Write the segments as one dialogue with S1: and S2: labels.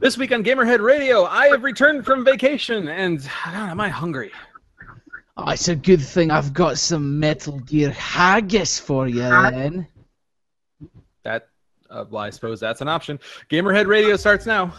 S1: This week on Gamerhead Radio, I have returned from vacation and ah, am I hungry?
S2: Oh, it's a good thing I've got some Metal Gear haggis for you then.
S1: That, uh, well, I suppose that's an option. Gamerhead Radio starts now.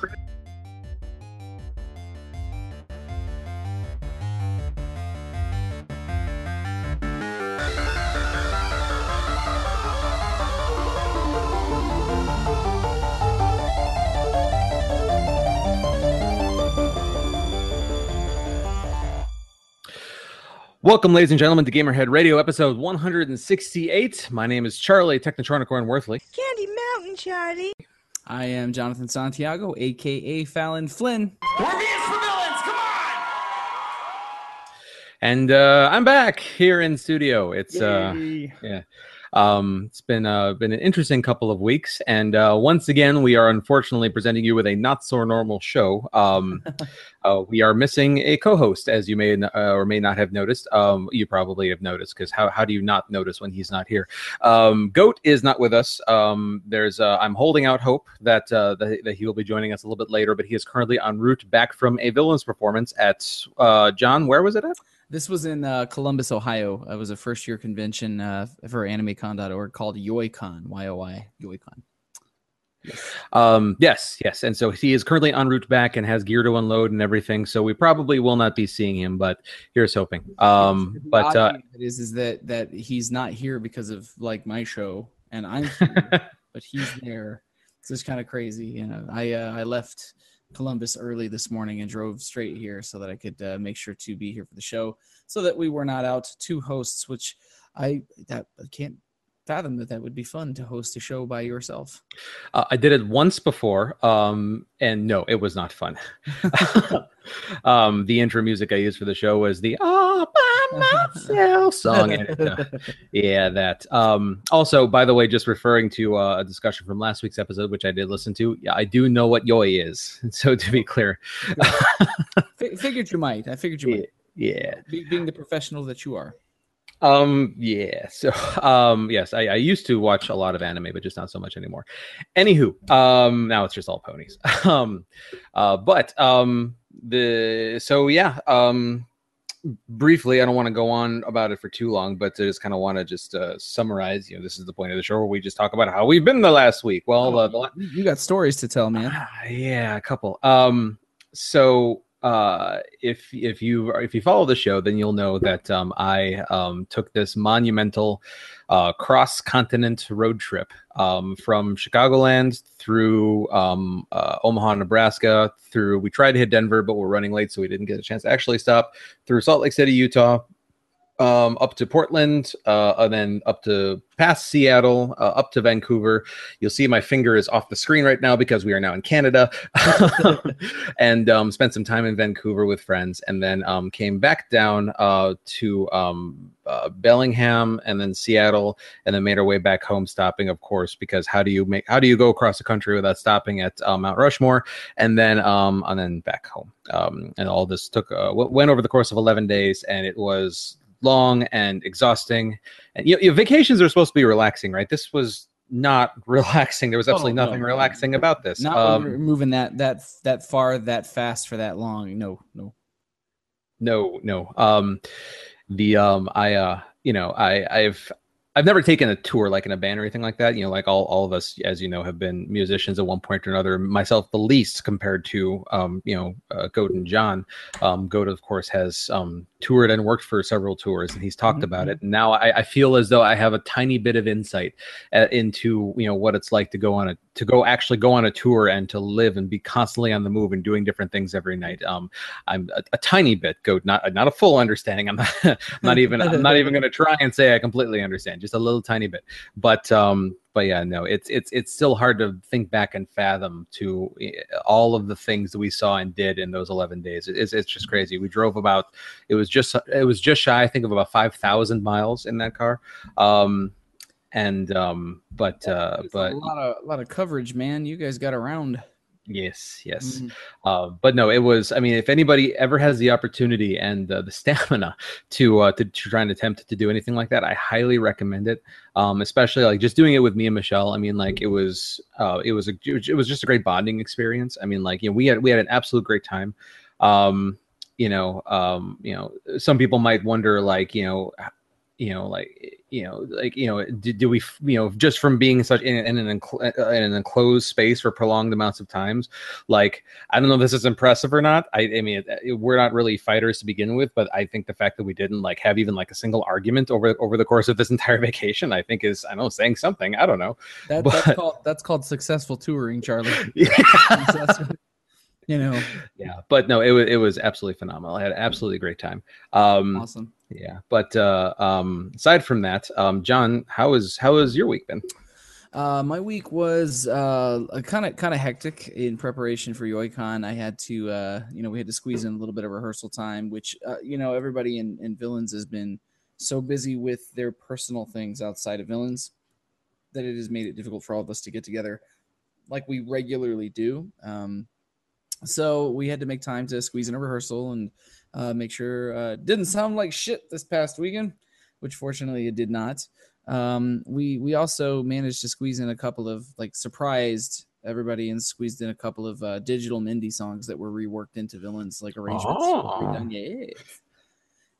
S1: Welcome, ladies and gentlemen, to Gamerhead Radio, episode 168. My name is Charlie Technotronic and Worthley.
S3: Candy Mountain, Charlie.
S4: I am Jonathan Santiago, aka Fallon Flynn. We're being for villains, come on!
S1: And uh, I'm back here in studio. It's uh, yeah. Um, it's been uh, been an interesting couple of weeks, and uh, once again, we are unfortunately presenting you with a not so normal show. Um, uh, we are missing a co-host, as you may uh, or may not have noticed. Um, you probably have noticed because how how do you not notice when he's not here? Um, Goat is not with us. Um, there's uh, I'm holding out hope that, uh, that that he will be joining us a little bit later, but he is currently en route back from a villains performance at uh, John. Where was it at?
S4: This was in uh, Columbus, Ohio. It was a first year convention uh, for animecon.org called YoiCon, Y O I, YoiCon.
S1: Um, yes, yes. And so he is currently en route back and has gear to unload and everything. So we probably will not be seeing him, but here's hoping. Um,
S4: The
S1: but uh,
S4: is, is that that he's not here because of like my show, and I'm here, but he's there. It's just kind of crazy, you know. I uh, I left Columbus early this morning and drove straight here so that I could uh, make sure to be here for the show, so that we were not out two hosts, which I that I can't fathom that that would be fun to host a show by yourself.
S1: uh, I did it once before, um, and no, it was not fun. um, the intro music I used for the show was the "All by Myself" song. Yeah, that. Um, also, by the way, just referring to uh, a discussion from last week's episode, which I did listen to. Yeah, I do know what yoi is. So to be clear,
S4: Fi- figured you might. I figured you might.
S1: yeah.
S4: Be- being the professional that you are.
S1: Um, yeah. So, um, yes, I, I used to watch a lot of anime, but just not so much anymore. Anywho, um, now it's just all ponies. um, uh, but, um, the, so yeah, um, briefly, I don't want to go on about it for too long, but I just kind of want to just, uh, summarize, you know, this is the point of the show where we just talk about how we've been the last week. Well, uh, the,
S4: You got stories to tell, man.
S1: Ah, yeah, a couple. Um, so uh, if if you if you follow the show, then you'll know that um, I um, took this monumental uh, cross continent road trip um, from Chicagoland through um, uh, Omaha, Nebraska. Through we tried to hit Denver, but we're running late, so we didn't get a chance to actually stop. Through Salt Lake City, Utah, um, up to Portland, uh, and then up to past Seattle, uh, up to Vancouver. You'll see my finger is off the screen right now because we are now in Canada, and um, spent some time in Vancouver with friends, and then um, came back down uh, to um, uh, Bellingham, and then Seattle, and then made our way back home, stopping, of course, because how do you make how do you go across the country without stopping at uh, Mount Rushmore, and then um, and then back home, um, and all this took uh, went over the course of eleven days, and it was long and exhausting. And you know, you know, vacations are supposed to be relaxing, right? This was not relaxing. There was absolutely
S4: Oh, no,
S1: nothing
S4: no.
S1: relaxing about this.
S4: Not
S1: Um,
S4: moving that that that far, that fast for that long. No, no.
S1: no, no. Um, the um, I uh, you know, I I've I've never taken a tour like in a band or anything like that. You know, like all, all of us, as you know, have been musicians at one point or another. Myself, the least compared to, um, you know, uh, Goat and John. Um, Goat, of course, has um, toured and worked for several tours, and he's talked about it. Now I, I feel as though I have a tiny bit of insight uh, into, you know, what it's like to go on a to go actually go on a tour and to live and be constantly on the move and doing different things every night. Um, I'm a, a tiny bit Goat, not not a full understanding. I'm not, I'm not even I'm not even going to try and say I completely understand, just a little tiny bit. But um, but yeah, no, it's it's it's still hard to think back and fathom to eh, all of the things that we saw and did in those 11 days. It's it's just crazy. We drove about it was just it was just shy, I think, of about 5,000 miles in that car. Um, and um, but uh, but
S4: a lot of a lot of coverage, man. You guys got around.
S1: Yes, yes.
S4: Mhm.
S1: Uh, but no, it was. I mean, if anybody ever has the opportunity and uh, the stamina to, uh, to to try and attempt to do anything like that, I highly recommend it. Um, especially like just doing it with me and Michelle. I mean, like it was uh, it was a it was just a great bonding experience. I mean, like you know, we had we had an absolute great time. Um, you know, um, you know, some people might wonder, like you know, you know, like you know, like you know, do, do we, you know, just from being such in, in an encl- uh, in an enclosed space for prolonged amounts of times, like I don't know if this is impressive or not. I, I mean, it- we're not really fighters to begin with, but I think the fact that we didn't like have even like a single argument over over the course of this entire vacation, I think is I don't know saying something. I don't know.
S4: That,
S1: But-
S4: that's called that's called successful touring, Charlie.
S1: yeah,
S4: you know, Yeah,
S1: but no, it was it was absolutely phenomenal. I had an absolutely great time. Um,
S4: awesome.
S1: Yeah, but uh, um, aside from that, um, John, how is how has your week been?
S4: Uh, my week was kind of kind of hectic in preparation for YoiCon. I had to uh you know we had to squeeze in a little bit of rehearsal time, which uh, you know everybody in in villains has been so busy with their personal things outside of villains that it has made it difficult for all of us to get together like we regularly do. Um, so we had to make time to squeeze in a rehearsal and uh, make sure uh, didn't sound like shit this past weekend, which fortunately it did not. Um, we we also managed to squeeze in a couple of like surprised everybody and squeezed in a couple of uh, digital Mindy songs that were reworked into villains like arrangements.
S1: Oh.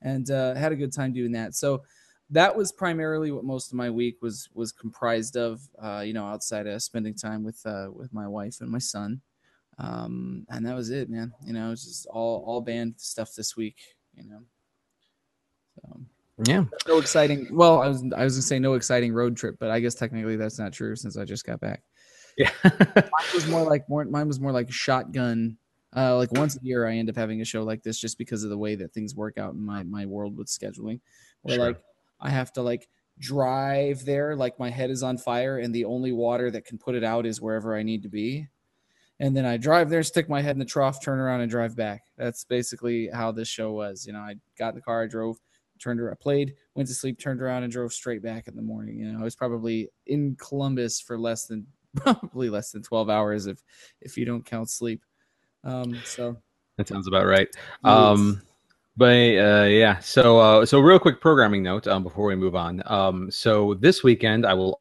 S4: And uh, had a good time doing that. So that was primarily what most of my week was was comprised of. Uh, you know, outside of spending time with uh, with my wife and my son um and that was it man. You know it's just all all band stuff this week you know. So
S1: Yeah,
S4: no exciting well i was i was gonna say no exciting road trip but i guess technically that's not true since i just got back.
S1: Yeah,
S4: mine was more like more mine was more like shotgun uh like once a year i end up having a show like this just because of the way that things work out in my my world with scheduling. Where
S1: Sure.
S4: like i have to like drive there like my head is on fire and the only water that can put it out is wherever i need to be and then i drive there stick my head in the trough turn around and drive back. That's basically how this show was you know i got in the car i drove turned around played went to sleep turned around and drove straight back in the morning you know. I was probably in columbus for less than probably less than 12 hours if if you don't count sleep. Um so.
S1: That sounds about right. Um, but uh, yeah, so uh, so real quick programming note um, before we move on. Um, so this weekend I will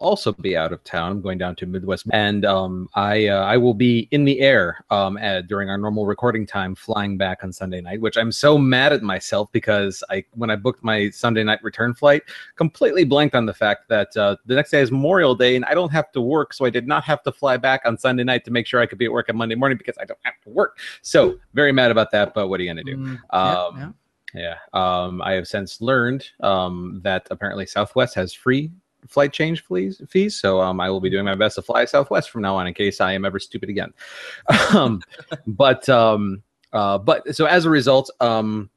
S1: also be out of town. I'm going down to Midwest, and um, I uh, I will be in the air um, at, during our normal recording time, flying back on Sunday night. Which I'm so mad at myself because I when I booked my Sunday night return flight, completely blanked on the fact that uh, the next day is Memorial Day and I don't have to work, so I did not have to fly back on Sunday night to make sure I could be at work on Monday morning because I don't have to work. So very mad about that. But what are you gonna do?
S4: mm, yeah,
S1: Um,
S4: yeah.
S1: Yeah. Um, I have since learned um, that apparently Southwest has free flight change fees. fees so um, I will be doing my best to fly Southwest from now on in case I am ever stupid again. um, but um, uh, but so as a result, um,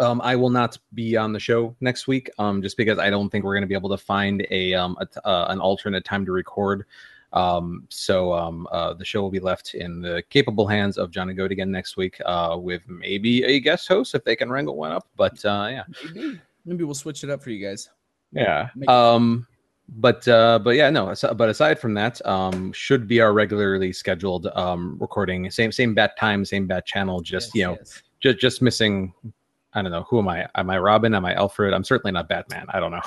S1: um, I will not be on the show next week, um, just because I don't think we're going to be able to find a, um, a t- uh, an alternate time to record. Um, so um, uh, the show will be left in the capable hands of John and Goat again next week, uh, with maybe a guest host if they can wrangle one up. But uh, yeah,
S4: maybe maybe we'll switch it up for you guys
S1: yeah. Um, but uh, but yeah, no. But aside from that, um, should be our regularly scheduled um recording. Same same bat time, same bat channel. Just
S4: Yes,
S1: you know,
S4: yes.
S1: just just missing. I don't know who am I? Am I Robin? Am I Alfred? I'm certainly not Batman. I don't know.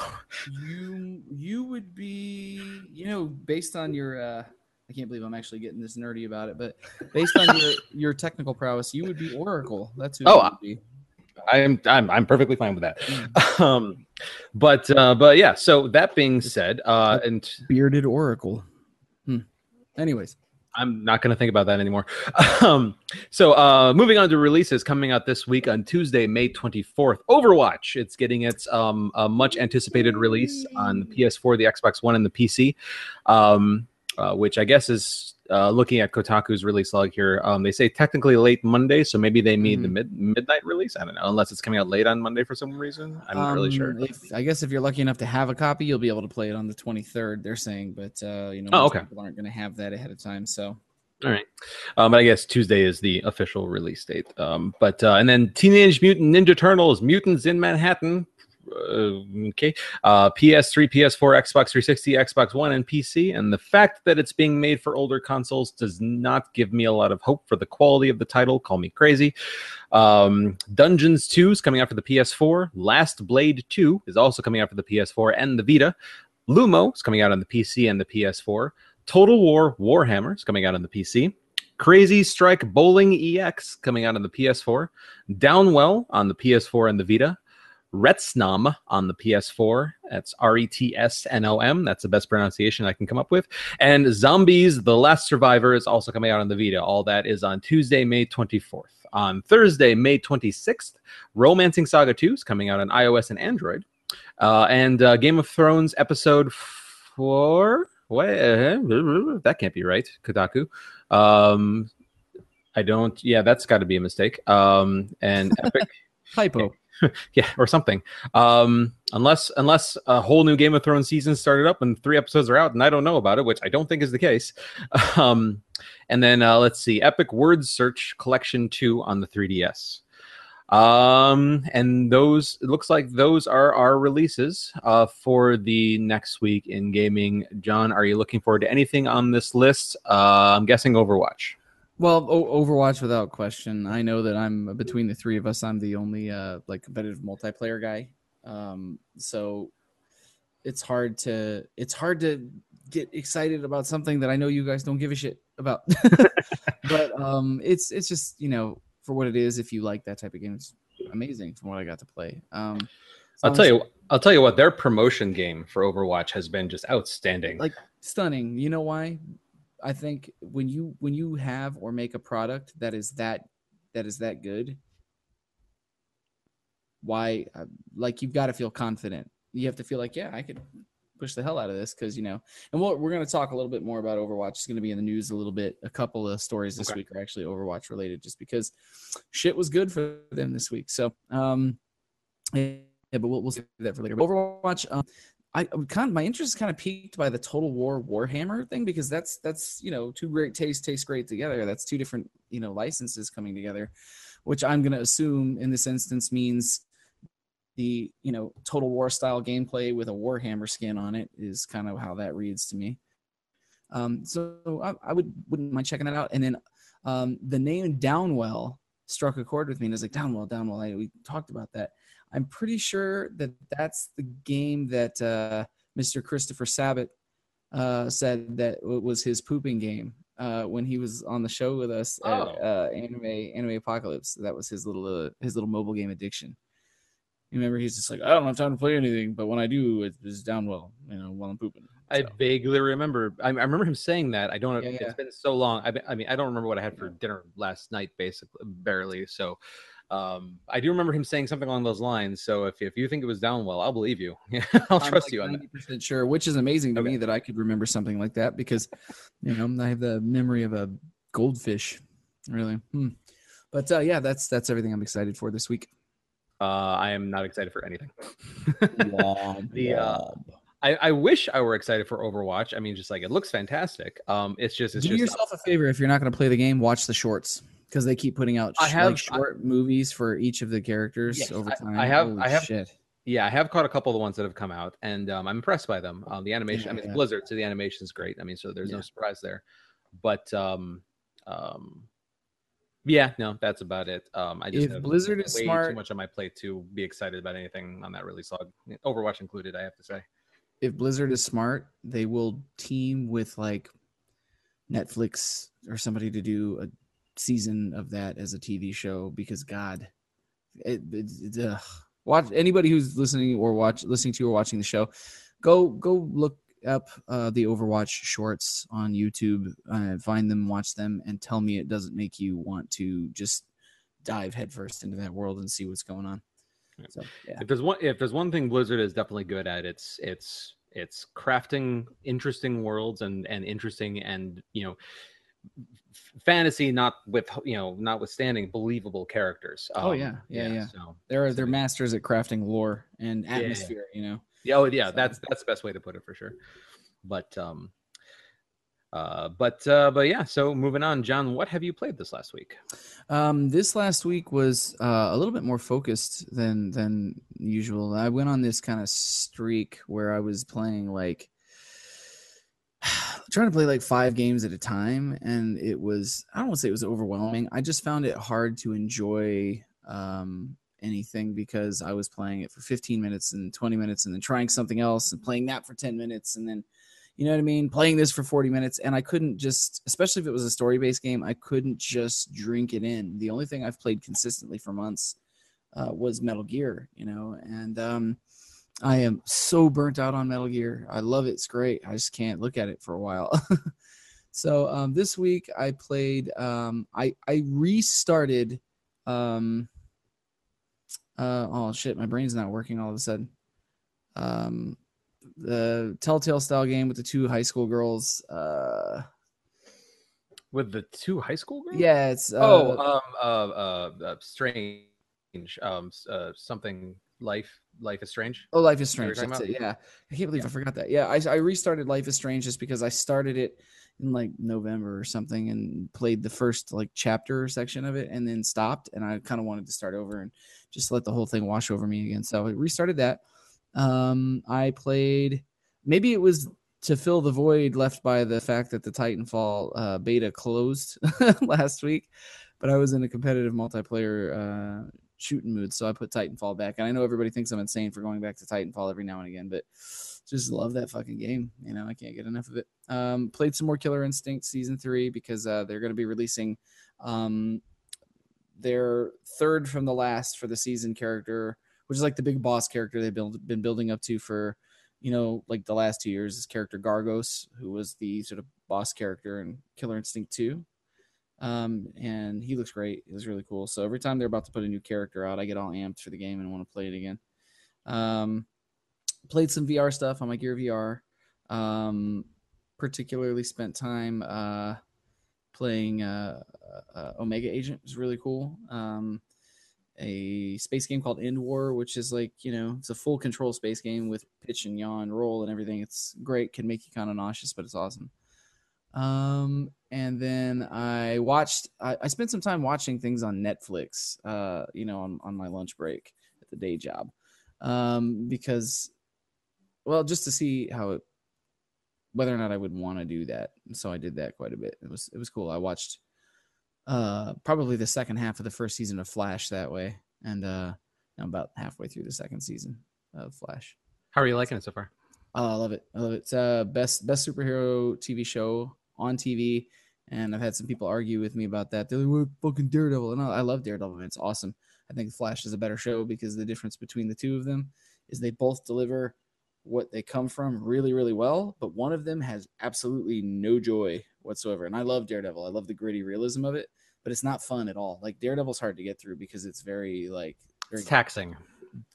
S4: you you would be you know based on your uh i can't believe i'm actually getting this nerdy about it but based on your your technical prowess you would be oracle that's who
S1: Oh,
S4: you would be
S1: I'm I'm I'm perfectly fine with that. Um, but uh, but yeah. So that being said, uh, and
S4: bearded oracle hmm. anyways
S1: I'm not going to think about that anymore. Um, so, uh, moving on to releases coming out this week on Tuesday, May 24th. Overwatch. It's getting its um, a much anticipated release on the PS4, the Xbox One, and the PC, um, uh, which I guess is uh, looking at Kotaku's release log here. Um, they say technically late Monday, so maybe they mean the
S4: Mhm.
S1: mid midnight release. I don't know, unless it's coming out late on Monday for some reason. I'm not really
S4: Um,
S1: sure.
S4: if, i guess if you're lucky enough to have a copy you'll be able to play it on the 23rd they're saying but uh you know
S1: Oh, okay.
S4: people aren't going to have that ahead of time so
S1: All right. Um, but I guess Tuesday is the official release date. Um, but uh, and then Teenage Mutant Ninja Turtles: Mutants in Manhattan okay. Uh, PS3, PS4, Xbox 360, Xbox One, and PC. And the fact that it's being made for older consoles does not give me a lot of hope for the quality of the title. Call me crazy. Um, Dungeons 2 is coming out for the PS4. Last Blade 2 is also coming out for the PS4 and the Vita. Lumo is coming out on the PC and the PS4. Total War Warhammer is coming out on the PC. Crazy Strike Bowling EX coming out on the PS4. Downwell on the PS4 and the Vita. Retsnom on the PS4. That's R E T S N O M. That's the best pronunciation I can come up with. And Zombies The Last Survivor is also coming out on the Vita. All that is on Tuesday, May 24th. On Thursday, May 26th, Romancing Saga 2 is coming out on iOS and Android. Uh, and uh, Game of Thrones episode four. What? that can't be right. Kotaku. Um, I don't. Yeah, that's got to be a mistake. Um, and Epic.
S4: Typo.
S1: yeah, or something. Um, unless unless a whole new Game of Thrones season started up and three episodes are out and I don't know about it, which I don't think is the case. Um, and then uh, let's see, Epic Word Search Collection Two on the 3DS. Um, and those it looks like those are our releases uh, for the next week in gaming. John, are you looking forward to anything on this list? Uh, I'm guessing Overwatch.
S4: Well, o- Overwatch without question. I know that I'm between the three of us. I'm the only uh, like competitive multiplayer guy. Um, so it's hard to it's hard to get excited about something that I know you guys don't give a shit about. but um, it's it's just you know for what it is. If you like that type of game, it's amazing from what I got to play. Um, so
S1: I'll tell you. I'll tell you what. Their promotion game for Overwatch has been just outstanding.
S4: like stunning. You know why? I think when you when you have or make a product that is that that is that good, why uh, like you've got to feel confident. You have to feel like yeah, I could push the hell out of this because you know. And we'll, we're going to talk a little bit more about Overwatch. It's going to be in the news a little bit. A couple of stories this
S1: Okay.
S4: week are actually Overwatch related, just because shit was good for them this week. So um, yeah, but we'll we'll save that for later. But Overwatch, um, I kind of my interest is kind of piqued by the Total War Warhammer thing because that's that's you know two great tastes taste great together. That's two different you know licenses coming together, which I'm going to assume in this instance means the you know Total War style gameplay with a Warhammer skin on it is kind of how that reads to me. Um, so I, I would wouldn't mind checking that out. And then um, the name Downwell struck a chord with me, and I was like Downwell, Downwell. I, we talked about that. I'm pretty sure that that's the game that uh, Mr. Christopher Sabat uh, said that w- was his pooping game uh, when he was on the show with us at
S1: Oh.
S4: uh, Anime Anime Apocalypse. That was his little uh, his little mobile game addiction. You remember he's just like I don't have time to play anything, but when I do, it's down well, you know, while I'm pooping.
S1: I vaguely remember. I, I remember him saying that. I don't.
S4: Yeah,
S1: It's
S4: yeah.
S1: been so long. I, I mean, I don't remember what I had for dinner last night. Basically, barely. So, um, I do remember him saying something along those lines. So, if if you think it was down well, I'll believe you. I'll
S4: I'm
S1: trust
S4: like
S1: you on that.
S4: 90% sure, which is amazing to
S1: Okay.
S4: me that I could remember something like that because, you know, I have the memory of a goldfish, really. Hmm. But uh, yeah, that's that's everything I'm excited for this week.
S1: Uh, I am not excited for anything.
S4: Womp,
S1: The, uh. I, I wish I were excited for Overwatch. I mean, just like it looks fantastic. Um, it's just it's
S4: Do
S1: just
S4: yourself a favor if you're not going to play the game, watch the shorts because they keep putting out
S1: I have-
S4: like short movies for each of the characters
S1: Yes,
S4: over time.
S1: I have-
S4: Holy
S1: I have-
S4: shit.
S1: yeah, I have caught a couple of the ones that have come out, and um, I'm impressed by them. Um, the animation, I mean,
S4: yeah.
S1: Blizzard, so the animation's great. I mean, so there's
S4: Yeah.
S1: no surprise there. But um, um, yeah, no, that's about it. Um, I just
S4: If Blizzard is smart-
S1: too much on my plate to be excited about anything on that release log, Overwatch included. I have to say.
S4: if Blizzard is smart, they will team with like Netflix or somebody to do a season of that as a TV show because God, it, it, it- watch anybody who's listening or watch listening to or watching the show, go go look up uh, the Overwatch shorts on YouTube, uh, find them, watch them, and tell me it doesn't make you want to just dive headfirst into that world and see what's going on. So yeah,
S1: If there's one, if there's one thing Blizzard is definitely good at, it's it's it's crafting interesting worlds and and interesting and you know fantasy not with you know notwithstanding believable characters
S4: Oh,
S1: Um,
S4: yeah. Yeah, yeah.
S1: so
S4: they're they're masters at crafting lore and
S1: yeah.
S4: atmosphere. You know.
S1: yeah oh yeah
S4: So-
S1: that's that's the best way to put it for sure but um Uh, but uh, but yeah, so moving on, John, what have you played this last week?
S4: Um, this last week was uh, a little bit more focused than than usual. I went on this kind of streak where I was playing like trying to play like five games at a time, and it was I don't want to say it was overwhelming. I just found it hard to enjoy um, anything because I was playing it for 15 minutes and 20 minutes, and then trying something else and playing that for 10 minutes, and then you know what I mean, playing this for 40 minutes, and I couldn't just, especially if it was a story based game, I couldn't just drink it in. The only thing I've played consistently for months uh, was Metal Gear, you know, and um, I am so burnt out on Metal Gear. I love it; it's great. I just can't look at it for a while. so um, this week I played. Um, I I restarted. Um, uh, oh shit, my brain's not working all of a sudden. Um, the Telltale style game with the two high school girls. Uh,
S1: With the two high school girls?
S4: yeah, it's uh,
S1: oh, um, uh, uh, uh, strange. Um, uh, something. Life. Life is strange.
S4: Oh, Life is
S1: Is that what
S4: Strange. That's it. Yeah, I can't believe I forgot that. Yeah, I, I restarted Life is Strange just because I started it in like November or something and played the first like chapter section of it and then stopped and I kind of wanted to start over and just let the whole thing wash over me again. So I restarted that. Um, I played. Maybe it was to fill the void left by the fact that the Titanfall uh, beta closed last week, but I was in a competitive multiplayer uh, shooting mood, so I put Titanfall back. And I know everybody thinks I'm insane for going back to Titanfall every now and again, but just love that fucking game. You know, I can't get enough of it. Um, played some more Killer Instinct season three because uh, they're going to be releasing um, their third from the last for the season character, which is like the big boss character they've build, been building up to for, you know, like the last two years. This character Gargos, who was the sort of boss character in Killer Instinct two. Um, and he looks great. It was really cool. So every time they're about to put a new character out, I get all amped for the game and want to play it again. Um, played some VR stuff on my Gear VR. Um, particularly spent time uh, playing uh, uh, Omega Agent. It was really cool. Um, a space game called End War, which is like you know it's a full control space game with pitch and yaw and roll and everything. It's great. Can make you kind of nauseous, but it's awesome. Um, and then I watched. I, I spent some time watching things on Netflix. Uh, you know, on on my lunch break at the day job, um, because, well, just to see how it, whether or not I would want to do that. So I did that quite a bit. It was it was cool. I watched, uh, probably the second half of the first season of Flash that way, and uh, I'm about halfway through the second season of Flash.
S1: How are you liking it so far?
S4: Oh, I love it. I love it. It's uh best best superhero TV show on TV. And I've had some people argue with me about that. They're like, "What fucking Daredevil?" And I I love Daredevil. man. It's awesome. I think Flash is a better show because the difference between the two of them is they both deliver what they come from really, really well. But one of them has absolutely no joy whatsoever. And I love Daredevil. I love the gritty realism of it, but it's not fun at all. Like Daredevil's hard to get through because it's very like very
S1: It's taxing.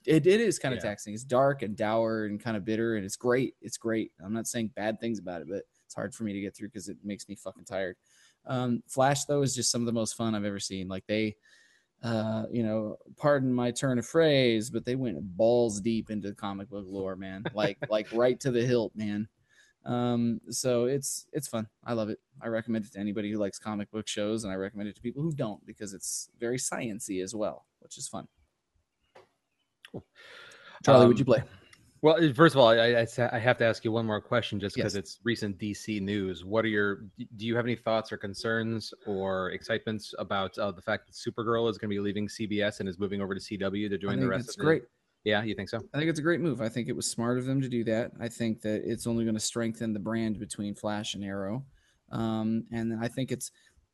S4: it, it is kind of
S1: Yeah.
S4: taxing. It's dark and dour and kind of bitter, and it's great. It's great. I'm not saying bad things about it, but it's hard for me to get through because it makes me fucking tired. Um, Flash though is just some of the most fun I've ever seen. Like they, uh, you know, pardon my turn of phrase, but they went balls deep into comic book lore, man. Like like right to the hilt, man. Um, so it's it's fun. I love it. I recommend it to anybody who likes comic book shows, and I recommend it to people who don't because it's very sciency as well, which is fun. Charlie, would
S1: Um,
S4: you play?
S1: Well, uh, first of all, I, I, I have to ask you one more question just because
S4: Yes.
S1: it's recent DC news. What are your, do you have any thoughts or concerns or excitements about uh, the fact that Supergirl is going to be leaving CBS and is moving over to CW to join the rest
S4: it's
S1: of the-
S4: great.
S1: Yeah, you think so?
S4: I think it's a great move. I think it was smart of them to do that. I think that it's only going to strengthen the brand between Flash and Arrow. Um, and I think it's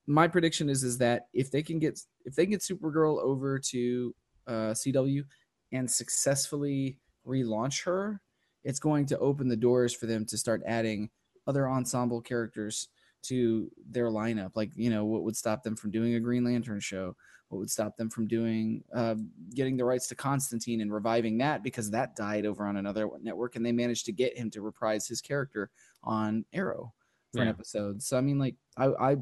S4: my prediction is is that if they can get if they can get Supergirl over to uh, CW and successfully relaunch her, it's going to open the doors for them to start adding other ensemble characters to their lineup. Like you know, what would stop them from doing a Green Lantern show? What would stop them from doing uh, getting the rights to Constantine and reviving that because that died over on another network, and they managed to get him to reprise his character on Arrow for an episode. So I mean, like I, I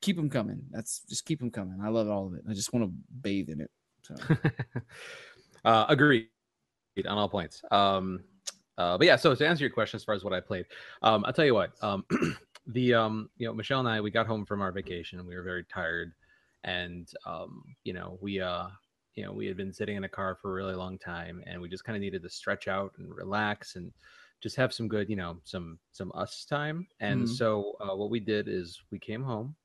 S4: keep them coming. That's just keep them coming. I love all of it. I just want to bathe in it. So
S1: uh, agreed on all points. Um, uh, but yeah, so to answer your question as far as what I played, um, I'll tell you what. Um, the um you know michelle and i we got home from our vacation and we were very tired and um you know we uh you know we had been sitting in a car for a really long time and we just kind of needed to stretch out and relax and just have some good you know some some us time and
S4: Mhm.
S1: so uh, what we did is we came home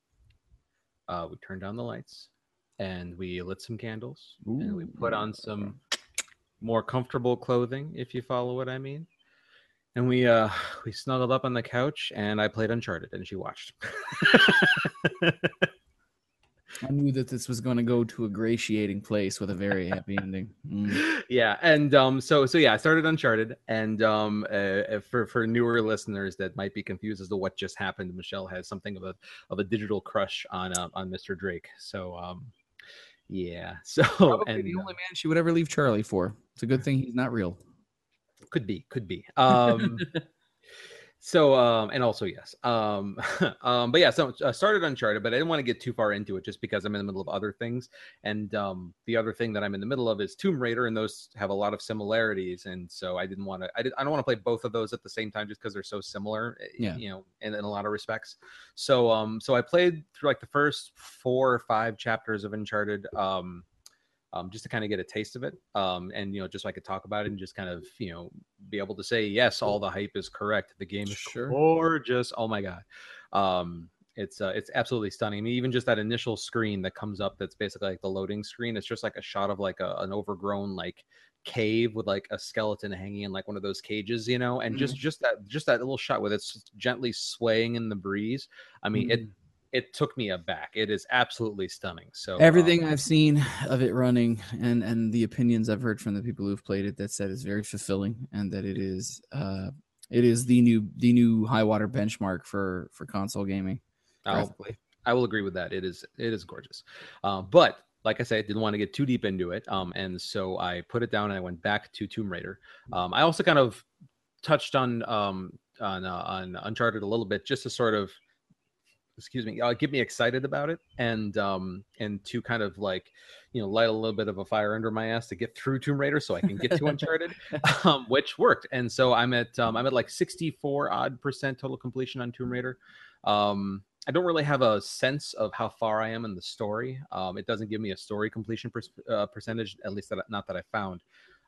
S1: uh we turned down the lights and we lit some candles and we put on some more comfortable clothing if you follow what i mean and we uh we snuggled up on the couch and i played uncharted and she watched
S4: I knew that this was going to go to a gratiating place with a very happy ending. Mm.
S1: yeah and um so so yeah i started uncharted and um uh, for for newer listeners that might be confused as to what just happened michelle has something of a of a digital crush on uh, on mr drake so um yeah so
S4: Probably
S1: and
S4: the
S1: uh,
S4: only man she would ever leave Charlie for. It's a good thing he's not real.
S1: could be could be um so um and also yes um um but yeah so i started uncharted but i didn't want to get too far into it just because i'm in the middle of other things. And um the other thing that i'm in the middle of is tomb raider and those have a lot of similarities. And so i didn't want to i, did, I don't want to play both of those at the same time just because they're so similar eh,
S4: Yeah.
S1: you know in, in a lot of respects. So um so i played through like the first four or five chapters of uncharted um um, just to kind of get a taste of it um, and you know just so i could talk about it and just kind of you know be able to say yes all the hype is correct. The game is
S4: Sure.
S1: gorgeous. Oh my god. Um, it's uh, it's absolutely stunning. I mean, even just that initial screen that comes up that's basically like the loading screen it's just like a shot of like a, an overgrown like cave with like a skeleton hanging in like one of those cages you know and just just that just that little shot with it's gently swaying in the breeze. I mean it
S4: Mm.
S1: It took me aback it is absolutely stunning so
S4: Everything
S1: um,
S4: I've seen of it running and and the opinions I've heard from the people who've played it that said it's very fulfilling and that it is uh it is the new the new high water benchmark for for console gaming.
S1: I'll- I will agree with that. It is it is gorgeous, uh, but like I said, I didn't want to get too deep into it, um, and so I put it down and I went back to Tomb Raider. Um, I also kind of touched on um, on uh, on Uncharted a little bit, just to sort of excuse me, uh, get me excited about it, and um, and to kind of like you know light a little bit of a fire under my ass to get through Tomb Raider, so I can get to Uncharted, um, which worked. And so I'm at um, I'm at like 64 odd percent total completion on Tomb Raider. Um, I don't really have a sense of how far I am in the story. Um, it doesn't give me a story completion per- uh, percentage, at least that, not that I found.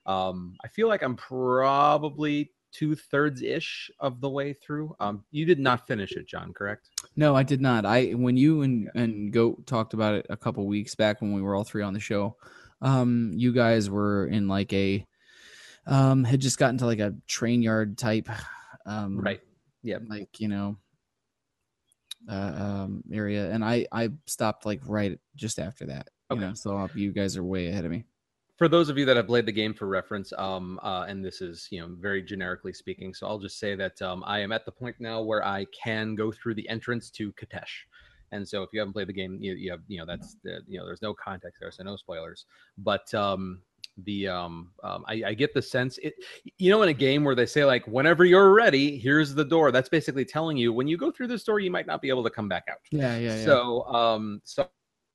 S1: Um, I feel like I'm probably two thirds ish of the way through. Um, you did not finish it, John, correct?
S4: No, I did not. I when you and and Goat talked about it a couple weeks back when we were all three on the show. Um, you guys were in like a um had just gotten to like a train yard type um
S1: Right. yeah
S4: like you know uh, um area and I I stopped like right just after that.
S1: Okay.
S4: You know, so you guys are way ahead of me.
S1: For those of you that have played the game for reference, um, uh, and this is you know very generically speaking, so I'll just say that um, I am at the point now where I can go through the entrance to Kitezh. And so, if you haven't played the game, you, you have you know that's the, you know there's no context there, so no spoilers. But um, the um, um I, I get the sense it you know in a game where they say like whenever you're ready, here's the door. That's basically telling you when you go through this door, you might not be able to come back out.
S4: Yeah, yeah, yeah.
S1: So, um, so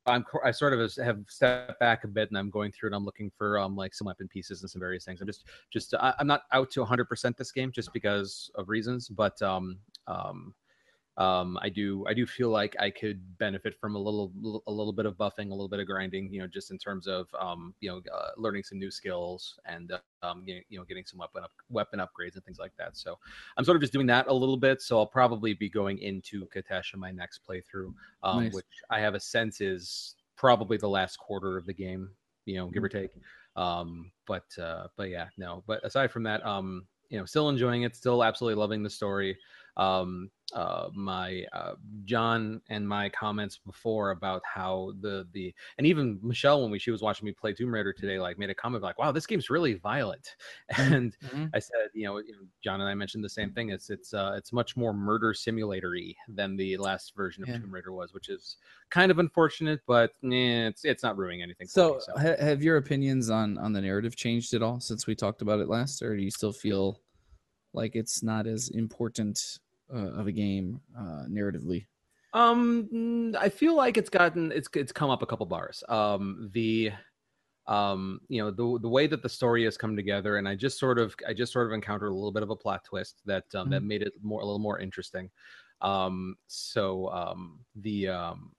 S1: I'm I sort of have stepped back a bit, and I'm going through and I'm looking for um like some weapon pieces and some various things. I'm just just I, I'm not out to 100 percent this game just because of reasons, but um um um I do I do feel like I could benefit from a little a little bit of buffing, a little bit of grinding, you know, just in terms of um you know uh, learning some new skills and uh, um you know getting some weapon up weapon upgrades and things like that. So I'm sort of just doing that a little bit. So I'll probably be going into Kitezh in my next playthrough, um,
S4: Nice.
S1: which I have a sense is probably the last quarter of the game, you know, give or take. Um, but uh, but yeah, no. But aside from that, um, you know, still enjoying it, still absolutely loving the story. Um, uh, my uh, John and my comments before about how the the and even Michelle when we she was watching me play Tomb Raider today, like made a comment like, "Wow, this game's really violent," and
S4: Mhm.
S1: I said, you know, you know, John and I mentioned the same thing. It's it's uh, it's much more murder simulator-y than the last version of
S4: Yeah.
S1: Tomb Raider was, which is kind of unfortunate, but eh, it's it's not ruining anything.
S4: So,
S1: me, so.
S4: ha- have your opinions on on the narrative changed at all since we talked about it last, or do you still feel like it's not as important uh, of a game uh, narratively?
S1: Um, I feel like it's gotten it's it's come up a couple bars. Um, the um, you know, the the way that the story has come together, and I just sort of I just sort of encountered a little bit of a plot twist that um, that made it more a little more interesting. Um, so um, the um,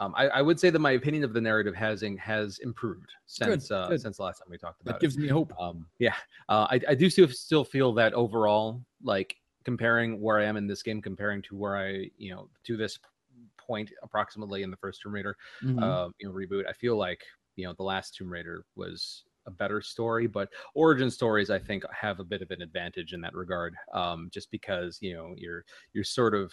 S1: um, I, I would say that my opinion of the narrative has has improved since
S4: Good,
S1: uh,
S4: good.
S1: since the last time we talked about it.
S4: That
S1: it.
S4: gives me hope.
S1: Um, yeah, uh, I, I do still still feel that overall, like comparing where I am in this game, comparing to where I, you know, to this point approximately in the first Tomb Raider,
S4: Mhm.
S1: uh, you know, reboot, I feel like you know the last Tomb Raider was a better story, but origin stories I think have a bit of an advantage in that regard, um, just because you know you're you're sort of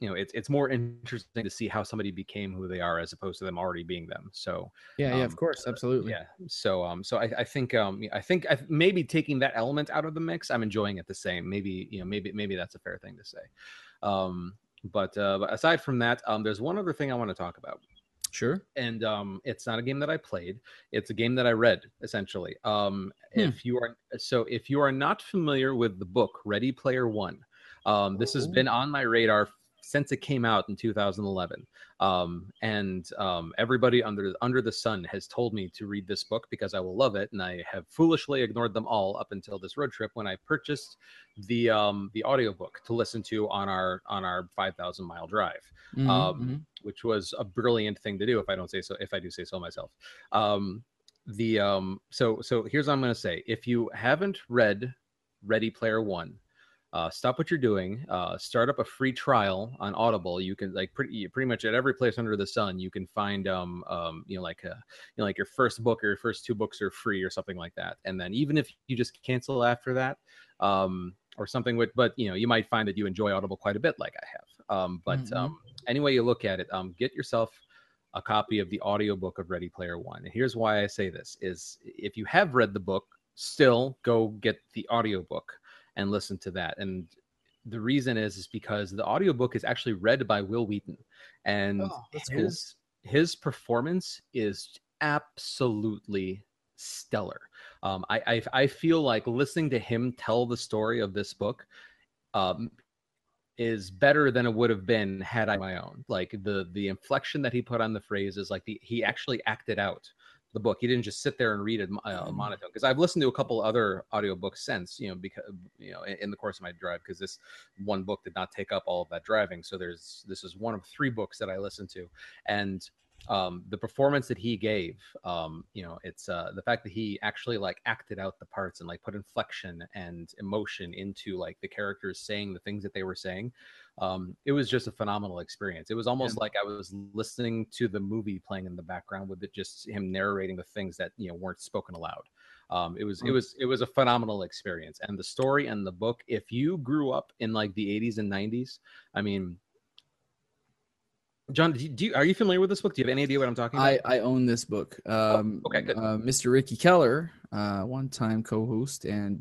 S1: you know it's it's more interesting to see how somebody became who they are as opposed to them already being them. So
S4: yeah, yeah,
S1: um,
S4: of course, absolutely.
S1: yeah. So um so I, I think um I think I, maybe taking that element out of the mix, I'm enjoying it the same. Maybe you know maybe maybe that's a fair thing to say. Um but uh but aside from that, um there's one other thing I want to talk about.
S4: Sure.
S1: And um it's not a game that I played. It's a game that I read essentially. Um
S4: Hmm.
S1: if you are so if you are not familiar with the book Ready Player 1, um this has
S4: Oh.
S1: been on my radar since it came out in 2011 um, and um, everybody under under the sun has told me to read this book because I will love it, and I have foolishly ignored them all up until this road trip when I purchased the um, the audiobook to listen to on our on our 5,000 mile drive,
S4: Mhm,
S1: Um,
S4: mhm.
S1: which was a brilliant thing to do if I don't say so if I do say so myself. Um, the um, so so here's what I'm going to say: if you haven't read Ready Player One, uh, stop what you're doing. Uh, start up a free trial on Audible. You can like pretty pretty much at every place under the sun. You can find um um you know like a you know like your first book or your first two books are free or something like that. And then even if you just cancel after that, um or something with but you know you might find that you enjoy Audible quite a bit like I have. Um but
S4: Mhm.
S1: um any way you look at it, um get yourself a copy of the audiobook of Ready Player One. And here's why I say this is if you have read the book, still go get the audiobook and listen to that. And the reason is is because the audiobook is actually read by Wil Wheaton. And
S4: Oh, that's cool.
S1: his his performance is absolutely stellar. Um, I, I I feel like listening to him tell the story of this book um, is better than it would have been had I my own. Like the the inflection that he put on the phrases, like the he actually acted out the book. He didn't just sit there and read it uh, monotone. Because I've listened to a couple other audiobooks since, you know, because you know, in, in the course of my drive, because this one book did not take up all of that driving. So there's this is one of three books that I listened to, and um the performance that he gave um you know it's uh the fact that he actually like acted out the parts and like put inflection and emotion into like the characters saying the things that they were saying um it was just a phenomenal experience. It was almost like i was listening to the movie playing in the background with it just him narrating the things that you know weren't spoken aloud. Um it was it
S4: Mm.
S1: was it was a phenomenal experience. And the story and the book if you grew up in like the 80s and 90s i mean John, do you, do you are you familiar with this book? Do you have any idea what I'm talking about?
S4: I, I own this book. Um,
S1: okay, good.
S4: Uh, Mr. Ricky Keller, uh, one time co host and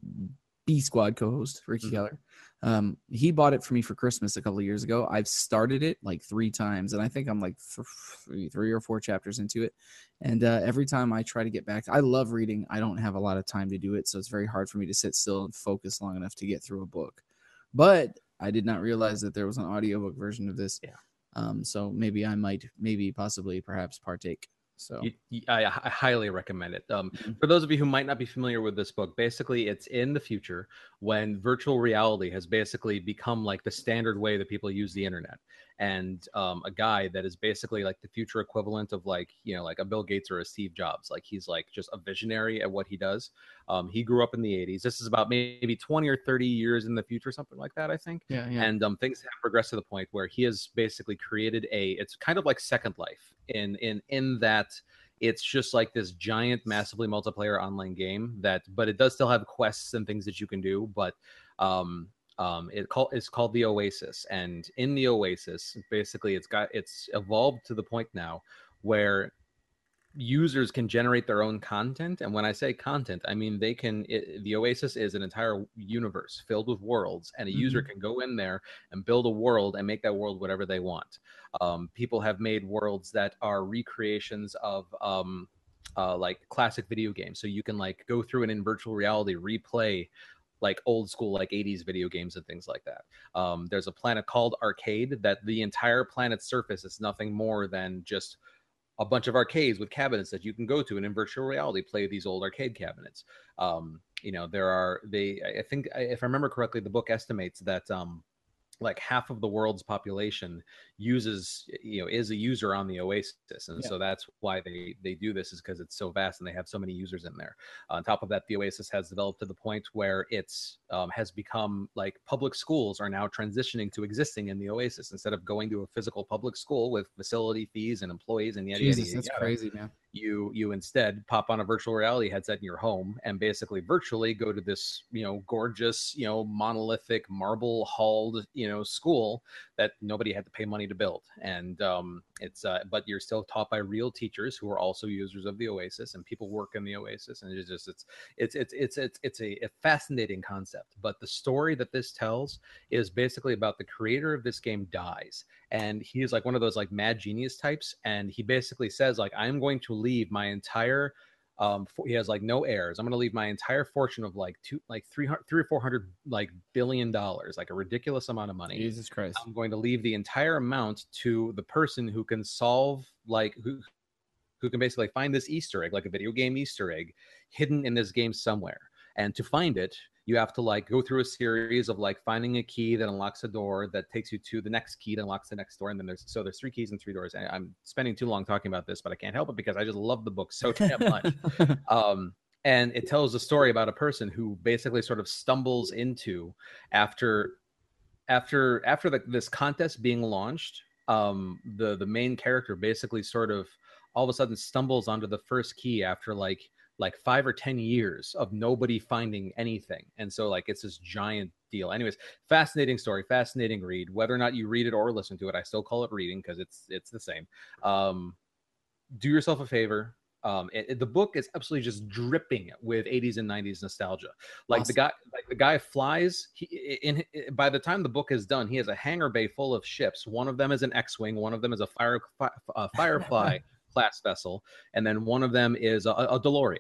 S4: B Squad co host, Ricky
S1: Mhm.
S4: Keller, um, he bought it for me for Christmas a couple of years ago. I've started it like three times, and I think I'm like th- three, three or four chapters into it. And uh, every time I try to get back, I love reading. I don't have a lot of time to do it, so it's very hard for me to sit still and focus long enough to get through a book. But I did not realize that there was an audiobook version of this.
S1: Yeah.
S4: Um, so maybe I might, maybe, possibly, perhaps partake. So
S1: I, I highly recommend it. Um,
S4: Mhm.
S1: for those of you who might not be familiar with this book, basically it's in the future when virtual reality has basically become like the standard way that people use the internet. And um, a guy that is basically like the future equivalent of like you know like a Bill Gates or a Steve Jobs. Like he's like just a visionary at what he does. Um, he grew up in the '80s. This is about maybe 20 or 30 years in the future, something like that. I think
S4: yeah, yeah.
S1: and um, things have progressed to the point where he has basically created a it's kind of like second life in in in that it's just like this giant massively multiplayer online game that but it does still have quests and things that you can do but um um it call it's called the oasis and in the oasis basically it's got it's evolved to the point now where users can generate their own content and when i say content i mean they can it, the oasis is an entire universe filled with worlds and a user can go in there and build a world and make that world whatever they want. Um, people have made worlds that are recreations of um, uh, like classic video games so you can like go through and in virtual reality replay like old school like 80s video games and things like that. Um, there's a planet called arcade that the entire planet's surface is nothing more than just a bunch of arcades with cabinets that you can go to and in virtual reality play these old arcade cabinets. Um, you know there are they i think if i remember correctly the book estimates that um, like half of the world's population uses you know is a user on the oasis and
S4: Yeah.
S1: so that's why they they do this is because it's so vast and they have so many users in there on top of that the oasis has developed to the point where it's um, has become like public schools are now transitioning to existing in the oasis instead of going to a physical public school with facility fees and employees and yada, yada,
S4: Jesus, that's
S1: yada
S4: crazy, man.
S1: you you instead pop on a virtual reality headset in your home and basically virtually go to this you know gorgeous you know monolithic marble hulled you know school that nobody had to pay money to build. And um it's uh but you're still taught by real teachers who are also users of the oasis and people work in the oasis and it's just it's it's it's it's it's, it's a, a fascinating concept. But the story that this tells is basically about the creator of this game dies and he is like one of those like mad genius types and he basically says like i'm going to leave my entire um for, he has like no heirs. I'm going to leave my entire fortune of like two like 300 three or 400 like billion dollars like a ridiculous amount of money.
S4: Jesus Christ.
S1: i'm going to leave the entire amount to the person who can solve like who who can basically find this easter egg like a video game easter egg hidden in this game somewhere. And to find it you have to like go through a series of like finding a key that unlocks a door that takes you to the next key that unlocks the next door and then there's so there's three keys and three doors and i'm spending too long talking about this but i can't help it because i just love the book so damn much. Um, and it tells a story about a person who basically sort of stumbles into after after after the, this contest being launched um the the main character basically sort of all of a sudden stumbles onto the first key after like like five or ten years of nobody finding anything. And so like it's this giant deal. Anyways fascinating story fascinating read. Whether or not you read it or listen to it i still call it reading because it's it's the same. Um do yourself a favor. Um it, it- the book is absolutely just dripping with 80s and 90s nostalgia. Like the guy like the guy flies he in, in by the time the book is done he has a hangar bay full of ships. One of them is an x-wing one of them is a fire fi- a firefly class vessel and then one of them is a, a delorean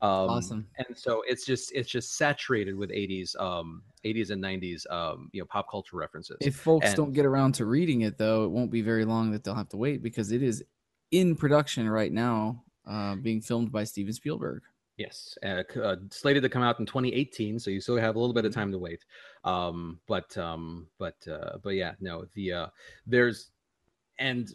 S1: um
S4: Awesome.
S1: and so it's just it's just saturated with 80s um 80s and 90s um you know pop culture references
S4: If folks
S1: And-
S4: don't get around to reading it, though, it won't be very long that they'll have to wait because it is in production right now, uh, being filmed by Steven Spielberg.
S1: Yes, uh, uh, slated to come out in 2018, so you still have a little bit of time to wait. Um, but um, but uh, but yeah, no, the uh, there's and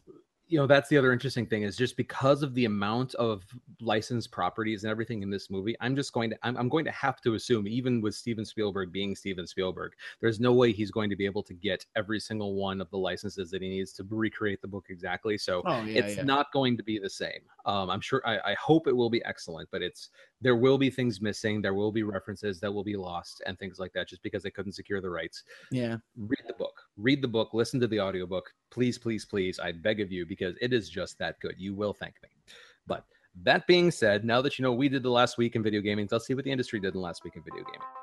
S1: you know that's the other interesting thing is just because of the amount of licensed properties and everything in this movie, I'm just going to I'm, I'm going to have to assume even with Steven Spielberg being Steven Spielberg, there's no way he's going to be able to get every single one of the licenses that he needs to recreate the book exactly. So
S4: Oh yeah,
S1: it's not going to be the same. Um, I'm sure. I, I hope it will be excellent, but it's there will be things missing. There will be references that will be lost and things like that, just because they couldn't secure the rights.
S4: yeah.
S1: Read the book. Read the book. Listen to the audiobook. Please, please, please. I beg of you, because it is just that good. You will thank me. But that being said, now that you know we did the last week in video gaming, let's see what the industry did in the last week in video gaming.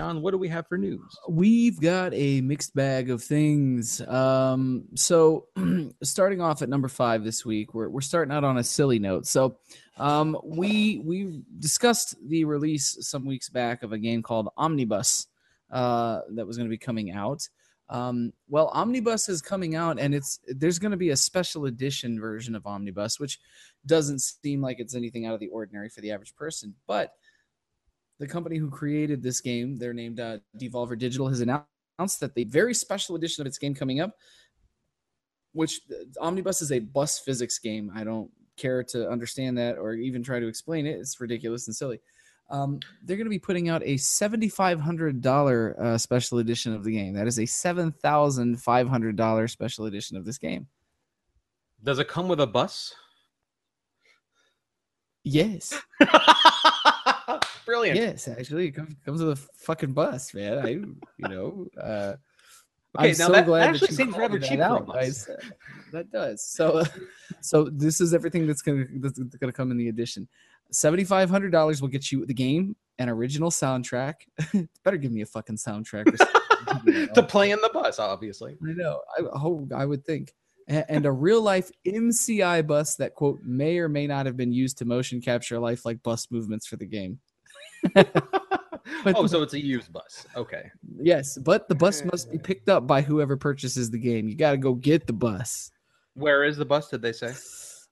S1: John, what do we have for news?
S4: We've got a mixed bag of things. Um, so, starting off at number five this week, we're, we're starting out on a silly note. So, um, we we discussed the release some weeks back of a game called Omnibus uh, that was going to be coming out. Um, well, Omnibus is coming out, and it's there's going to be a special edition version of Omnibus, which doesn't seem like it's anything out of the ordinary for the average person, but the company who created this game, they're named uh, Devolver Digital, has announced that the very special edition of its game coming up, which uh, Omnibus is a bus physics game. I don't care to understand that or even try to explain it. It's ridiculous and silly. Um, they're going to be putting out a $7,500 uh, special edition of the game. That is a $7,500 special edition of this game.
S1: Does it come with a bus?
S4: Yes.
S1: Brilliant.
S4: Yes, actually, it comes, comes with a fucking bus, man. I, you know, uh,
S1: Okay,
S4: I'm so
S1: that
S4: glad
S1: actually
S4: that you
S1: seems rather
S4: that
S1: cheap for
S4: out, That does. So, so this is everything that's gonna that's gonna come in the edition. Seventy five hundred dollars will get you the game, an original soundtrack. Better give me a fucking soundtrack. or you know.
S1: to play in the bus, obviously.
S4: I know. I hope I would think. And a real life MCI bus that quote may or may not have been used to motion capture lifelike bus movements for the game. But
S1: oh,
S4: the-
S1: so it's a used bus. Okay.
S4: yes, but the bus must be picked up by whoever purchases the game. You got to go get the bus.
S1: Where is the bus? Did they say?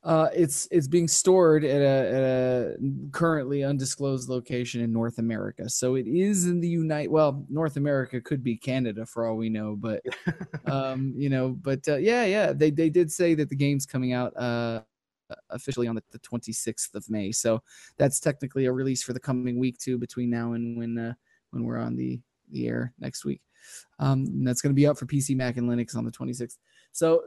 S4: Uh, it's it's being stored at a, at a currently undisclosed location in North America. So it is in the Unite. Well, North America could be Canada for all we know, but um, you know, but uh, yeah, yeah, they they did say that the game's coming out uh officially on the, the 26th of May. So that's technically a release for the coming week too, between now and when uh, when we're on the the air next week. Um, that's going to be up for PC, Mac, and Linux on the 26th. So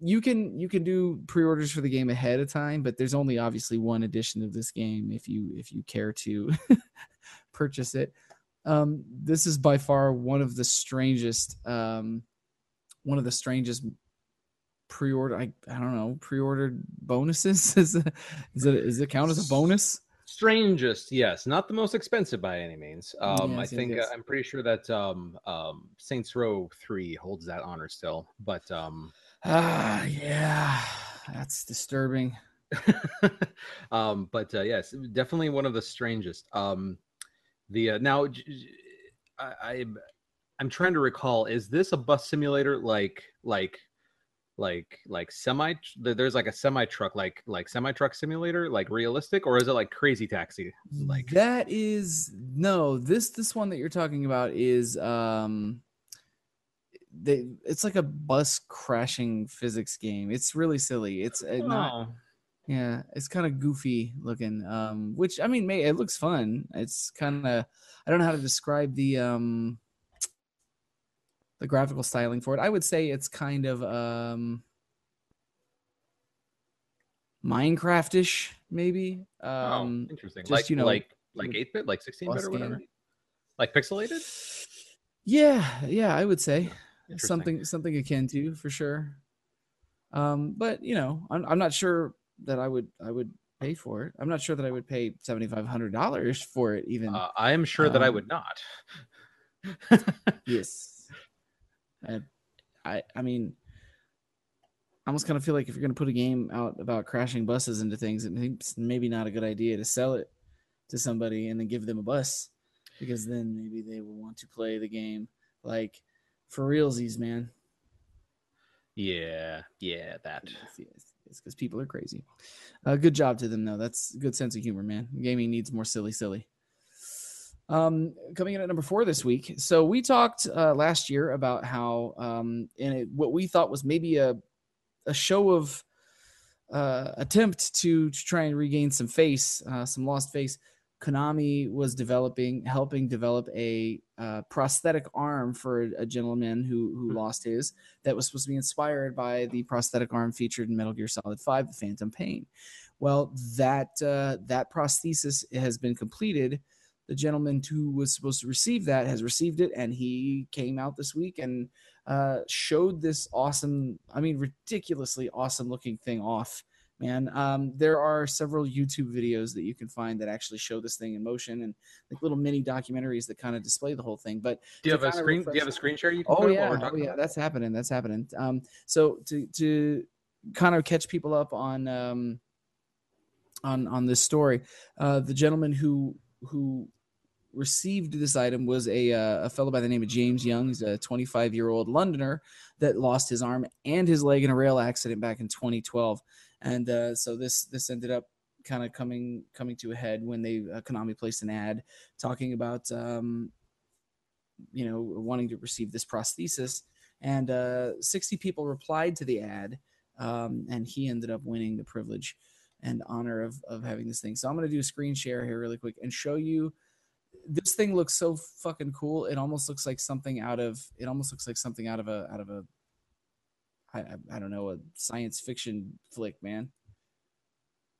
S4: you can you can do pre-orders for the game ahead of time, but there's only obviously one edition of this game if you if you care to purchase it. Um, this is by far one of the strangest um, one of the strangest pre-order I, I don't know pre-ordered bonuses is it is it is it count as a bonus
S1: Strangest, yes, not the most expensive by any means. Um, I
S4: Yes, yes,
S1: think
S4: yes.
S1: Uh, I'm pretty sure that um, um, Saints Row Three holds that honor still, but um,
S4: ah yeah that's disturbing
S1: um, but uh, yes, definitely one of the strangest. Um, the uh, now, I, I'm I'm trying to recall. Is this a bus simulator like like like like semi? There's like a semi truck like like semi truck simulator like realistic, or is it like Crazy Taxi? Like
S4: that is no this this one that you're talking about is um they it's like a bus crashing physics game it's really silly it's uh, not
S1: Oh.
S4: Yeah, it's kind of goofy looking. Um, which I mean, may it looks fun. It's kind of I don't know how to describe the um the graphical styling for it. I would say it's kind of um Minecraftish, maybe. Um,
S1: oh, interesting.
S4: just,
S1: like
S4: you know,
S1: like like eight bit, like sixteen bit or whatever. Like pixelated.
S4: yeah, yeah, I would say something something akin to for sure. Um, but you know, I'm I'm not sure that I would I would pay for it. I'm not sure that I would pay seventy five hundred dollars for it even.
S1: Uh, I am sure that I
S4: Um,
S1: would not.
S4: yes. I, I I mean, I almost kind of feel like if you're gonna put a game out about crashing buses into things, it's maybe not a good idea to sell it to somebody and then give them a bus because then maybe they will want to play the game like for realsies, man.
S1: yeah, yeah, that.
S4: Yes, because people are crazy. Uh, good job to them, though. That's good sense of humor, man. Gaming needs more silly, silly. Um, coming in at number four this week. So we talked uh, last year about how um, in it, what we thought was maybe a a show of uh, attempt to, to try and regain some face, uh, some lost face. Konami was developing, helping develop a uh, prosthetic arm for a, a gentleman who who
S1: Hmm.
S4: lost his that was supposed to be inspired by the prosthetic arm featured in Metal Gear Solid 5, The Phantom Pain. Well, that uh, that prosthesis has been completed. The gentleman who was supposed to receive that has received it, and he came out this week and uh, showed this awesome, I mean, ridiculously awesome looking thing off. Man, um, there are several YouTube videos that you can find that actually show this thing in motion, and like little mini documentaries that kind of display the whole thing. But
S1: Do you have a screen? Do you have a screen share you can
S4: Oh yeah,
S1: while we're
S4: oh yeah,
S1: about
S4: that's happening. That's happening. Um, so to to kind of catch people up on um on on this story, uh, the gentleman who who received this item was a uh, a fellow by the name of James Young. He's a 25 year old Londoner that lost his arm and his leg in a rail accident back in 2012, and uh, so this this ended up kind of coming coming to a head when they uh, Konami placed an ad talking about um, you know wanting to receive this prosthesis. And uh, 60 people replied to the ad um, and he ended up winning the privilege and honor of, of having this thing. So i'm going to do a screen share here really quick and show you this thing looks so fucking cool it almost looks like something out of it almost looks like something out of a out of a i, I, don't know a science fiction flick man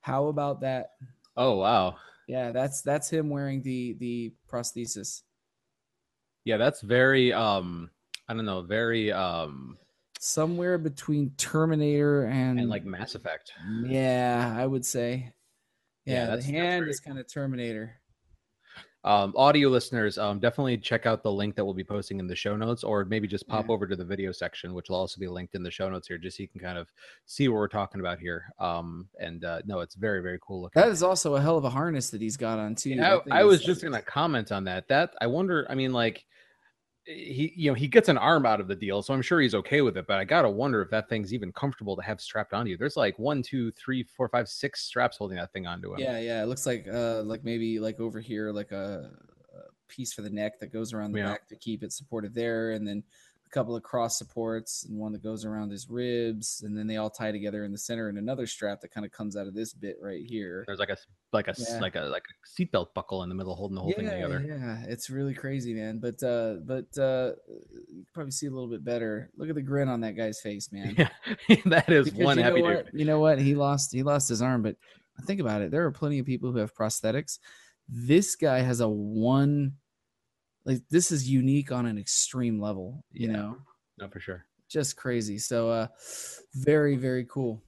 S4: how about that
S1: Oh wow,
S4: yeah that's that's him wearing the the prosthesis
S1: yeah, that's very um, I don't know, very um,
S4: somewhere between terminator and,
S1: and like Mass Effect.
S4: Yeah, I would say.
S1: Yeah,
S4: Yeah, the hand is kind of Terminator.
S1: Um, audio listeners, um, definitely check out the link that we'll be posting in the show notes, or maybe just pop
S4: Yeah.
S1: over to the video section, which will also be linked in the show notes here, just so you can kind of see what we're talking about here. Um, and uh, no, it's very, very cool looking.
S4: That is also a hell of a harness that he's got on too.
S1: Yeah, I, I was just gonna comment on that. That I wonder. I mean, like he, you know, he gets an arm out of the deal, so I'm sure he's okay with it. But I gotta wonder if that thing's even comfortable to have strapped onto you. There's like one, two, three, four, five, six straps holding that thing onto him.
S4: Yeah, yeah. It looks like uh like maybe like over here like a, a piece for the neck that goes around the
S1: Yeah.
S4: back to keep it supported there, and then a couple of cross supports and one that goes around his ribs, and then they all tie together in the center, and another strap that kind of comes out of this bit right here.
S1: There's like a like a
S4: Yeah.
S1: like a like a seatbelt buckle in the middle, holding the whole thing together.
S4: Yeah, it's really crazy, man. But uh but uh you can probably see a little bit better. Look at the grin on that guy's face, man.
S1: Yeah, that is
S4: Because
S1: one happy dude.
S4: You know what? He lost he lost his arm, but think about it. There are plenty of people who have prosthetics. This guy has a one like this is unique on an extreme level, you
S1: Yeah.
S4: know.
S1: No, for sure.
S4: Just crazy. So uh very very cool.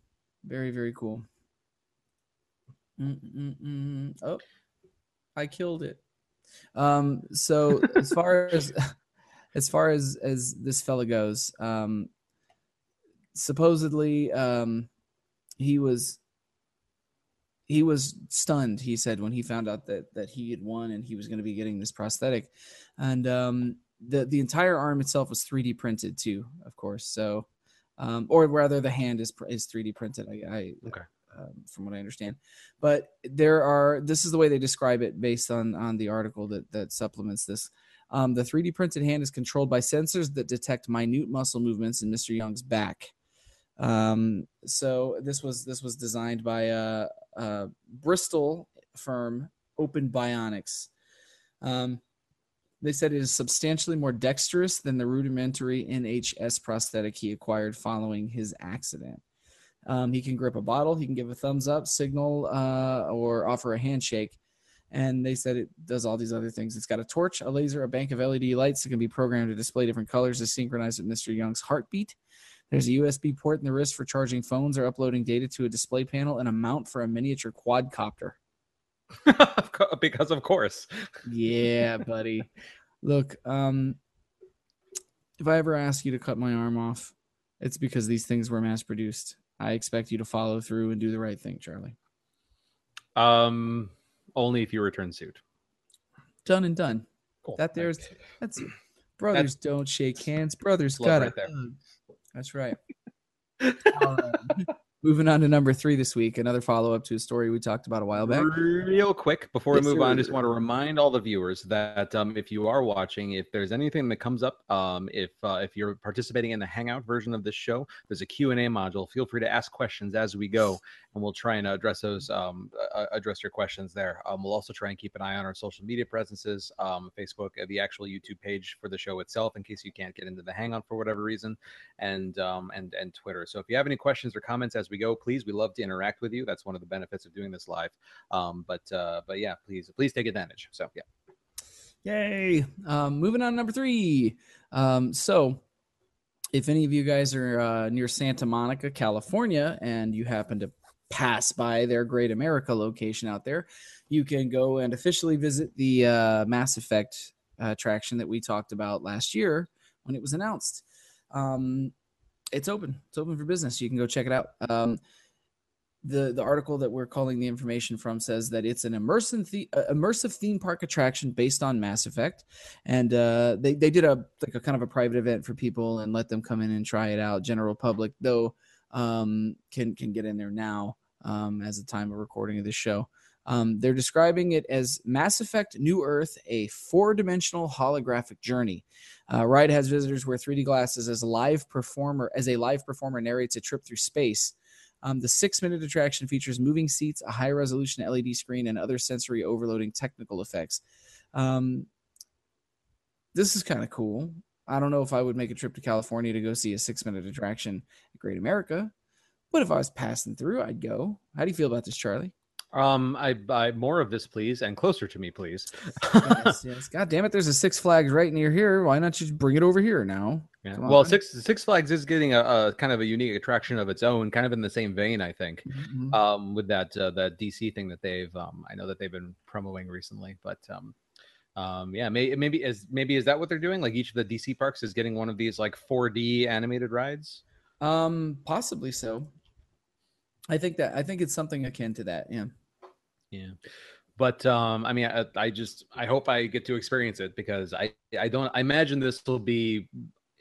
S4: Very very cool. Mm-mm-mm. Oh. I killed it. Um so as far as as far as as this fella goes, um supposedly um he was he was stunned he said when he found out that that he had won and he was going to be getting this prosthetic. And um the the entire arm itself was 3d printed too of course. So um or rather the hand is is 3d printed i, I
S1: Okay.
S4: um, from what i understand. But there are this is the way they describe it based on on the article that that supplements this. Um, the 3d printed hand is controlled by sensors that detect minute muscle movements in mr young's back um, so this was this was designed by a, a Bristol firm, Open Bionics. Um, they said it is substantially more dexterous than the rudimentary NHS prosthetic he acquired following his accident. Um, he can grip a bottle, he can give a thumbs up, signal, uh, or offer a handshake. And they said it does all these other things. It's got a torch, a laser, a bank of LED lights that can be programmed to display different colors to synchronize with Mr. Young's heartbeat. There's a USB port in the wrist for charging phones or uploading data to a display panel and a mount for a miniature quadcopter.
S1: Because of course.
S4: Yeah, buddy. Look, um, if I ever ask you to cut my arm off, it's because these things were mass produced. I expect you to follow through and do the right thing, Charlie.
S1: Um, only if you return suit.
S4: Done and done.
S1: Cool.
S4: That there's that's brothers don't shake hands. Brothers got
S1: right
S4: it.
S1: there.
S4: That's right. Right. Moving on to number three this week, another follow up to a story we talked about a while back.
S1: Real quick before
S4: Yes,
S1: we move
S4: sir.
S1: on, just want to remind all the viewers that um, if you are watching, if there's anything that comes up, um, if uh, if you're participating in the Hangout version of this show, there's a Q and A module. Feel free to ask questions as we go, and we'll try and address those, um, address your questions there. Um, we'll also try and keep an eye on our social media presences, um, Facebook, uh, the actual YouTube page for the show itself, in case you can't get into the Hangout for whatever reason, and um, and and Twitter. So if you have any questions or comments as we go, please, we love to interact with you. That's one of the benefits of doing this live. Um, but uh, but yeah, please please take advantage. So yeah,
S4: Yay. Um, moving on to number three. Um, so, if any of you guys are uh, near Santa Monica, California, and you happen to pass by their Great America location out there, you can go and officially visit the uh, Mass Effect uh, attraction that we talked about last year when it was announced. Um, it's open. It's open for business. You can go check it out. Um, the the article that we're calling the information from says that it's an immersive the, uh, immersive theme park attraction based on Mass Effect, and uh, they they did a like a kind of a private event for people and let them come in and try it out. General public though um, can can get in there now um, as the time of recording of this show. Um, they're describing it as Mass Effect New Earth, a four dimensional holographic journey. Uh, ride has visitors wear 3D glasses as a live performer as a live performer narrates a trip through space. Um, the six minute attraction features moving seats, a high resolution LED screen, and other sensory overloading technical effects. Um, this is kind of cool. I don't know if I would make a trip to California to go see a six minute attraction at Great America, but if I was passing through, I'd go. How do you feel about this, Charlie?
S1: um, I buy more of this, please, and closer to me, please.
S4: yes, yes. God damn it, there's a Six Flags right near here. Why not just bring it over here now?
S1: Yeah.
S4: Come
S1: Well,
S4: on.
S1: Six Six Flags is getting a, a kind of a unique attraction of its own, kind of in the same vein, I think.
S4: Mhm.
S1: Um, with that uh, that DC thing that they've, um, I know that they've been promoting recently, but um, Um, yeah, maybe maybe is maybe is that what they're doing? Like each of the DC parks is getting one of these like 4D animated rides.
S4: Um, possibly so. I think that I think it's something akin to that. Yeah.
S1: Yeah. But um, I mean, I, I just I hope I get to experience it because I I don't I imagine this will be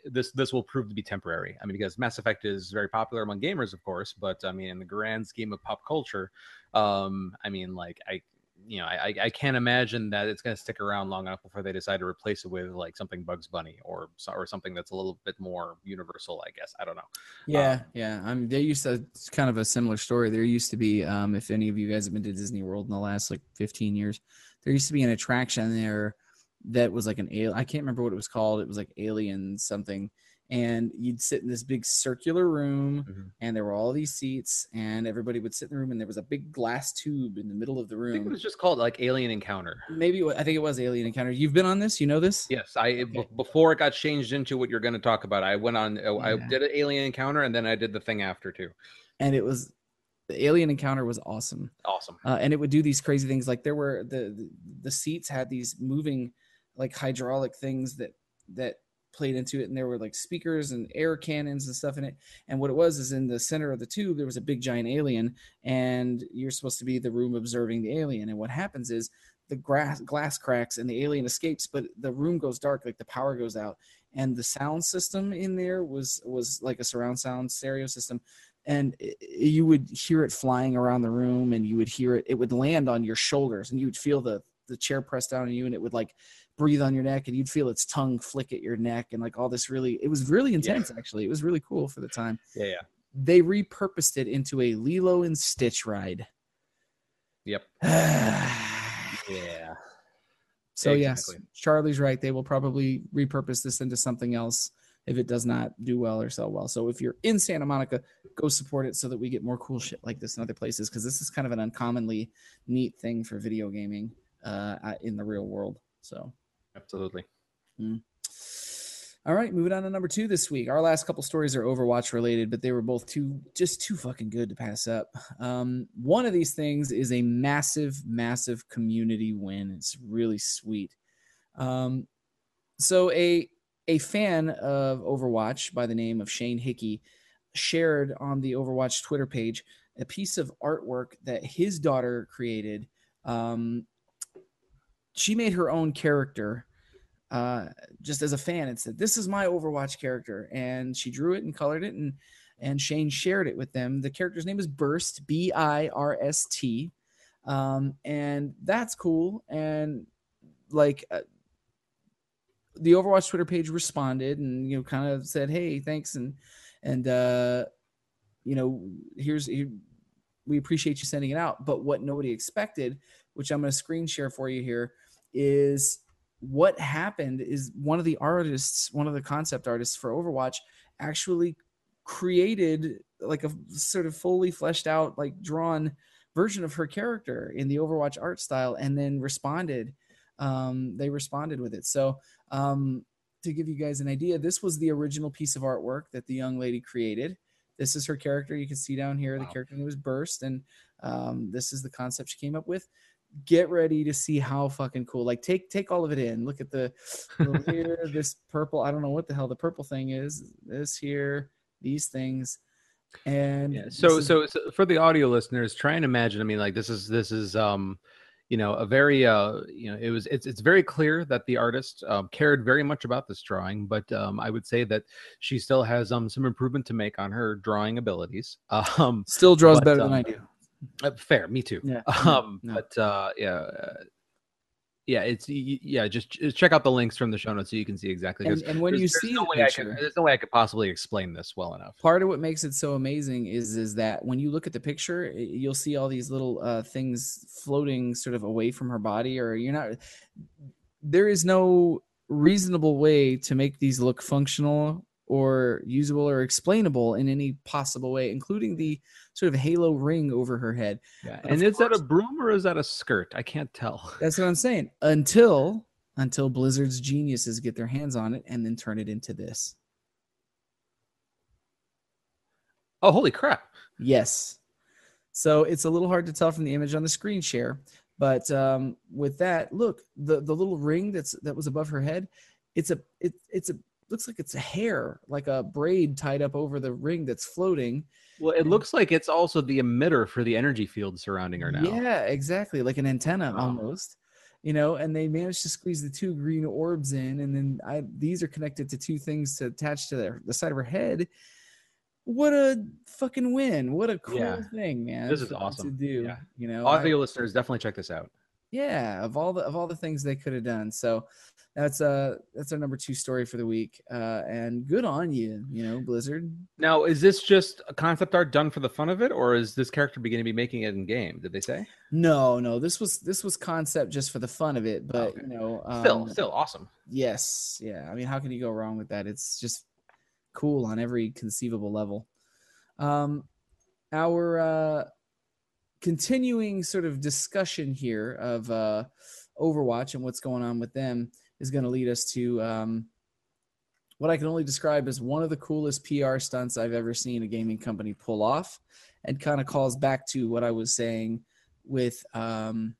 S1: this this will prove to be temporary. I mean, because Mass Effect is very popular among gamers, of course, but I mean, in the grand scheme of pop culture, um, I mean, like I you know, I, I can't imagine that it's going to stick around long enough before they decide to replace it with like something Bugs Bunny or or something that's a little bit more universal. I guess I don't know.
S4: Yeah,
S1: Um,
S4: yeah. I mean, there used to it's kind of a similar story. There used to be, um, if any of you guys have been to Disney World in the last like 15 years, there used to be an attraction there that was like an alien. I can't remember what it was called. It was like alien something, and you'd sit in this big circular room,
S1: Mhm.
S4: and there were all these seats, and everybody would sit in the room, and there was a big glass tube in the middle of the room.
S1: I think it was just called like Alien Encounter.
S4: Maybe I think it was Alien Encounter. You've been on this. You know this.
S1: Yes, I
S4: Okay.
S1: before it got changed into what you're going to talk about. I went on. uh, I did an Alien Encounter, and then I did the thing after too.
S4: and it was the Alien Encounter was awesome.
S1: Awesome.
S4: uh, and it would do these crazy things like there were the, the the seats had these moving like hydraulic things that that played into it and there were like speakers and air cannons and stuff in it. And what it was is in the center of the tube there was a big giant alien and you're supposed to be the room observing the alien. And what happens is the grass glass cracks and the alien escapes but the room goes dark like the power goes out. And the sound system in there was was like a surround sound stereo system. And i- you would hear it flying around the room and you would hear it it would land on your shoulders and you would feel the the chair pressed down on you and it would like breathe on your neck and you'd feel its tongue flick at your neck and like all this really it was really intense actually it was really cool for the time
S1: Yeah, yeah.
S4: they repurposed it into a lilo and stitch ride
S1: Yep. Yeah.
S4: So
S1: Yeah.
S4: yes charlie's right they will probably repurpose this into something else if it does not do well or sell well so if you're in santa monica go support it so that we get more cool shit like this in other places because this is kind of an uncommonly neat thing for video gaming uh, in the real world so
S1: Absolutely.
S4: All right, moving on to number two this week. Our last couple stories are Overwatch related, but they were both too just too fucking good to pass up. Um, one of these things is a massive, massive community win. It's really sweet. Um, so a a fan of Overwatch by the name of Shane Hickey shared on the Overwatch Twitter page a piece of artwork that his daughter created. Um, she made her own character uh, just as a fan and said, "This is my Overwatch character," and she drew it and colored it, and and Shane shared it with them. The character's name is Birst, B I R S T, um, and that's cool. And like uh, the Overwatch Twitter page responded and you know kind of said, "Hey, thanks," and and uh, you know here's here, we appreciate you sending it out. But what nobody expected, which I'm going to screen share for you here, is what happened is one of the artists, one of the concept artists for Overwatch, actually created like a sort of fully fleshed out, like drawn version of her character in the Overwatch art style, and then responded. Um, they responded with it. So um, to give you guys an idea, this was the original piece of artwork that the young lady created. This is her character. You can see down here. The character name was Birst, and um, this is the concept she came up with get ready to see how fucking cool. Like take take all of it in. Look at the here, this purple. I don't know what the hell the purple thing is. This here, these things, and
S1: Yeah. So,
S4: is-
S1: so, so for the audio listeners, try and imagine. I mean, like this is this is um, you know, a very uh, you know, it was it's it's very clear that the artist um, cared very much about this drawing, but um, I would say that she still has um some improvement to make on her drawing abilities. Um,
S4: still draws
S1: but,
S4: better
S1: um,
S4: than I do.
S1: Uh, fair, me too.
S4: Yeah,
S1: Um,
S4: no.
S1: but uh, yeah, uh, yeah, it's yeah. Just, check out the links from the show notes so you can see exactly.
S4: And, and when you see
S1: no
S4: the
S1: way could, there's no way I could possibly explain this well enough.
S4: part of what makes it so amazing is is that when you look at the picture you'll see all these little uh, things floating sort of away from her body or you're not there is no reasonable way to make these look functional or usable or explainable in any possible way including the sort of halo ring over her head
S1: Yeah. And is that a broom or is that a skirt? I can't tell.
S4: that's what i'm saying until until blizzard's geniuses get their hands on it and then turn it into this
S1: Oh, holy crap!
S4: Yes. So it's a little hard to tell from the image on the screen share, But um, with that, look the the little ring that's that was above her head. It's a it, it's a looks like it's a hair, like a braid tied up over the ring that's floating.
S1: Well, it looks like it's also the emitter for the energy field surrounding her now.
S4: Yeah, exactly, like an antenna
S1: Wow.
S4: almost. You know, and they managed to squeeze the two green orbs in, and then I, these are connected to two things to attach to their, the side of her head. What a fucking win! What a cool
S1: Yeah.
S4: thing, man!
S1: This is awesome.
S4: to do.
S1: Yeah.
S4: You know, I-
S1: Audio listeners, definitely check this out.
S4: yeah of all the of all the things they could have done so that's uh that's our number two story for the week uh and good on you you know blizzard
S1: Now, is this just a concept art done for the fun of it, or is this character beginning to be making it in game? Did they say?
S4: no no this was this was concept just for the fun of it but
S1: Okay.
S4: you know
S1: Still,
S4: um,
S1: still awesome.
S4: yes yeah i mean how can you go wrong with that it's just cool on every conceivable level um our uh continuing sort of discussion here of uh overwatch and what's going on with them is going to lead us to um what i can only describe as one of the coolest pr stunts i've ever seen a gaming company pull off and kind of calls back to what i was saying with um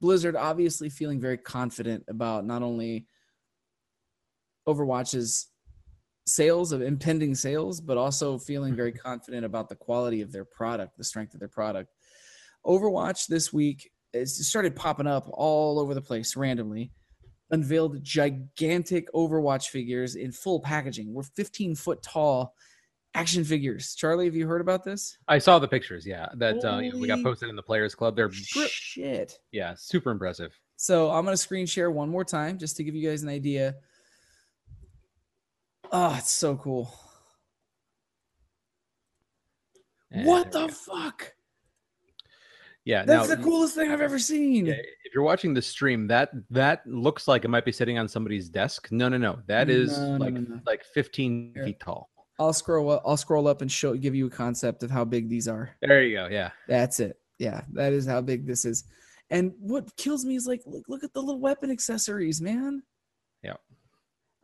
S4: blizzard obviously feeling very confident about not only overwatch's sales of impending sales, but also feeling very confident about the quality of their product, the strength of their product. Overwatch this week it started popping up all over the place randomly. Unveiled gigantic Overwatch figures in full packaging. We're 15 foot tall action figures. Charlie, have you heard about this?
S1: I saw the pictures. Yeah, that uh, you know, we got posted in the Players Club. They're
S4: Shit.
S1: yeah, super impressive.
S4: So I'm gonna screen share one more time just to give you guys an idea. Oh, it's so cool.
S1: And
S4: what the fuck?
S1: Yeah,
S4: That's
S1: now,
S4: the coolest thing I've ever seen.
S1: if you're watching the stream, that that looks like it might be sitting on somebody's desk. No, no, no. That is
S4: No, no,
S1: like
S4: no,
S1: like 15
S4: Here.
S1: feet tall.
S4: I'll scroll up. I'll scroll up and show give you a concept of how big these are.
S1: There you go. Yeah.
S4: That's it. Yeah, that is how big this is. And what kills me is like, look, look at the little weapon accessories, man.
S1: Yeah.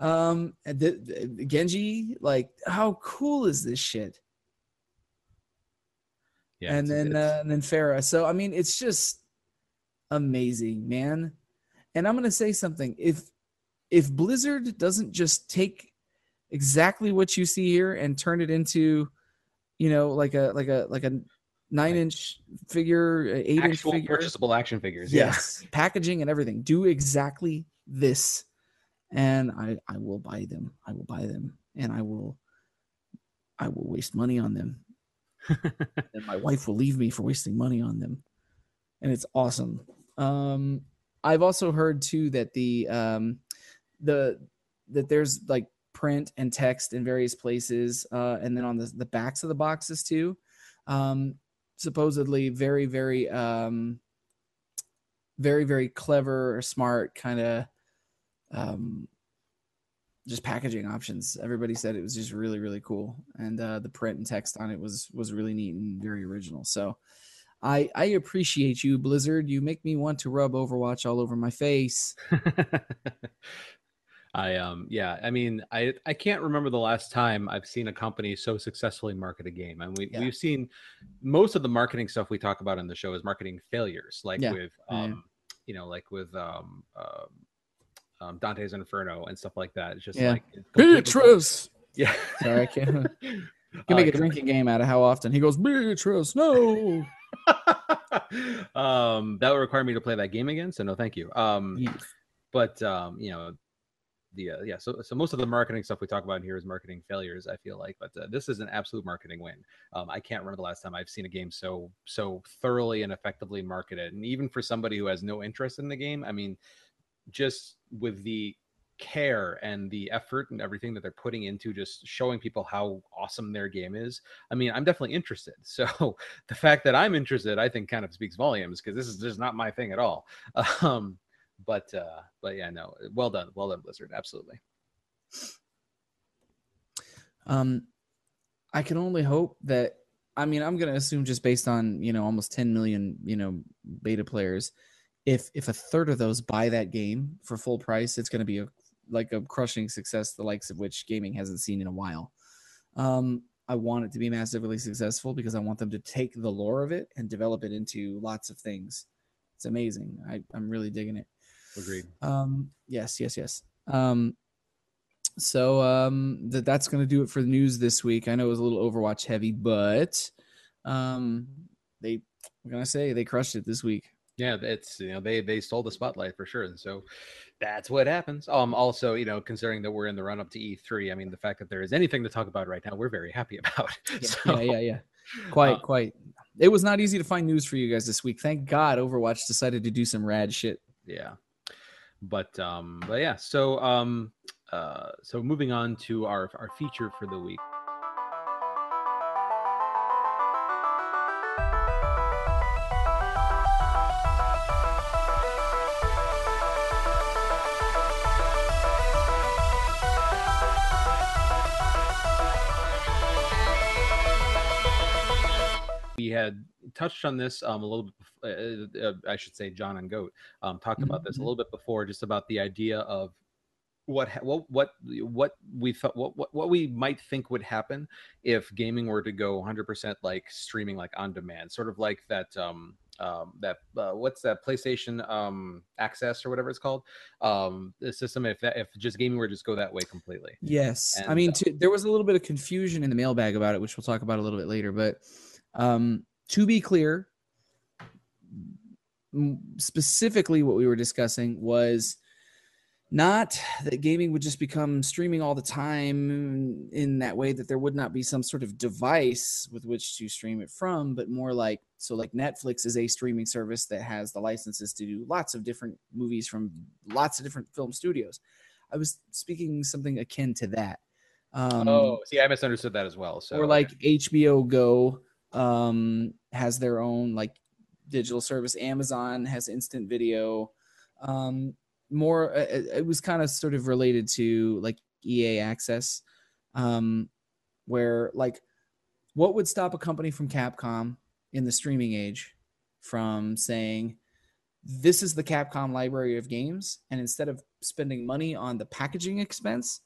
S4: Um, the, the- Genji, like, how cool is this shit?
S1: Yeah.
S4: and then uh, and then Pharah. So I mean, it's just amazing, man. And I'm gonna say something. If if Blizzard doesn't just take exactly what you see here and turn it into, you know, like a like a like a nine inch figure, eight inch
S1: actual
S4: figure,
S1: purchasable action figures. Yeah.
S4: yes, packaging and everything. Do exactly this, and I I will buy them. I will buy them, and I will I will waste money on them and my wife will leave me for wasting money on them. And it's awesome. Um i've also heard too that the um the that there's like print and text in various places uh and then on the, the backs of the boxes too. Um supposedly very very um very very clever or smart kind of um just packaging options. Everybody said it was just really really cool, and uh, the print and text on it was was really neat and very original. So, I I appreciate you, Blizzard. You make me want to rub Overwatch all over my face.
S1: I um yeah, I mean I I can't remember the last time I've seen a company so successfully market a game. And we
S4: Yeah.
S1: we've seen most of the marketing stuff we talk about in the show is marketing failures, like
S4: Yeah.
S1: with
S4: Yeah, yeah.
S1: um you know, like with um, um um Dante's Inferno and stuff like that. It's just
S4: Yeah.
S1: like
S4: Beatrice.
S1: Yeah.
S4: Sorry, I can't. You
S1: Uh,
S4: can make a drinking game out of how often he goes Beatrice. No.
S1: um that would require me to play that game again, so no thank you. Um
S4: Yeah.
S1: but um you know the uh, yeah so so most of the marketing stuff we talk about here is marketing failures i feel like but uh, this is an absolute marketing win um i can't remember the last time i've seen a game so so thoroughly and effectively marketed and even for somebody who has no interest in the game i mean just with the care and the effort and everything that they're putting into just showing people how awesome their game is i mean i'm definitely interested so the fact that i'm interested i think kind of speaks volumes because this is just not my thing at all um but uh but yeah no well done well done blizzard absolutely
S4: Um, I can only hope that. I mean, I'm gonna assume just based on you know almost 10 million you know beta players, if if a third of those buy that game for full price, it's gonna be a like a crushing success, the likes of which gaming hasn't seen in a while. Um, I want it to be massively successful because I want them to take the lore of it and develop it into lots of things. It's amazing. I, I'm really digging it.
S1: Agreed.
S4: Um, yes, yes, yes. Um, so um, that that's gonna do it for the news this week. I know it was a little Overwatch heavy, but um, they I'm gonna say they crushed it this week.
S1: Yeah, it's you know they they stole the spotlight for sure, and so that's what happens. Um, also you know considering that we're in the run up to E3, I mean the fact that there is anything to talk about right now, we're very happy about.
S4: Yeah,
S1: So,
S4: yeah, yeah, yeah. Quite,
S1: Uh,
S4: quite. It was not easy to find news for you guys this week. Thank God Overwatch decided to do some rad shit.
S1: yeah but um but yeah so um uh so moving on to our our feature for the week we had touched on this um, a little bit. Uh, uh, I should say, John and Goat um, talked about this a
S4: Mhm.
S1: little bit before, just about the idea of what what what what we thought what, what what we might think would happen if gaming were to go 100% like streaming like on demand sort of like that um um that uh, what's that playstation um access or whatever it's called um the system if that if just gaming were to just go that way completely
S4: Yes, I mean,
S1: uh,
S4: to, there was a little bit of confusion in the mailbag about it, which we'll talk about a little bit later. But um, to be clear, specifically, what we were discussing was not that gaming would just become streaming all the time in that way that there would not be some sort of device with which to stream it from, but more like so like Netflix is a streaming service that has the licenses to do lots of different movies from lots of different film studios. I was speaking something akin to that. Um,
S1: oh see i misunderstood that as well so
S4: or like HBO Go um, has their own like digital service. Amazon has instant video. Um, more, uh, it, it was kind of sort of related to like EA Access, um, where like what would stop a company from Capcom in the streaming age from saying this is the Capcom library of games, and instead of spending money on the packaging expense,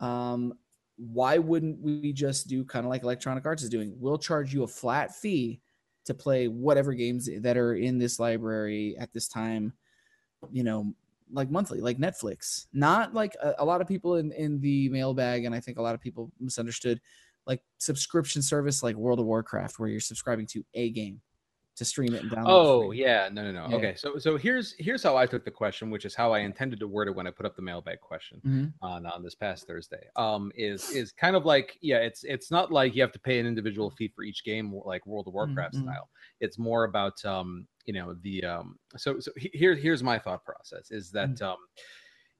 S4: um, why wouldn't we just do kind of like Electronic Arts is doing? We'll charge you a flat fee to play whatever games that are in this library at this time, you know, like monthly, like Netflix. Not like a, a lot of people in, in the mailbag, and I think a lot of people misunderstood like subscription service like World of Warcraft, where you're subscribing to a game to stream it and download.
S1: Oh yeah, no, no, no.
S4: Yeah.
S1: Okay, so so here's here's how I took the question, which is how I intended to word it when I put up the mailbag question
S4: Mhm.
S1: on on this past Thursday. Um, is is kind of like yeah, it's it's not like you have to pay an individual fee for each game like World of Warcraft
S4: mhm.
S1: style. It's more about um, you know, the um. So so he- here here's my thought process is that um,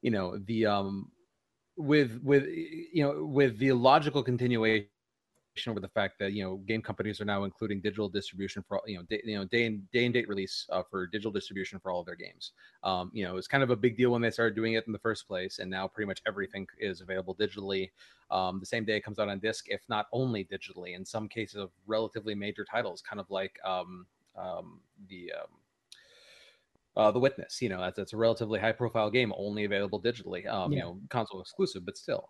S1: you know, the um, with with you know with the logical continuation over the fact that you know game companies are now including digital distribution for you know day, you know day and day and date release uh, for digital distribution for all of their games. Um, you know, it's kind of a big deal when they started doing it in the first place, and now pretty much everything is available digitally. Um, the same day it comes out on disc, if not only digitally. In some cases of relatively major titles, kind of like um, um, the um, uh, the Witness, you know, that's, that's a relatively high profile game, only available digitally. Um, You know, console exclusive, but still.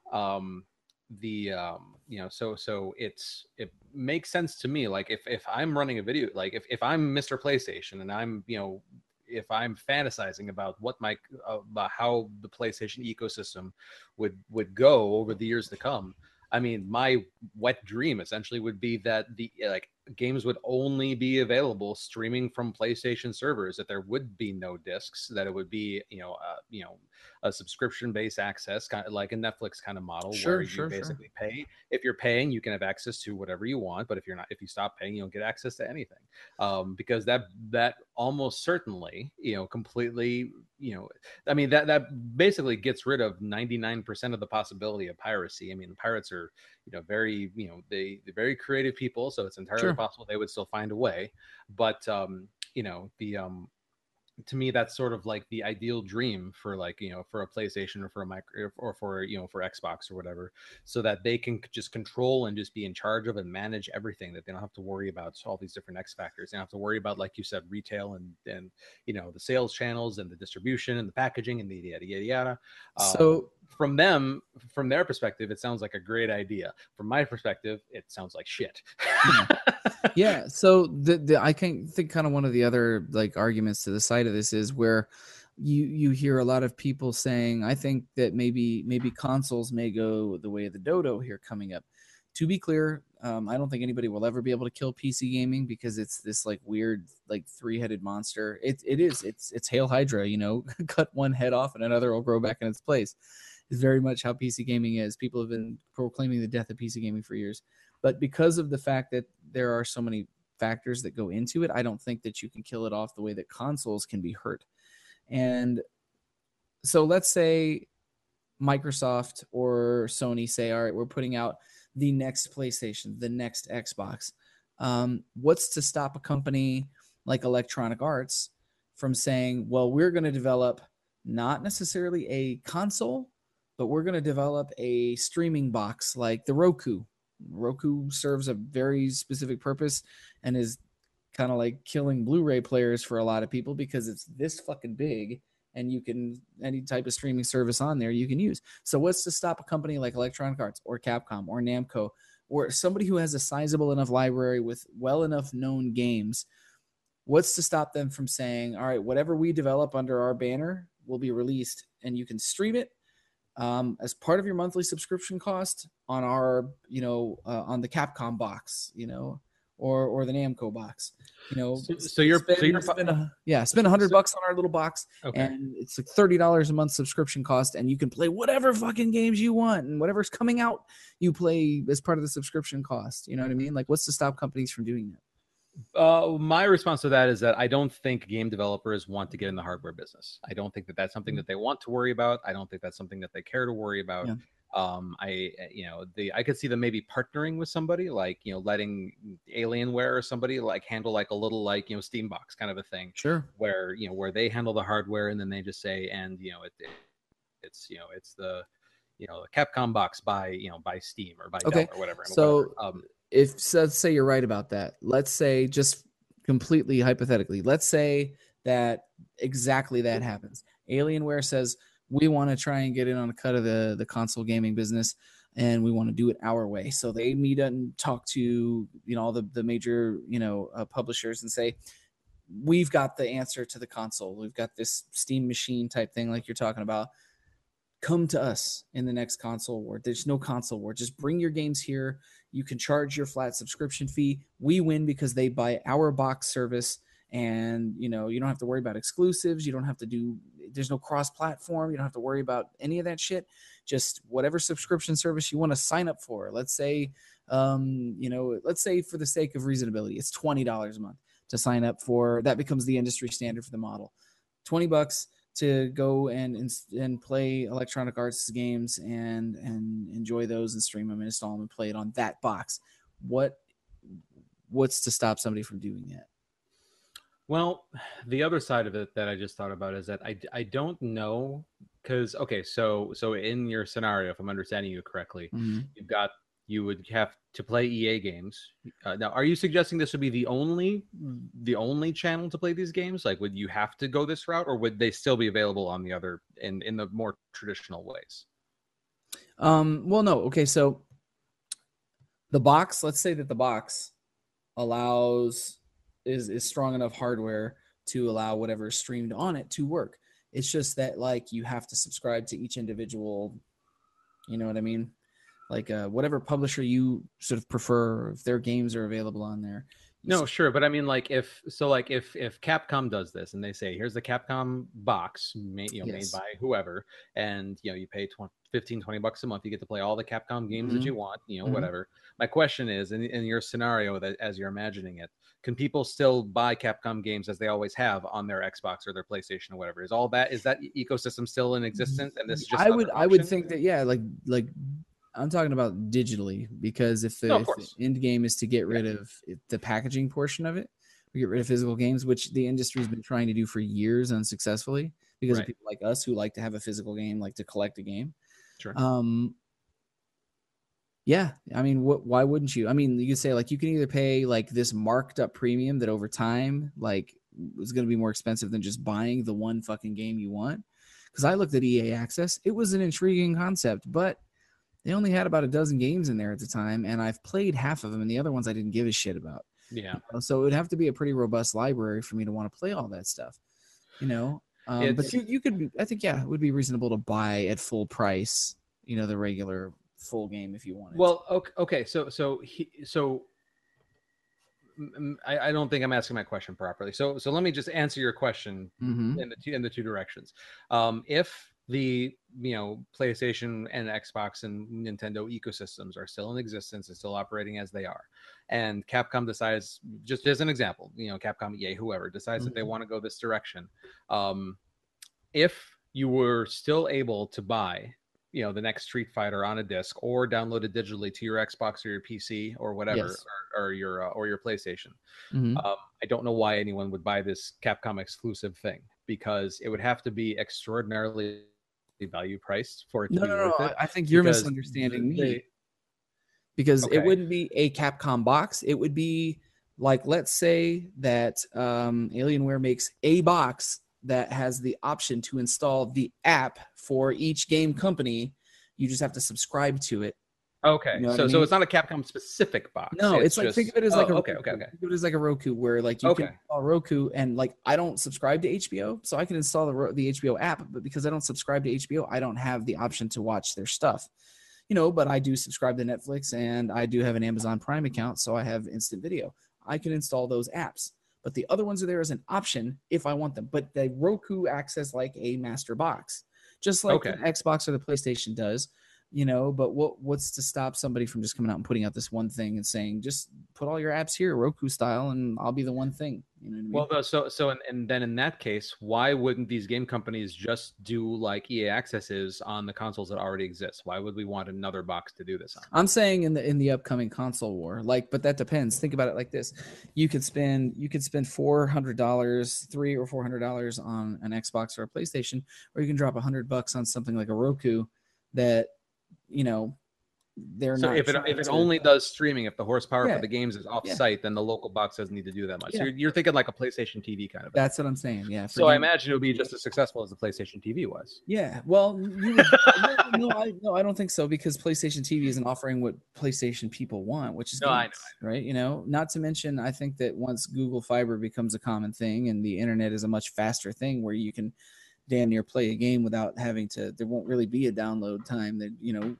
S1: The um, you know, so so it's it makes sense to me. Like if if I'm running a video, like if if I'm Mr. PlayStation and I'm you know if I'm fantasizing about what my uh, about how the PlayStation ecosystem would would go over the years to come, I mean, my wet dream essentially would be that the like games would only be available streaming from PlayStation servers. That there would be no discs. That it would be you know uh, you know a subscription based access, kind of like a Netflix kind of model
S4: Sure,
S1: where you
S4: sure, sure.
S1: basically pay. If you're paying, you can have access to whatever you want. But if you're not, if you stop paying, you don't get access to anything. Um, because that that almost certainly you know completely you know I mean that that basically gets rid of 99% of the possibility of piracy. I mean, pirates are you know very you know they they're very creative people, so it's entirely
S4: Sure.
S1: possible they would still find a way. But um, you know the um to me that's sort of like the ideal dream for like you know for a playstation or for a micro or for you know for xbox or whatever so that they can just control and just be in charge of and manage everything that they don't have to worry about all these different x factors. They don't have to worry about like you said retail and and you know the sales channels and the distribution and the packaging and the yada yada yada. Um,
S4: So
S1: from them from their perspective it sounds like a great idea. From my perspective it sounds like shit.
S4: Yeah so the, the i can think kind of one of the other like arguments to the side of this is where you you hear a lot of people saying i think that maybe maybe consoles may go the way of the dodo here coming up. To be clear um, i don't think anybody will ever be able to kill pc gaming because it's this like weird like three-headed monster. It, it is. It's it's hail hydra you know? Cut one head off and another will grow back in its place. Is very much how pc gaming is. People have been proclaiming the death of pc gaming for years. But because of the fact that there are so many factors that go into it, I don't think that you can kill it off the way that consoles can be hurt. And so let's say Microsoft or Sony say, all right, we're putting out the next PlayStation, the next Xbox. Um, what's to stop a company like Electronic Arts from saying, well, we're going to develop not necessarily a console, but we're going to develop a streaming box like the Roku Roku serves a very specific purpose and is kind of like killing Blu-ray players for a lot of people because it's this fucking big and you can any type of streaming service on there you can use. So what's to stop a company like Electronic Arts or Capcom or Namco or somebody who has a sizable enough library with well enough known games what's to stop them from saying all right whatever we develop under our banner will be released and you can stream it um, as part of your monthly subscription cost on our, you know, uh, on the Capcom box, you know, or or the Namco box, you know.
S1: So, so you're
S4: spend,
S1: so you're
S4: spend a, yeah, spend a hundred bucks on our little box,
S1: okay.
S4: and it's like thirty dollars a month subscription cost, and you can play whatever fucking games you want, and whatever's coming out, you play as part of the subscription cost. You know what I mean? Like, what's to stop companies from doing that?
S1: Uh, my response to that is that I don't think game developers want to get in the hardware business. I don't think that that's something that they want to worry about. I don't think that's something that they care to worry about.
S4: Yeah.
S1: Um, I, you know, the I could see them maybe partnering with somebody like you know letting Alienware or somebody like handle like a little like you know Steambox kind of a thing
S4: Sure.
S1: where you know where they handle the hardware and then they just say and you know it, it it's you know it's the you know the Capcom box by you know by Steam or by
S4: Okay,
S1: Dell or whatever.
S4: so-
S1: whatever. Um,
S4: if so let's say you're right about that. Let's say just completely hypothetically let's say that exactly that happens. Alienware says we want to try and get in on a cut of the the console gaming business and we want to do it our way. So they meet and talk to you know all the, the major you know uh, publishers and say we've got the answer to the console. We've got this steam machine type thing like you're talking about. Come to us in the next console war. There's no console war. Just bring your games here you can charge your flat subscription fee. We win because they buy our box service and you know you don't have to worry about exclusives. You don't have to do there's no cross platform you don't have to worry about any of that shit. Just whatever subscription service you want to sign up for. Let's say um you know let's say for the sake of reasonability it's $20 a month to sign up for that becomes the industry standard for the model. 20 bucks to go and and, play Electronic Arts games and and enjoy those and stream them and install them and play it on that box. What what's to stop somebody from doing that?
S1: Well, the other side of it that I just thought about is that I, I don't know because okay, so so in your scenario, if I'm understanding you correctly, mm-hmm. you've got you would have to play EA games. Uh, now, are you suggesting this would be the only the only channel to play these games? Like, would you have to go this route, or would they still be available on the other in in the more traditional ways?
S4: Um, well, no. Okay, so the box. Let's say that the box allows is is strong enough hardware to allow whatever streamed on it to work. It's just that like you have to subscribe to each individual. You know what I mean? Like uh, whatever publisher you sort of prefer, if their games are available on there.
S1: No, sure, but I mean, like, if so, like, if if Capcom does this and they say, "Here's the Capcom box, made you know,
S4: Yes.
S1: made by whoever," and you know, you pay 20, 15, 20 bucks a month, you get to play all the Capcom games that
S4: Mhm.
S1: you want, you know,
S4: Mhm.
S1: whatever. My question is, in in your scenario that as you're imagining it, can people still buy Capcom games as they always have on their Xbox or their PlayStation or whatever? Is all that is that ecosystem still in existence? And this is just
S4: I would
S1: another
S4: I would think that yeah, like like I'm talking about digitally because if the,
S1: No,
S4: if the end game is to get rid of the packaging portion of it, we get rid of physical games, which the industry's been trying to do for years unsuccessfully because
S1: Right.
S4: of people like us who like to have a physical game, like to collect a game.
S1: Sure.
S4: Um yeah, I mean, what? Why wouldn't you? I mean, you could say like you can either pay like this marked up premium that over time like is going to be more expensive than just buying the one fucking game you want. Because I looked at EA Access, it was an intriguing concept, but they only had about a dozen games in there at the time, and I've played half of them, and the other ones I didn't give a shit about.
S1: Yeah.
S4: So it would have to be a pretty robust library for me to want to play all that stuff. You know, um, but you you could I think yeah, it would be reasonable to buy at full price. You know, the regular full game if you wanted.
S1: Well, okay, okay. So, so he, so I, I don't think I'm asking my question properly. So, so let me just answer your question
S4: Mhm.
S1: in the two in the two directions. Um, if the you know PlayStation and Xbox and Nintendo ecosystems are still in existence and still operating as they are, and Capcom decides, just as an example, you know, Capcom, EA, whoever decides that they
S4: Mhm.
S1: want to go this direction, um, if you were still able to buy you know the next street fighter on a disc or download it digitally to your xbox or your pc or whatever
S4: Yes.
S1: or, or your uh, or your playstation
S4: Mhm.
S1: um, i don't know why anyone would buy this capcom exclusive thing because it would have to be extraordinarily value priced for it to
S4: no,
S1: be
S4: no, no. I I think you're misunderstanding me.
S1: they-
S4: because
S1: Okay.
S4: it wouldn't be a Capcom box. It would be like, let's say that um, Alienware makes a box that has the option to install the app for each game company. You just have to subscribe to it.
S1: Okay
S4: You know
S1: so
S4: I
S1: so it's not a capcom specific box
S4: No, it's, like think of it as
S1: oh,
S4: like a oh,
S1: okay
S4: Roku.
S1: okay okay
S4: Think of it as like a Roku where like you
S1: Okay.
S4: can install Roku and like I don't subscribe to HBO, so I can install the the HBO app, but because I don't subscribe to HBO, I don't have the option to watch their stuff. You know, but I do subscribe to Netflix and I do have an Amazon Prime account, so I have instant video. I can install those apps. But the other ones are there as an option if I want them. But the Roku acts as like a master box, just like
S1: Okay.
S4: the Xbox or the PlayStation does you know but what what's to stop somebody from just coming out and putting out this one thing and saying just put all your apps here roku style and i'll be the one thing you know what I mean?
S1: Well, so so and, and then in that case, why wouldn't these game companies just do like EA Access is on the consoles that already exist? Why would we want another box to do this on?
S4: i'm saying in the in the upcoming console war like but that depends think about it like this you could spend you could spend $400 three or $400 on an xbox or a playstation or you can drop a 100 bucks on something like a roku that you know they're
S1: So
S4: not
S1: if it if it
S4: to-
S1: only does streaming, if the horsepower
S4: Yeah.
S1: for the games is off
S4: Yeah.
S1: site, then the local box doesn't need to do that much. So you're, you're thinking like a PlayStation TV kind of. thing.
S4: that's what i'm saying yeah
S1: So I imagine it would be just as successful as the PlayStation TV was.
S4: Yeah, well, you would, no, no, I, no, I don't think so because PlayStation TV isn't offering what PlayStation people want, which is
S1: No, I know,
S4: games, right? You know, not to mention, I think that once Google Fiber becomes a common thing and the internet is a much faster thing where you can damn near play a game without having to, there won't really be a download time that you know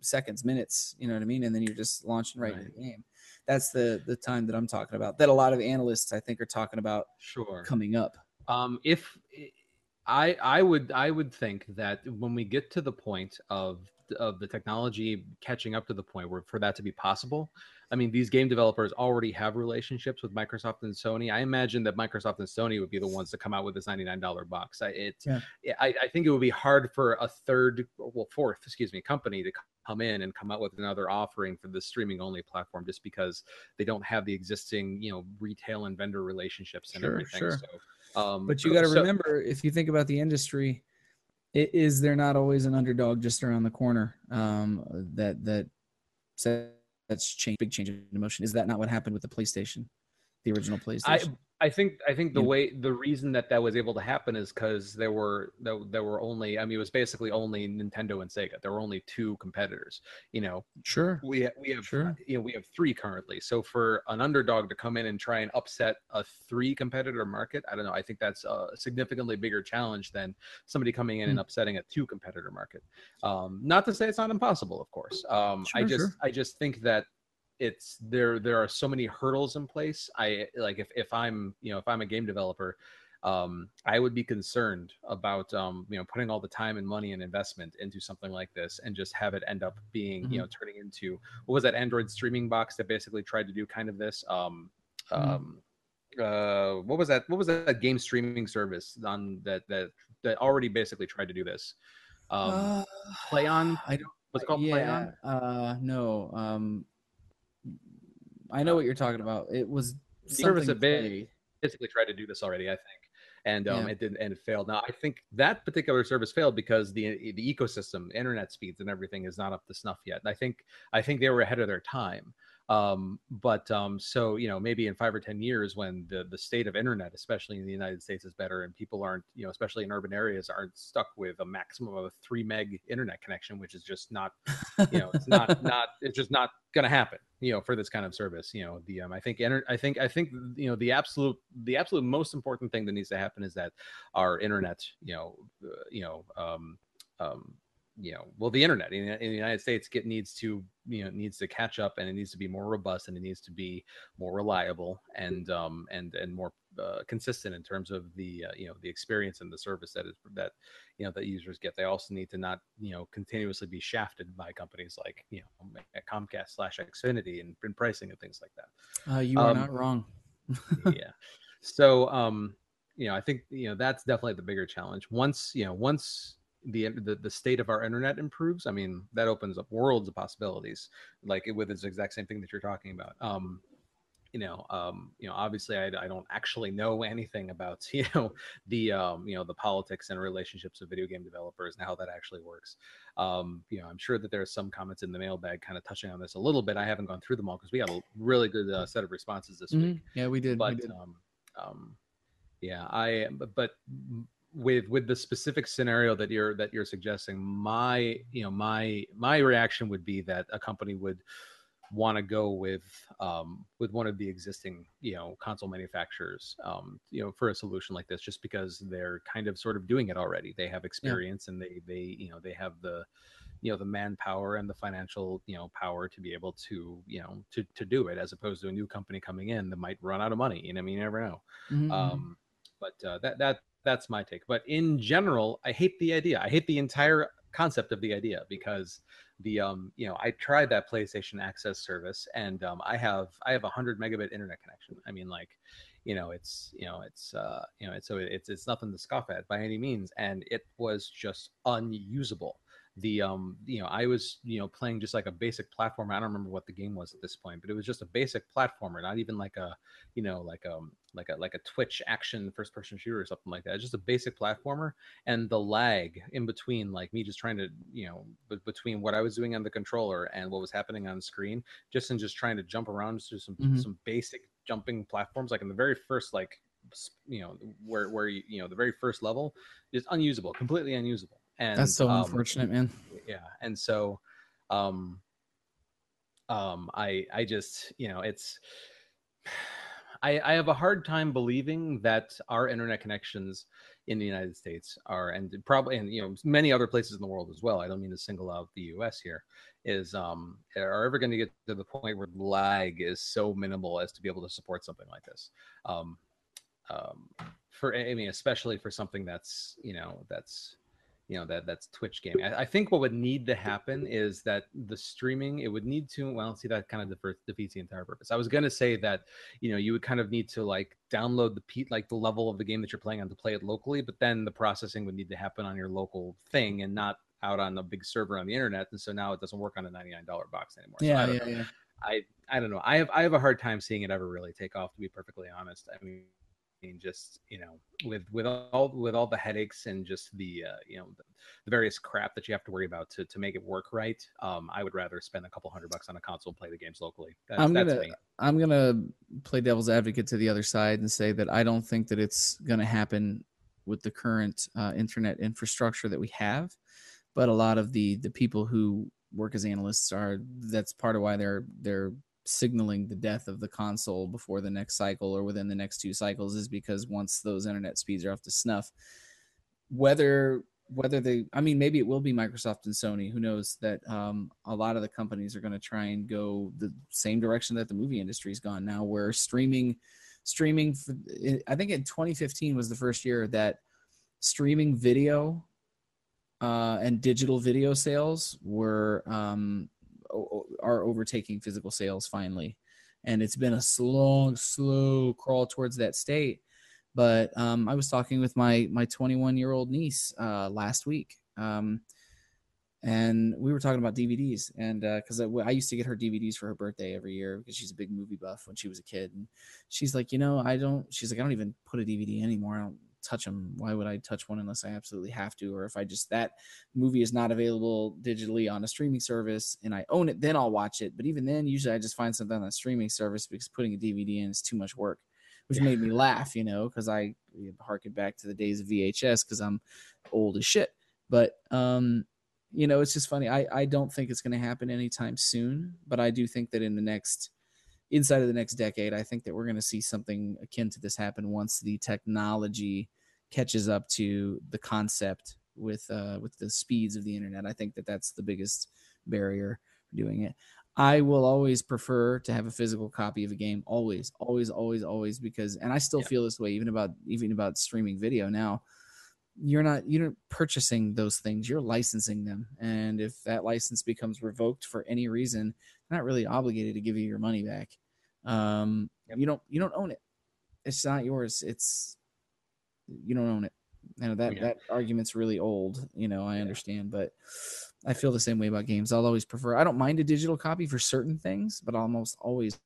S4: seconds, minutes, you know what I mean, and then you're just launching right, into the game. That's the the time that I'm talking about. That a lot of analysts I think are talking about
S1: Sure.
S4: coming up.
S1: Um, if I I would I would think that when we get to the point of of the technology catching up to the point where for that to be possible, I mean these game developers already have relationships with Microsoft and Sony. I imagine that Microsoft and Sony would be the ones to come out with this ninety nine dollar box. I, it
S4: Yeah.
S1: I, I think it would be hard for a third well fourth excuse me company to come in and come out with another offering for the streaming only platform just because they don't have the existing you know retail and vendor relationships and
S4: Sure,
S1: everything.
S4: sure.
S1: So um,
S4: But you got to
S1: so-
S4: remember, if you think about the industry, it is there not always an underdog just around the corner um, that that that's change big change in motion. Is that not what happened with the PlayStation, the original PlayStation?
S1: I think I think the
S4: You
S1: way the reason that that was able to happen is because there were there, there were only I mean it was basically only Nintendo and Sega. There were only two competitors. You know
S4: sure.
S1: we we have
S4: Sure.
S1: you know we have three currently. So for an underdog to come in and try and upset a three competitor market, I don't know. I think that's a significantly bigger challenge than somebody coming in and
S4: Hmm.
S1: upsetting a two competitor market. Um, not to say it's not impossible, of course. Um, I just
S4: sure.
S1: I just think that it's there there are so many hurdles in place i like if, if i'm you know if i'm a game developer um i would be concerned about um you know putting all the time and money and investment into something like this and just have it end up being you know turning into what was that android streaming box that basically tried to do kind of this um
S4: Mhm.
S1: um uh what was that what was that game streaming service on that that that already basically tried to do this um
S4: Uh,
S1: play on
S4: I don't.
S1: what's it called play on
S4: Uh, no. Um, I know what you're talking about. It was
S1: Service bit-
S4: Play.
S1: basically tried to do this already, I think, and um,
S4: Yeah.
S1: it didn't, and it failed. Now, I think that particular service failed because the the ecosystem, internet speeds, and everything is not up to snuff yet. I think I think they were ahead of their time. Um, but um, so you know, maybe in five or ten years, when the the state of internet, especially in the United States, is better, and people aren't, you know, especially in urban areas, aren't stuck with a maximum of a three meg internet connection, which is just not, you know, it's not not it's just not going to happen. You know for this kind of service you know the um, i think enter- i think i think you know the absolute the absolute most important thing that needs to happen is that our internet you know uh, you know um um you know well the internet in, in the united states get needs to you know needs to catch up and it needs to be more robust and it needs to be more reliable and um and and more uh, consistent in terms of the uh, you know the experience and the service that is that you know that users get. They also need to not you know continuously be shafted by companies like you know comcast slash xfinity and, and pricing and things like that.
S4: Uh, you are
S1: Um,
S4: not wrong.
S1: yeah. So um you know i think you know that's definitely the bigger challenge. Once you know once the, the the state of our internet improves i mean that opens up worlds of possibilities like with this exact same thing that you're talking about. Um you know um you know obviously I, I don't actually know anything about you know the um you know the politics and relationships of video game developers and how that actually works um you know i'm sure that there are some comments in the mailbag kind of touching on this a little bit i haven't gone through them all because we got a really good uh, set of responses this week
S4: Mhm. Yeah, we did. we
S1: but
S4: did.
S1: um, um, yeah, I but with with the specific scenario that you're that you're suggesting, my you know my my reaction would be that a company would want to go with um, with one of the existing you know console manufacturers um, you know for a solution like this just because they're kind of sort of doing it already. They have experience and they they you know they have the you know the manpower and the financial you know power to be able to you know to to do it as opposed to a new company coming in that might run out of money you know I mean you never know.
S4: Mhm, mhm.
S1: um but uh, that that that's my take. But in general i hate the idea. I hate the entire concept of the idea because the um you know i tried that playstation access service and um i have i have a 100 megabit internet connection. I mean like you know it's you know it's uh you know it's so it's it's nothing to scoff at by any means. And it was just unusable the um you know i was you know playing just like a basic platformer. I don't remember what the game was at this point but it was just a basic platformer not even like a you know like um like a like a twitch action first person shooter or something like that. Just a basic platformer and the lag in between like me just trying to you know but between what i was doing on the controller and what was happening on screen just in just trying to jump around do some
S4: Mhm.
S1: some basic jumping platforms like in the very first like you know where where you, you know the very first level is unusable completely unusable and
S4: That's so
S1: um,
S4: unfortunate, man.
S1: yeah and so um um i i just you know it's I, I have a hard time believing that our internet connections in the United States are, and probably, and you know, many other places in the world as well. I don't mean to single out the U.S. here. Is um, are ever going to get to the point where lag is so minimal as to be able to support something like this? Um, um, for I mean, especially for something that's you know that's you know that that's Twitch gaming. I, I think what would need to happen is that the streaming it would need to well see that kind of defeats, defeats the entire purpose. I was going to say that you know you would kind of need to like download the pe- like the level of the game that you're playing on to play it locally, but then the processing would need to happen on your local thing and not out on a big server on the internet. And so now it doesn't work on a ninety nine dollar box anymore. So I
S4: Yeah,
S1: don't
S4: yeah,
S1: know.
S4: yeah.
S1: I I don't know. I have I have a hard time seeing it ever really take off. To be perfectly honest, I mean, just you know, with with all with all the headaches and just the uh, you know the, the various crap that you have to worry about to to make it work right. Um, I would rather spend a couple hundred bucks on a console and play the games locally.
S4: I'm
S1: that's
S4: gonna-
S1: me.
S4: I'm gonna play devil's advocate to the other side and say that I don't think that it's gonna happen with the current uh, internet infrastructure that we have. But a lot of the the people who work as analysts are that's part of why they're they're signaling the death of the console before the next cycle or within the next two cycles is because once those internet speeds are off to snuff, whether whether they i mean maybe it will be microsoft and sony who knows that um, a lot of the companies are going to try and go the same direction that the movie industry's gone now where streaming streaming i think in 2015 was the first year that streaming video uh, and digital video sales were um, are overtaking physical sales finally and it's been a slow slow crawl towards that state but um, I was talking with my my 21 year old niece uh, last week, um, and we were talking about DVDs, and because I, I used to get her DVDs for her birthday every year because she's a big movie buff when she was a kid, and she's like, you know, I don't. She's like, I don't even put a DVD anymore. I don't touch them. Why would I touch one unless I absolutely have to, or if I just that movie is not available digitally on a streaming service and I own it, then I'll watch it. But even then, usually I just find something on a streaming service because putting a DVD in is too much work which made me laugh, you know, because I harken back to the days of VHS because I'm old as shit. But um, you know, it's just funny. I I don't think it's going to happen anytime soon, but I do think that in the next inside of the next decade, I think that we're going to see something akin to this happen once the technology catches up to the concept with uh, with the speeds of the internet. I think that that's the biggest barrier for doing it. I will always prefer to have a physical copy of a game. Always, always, always, always. Because, and I still
S1: Yeah.
S4: feel this way even about even about streaming video now. You're not you're not purchasing those things. You're licensing them, and if that license becomes revoked for any reason, not really obligated to give you your money back. Um,
S1: Yep.
S4: You don't you don't own it. It's not yours. It's you don't own it. You know that
S1: Yeah.
S4: that argument's really old. You know I
S1: Yeah.
S4: understand, but I feel the same way about games. I'll always prefer. I don't mind a digital copy for certain things, but almost always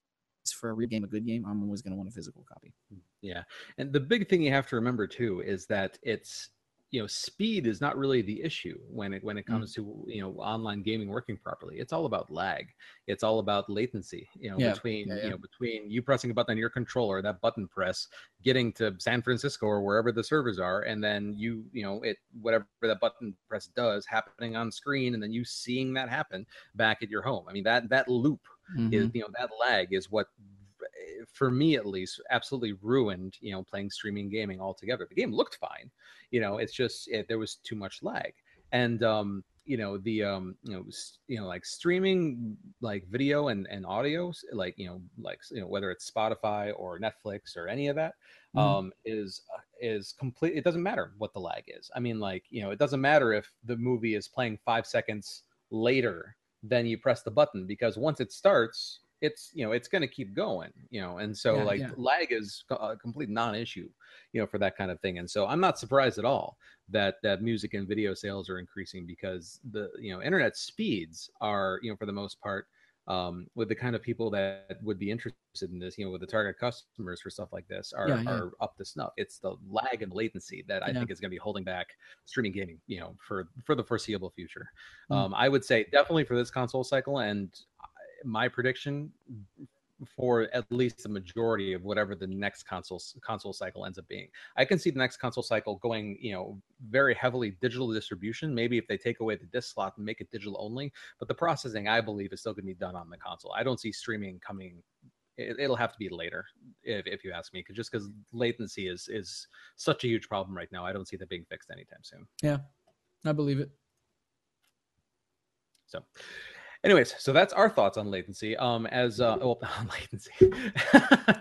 S4: for a real game, a good game, I'm always going to want a physical copy.
S1: Yeah. And the big thing you have to remember too is that it's you know speed is not really the issue when it when it
S4: Mm.
S1: comes to you know online gaming working properly it's all about lag it's all about latency you know
S4: Yeah,
S1: between
S4: yeah, yeah.
S1: you know between you pressing a button on your controller that button press getting to san francisco or wherever the servers are and then you you know it whatever that button press does happening on screen and then you seeing that happen back at your home i mean that that loop is
S4: Mhm.
S1: you know that lag is what for me at least absolutely ruined you know playing streaming gaming altogether. The game looked fine you know it's just it, there was too much lag. And um you know the um you know you know like streaming like video and and audio like you know like you know whether it's spotify or netflix or any of that
S4: Mhm.
S1: um is uh, is complete it doesn't matter what the lag is. I mean like you know it doesn't matter if the movie is playing five seconds later than you press the button because once it starts it's you know it's going to keep going you know and so
S4: Yeah,
S1: like
S4: yeah.
S1: lag is a complete non-issue you know for that kind of thing and so i'm not surprised at all that that music and video sales are increasing because the you know internet speeds are you know for the most part um, with the kind of people that would be interested in this, you know, with the target customers for stuff like this are,
S4: Yeah, yeah.
S1: are up to snuff. It's the lag and latency that I
S4: Yeah.
S1: think is going to be holding back streaming gaming, you know, for for the foreseeable future.
S4: Mm.
S1: Um, I would say definitely for this console cycle, and my prediction for at least the majority of whatever the next console console cycle ends up being. I can see the next console cycle going, you know, very heavily digital distribution. Maybe if they take away the disc slot and make it digital only, but the processing I believe is still going to be done on the console. I don't see streaming coming. It, it'll have to be later, if, if you ask me, 'cause- just because latency is is such a huge problem right now. I don't see that being fixed anytime soon.
S4: Yeah, I believe it.
S1: So, anyways, so that's our thoughts on latency. Um, as uh, well, on latency.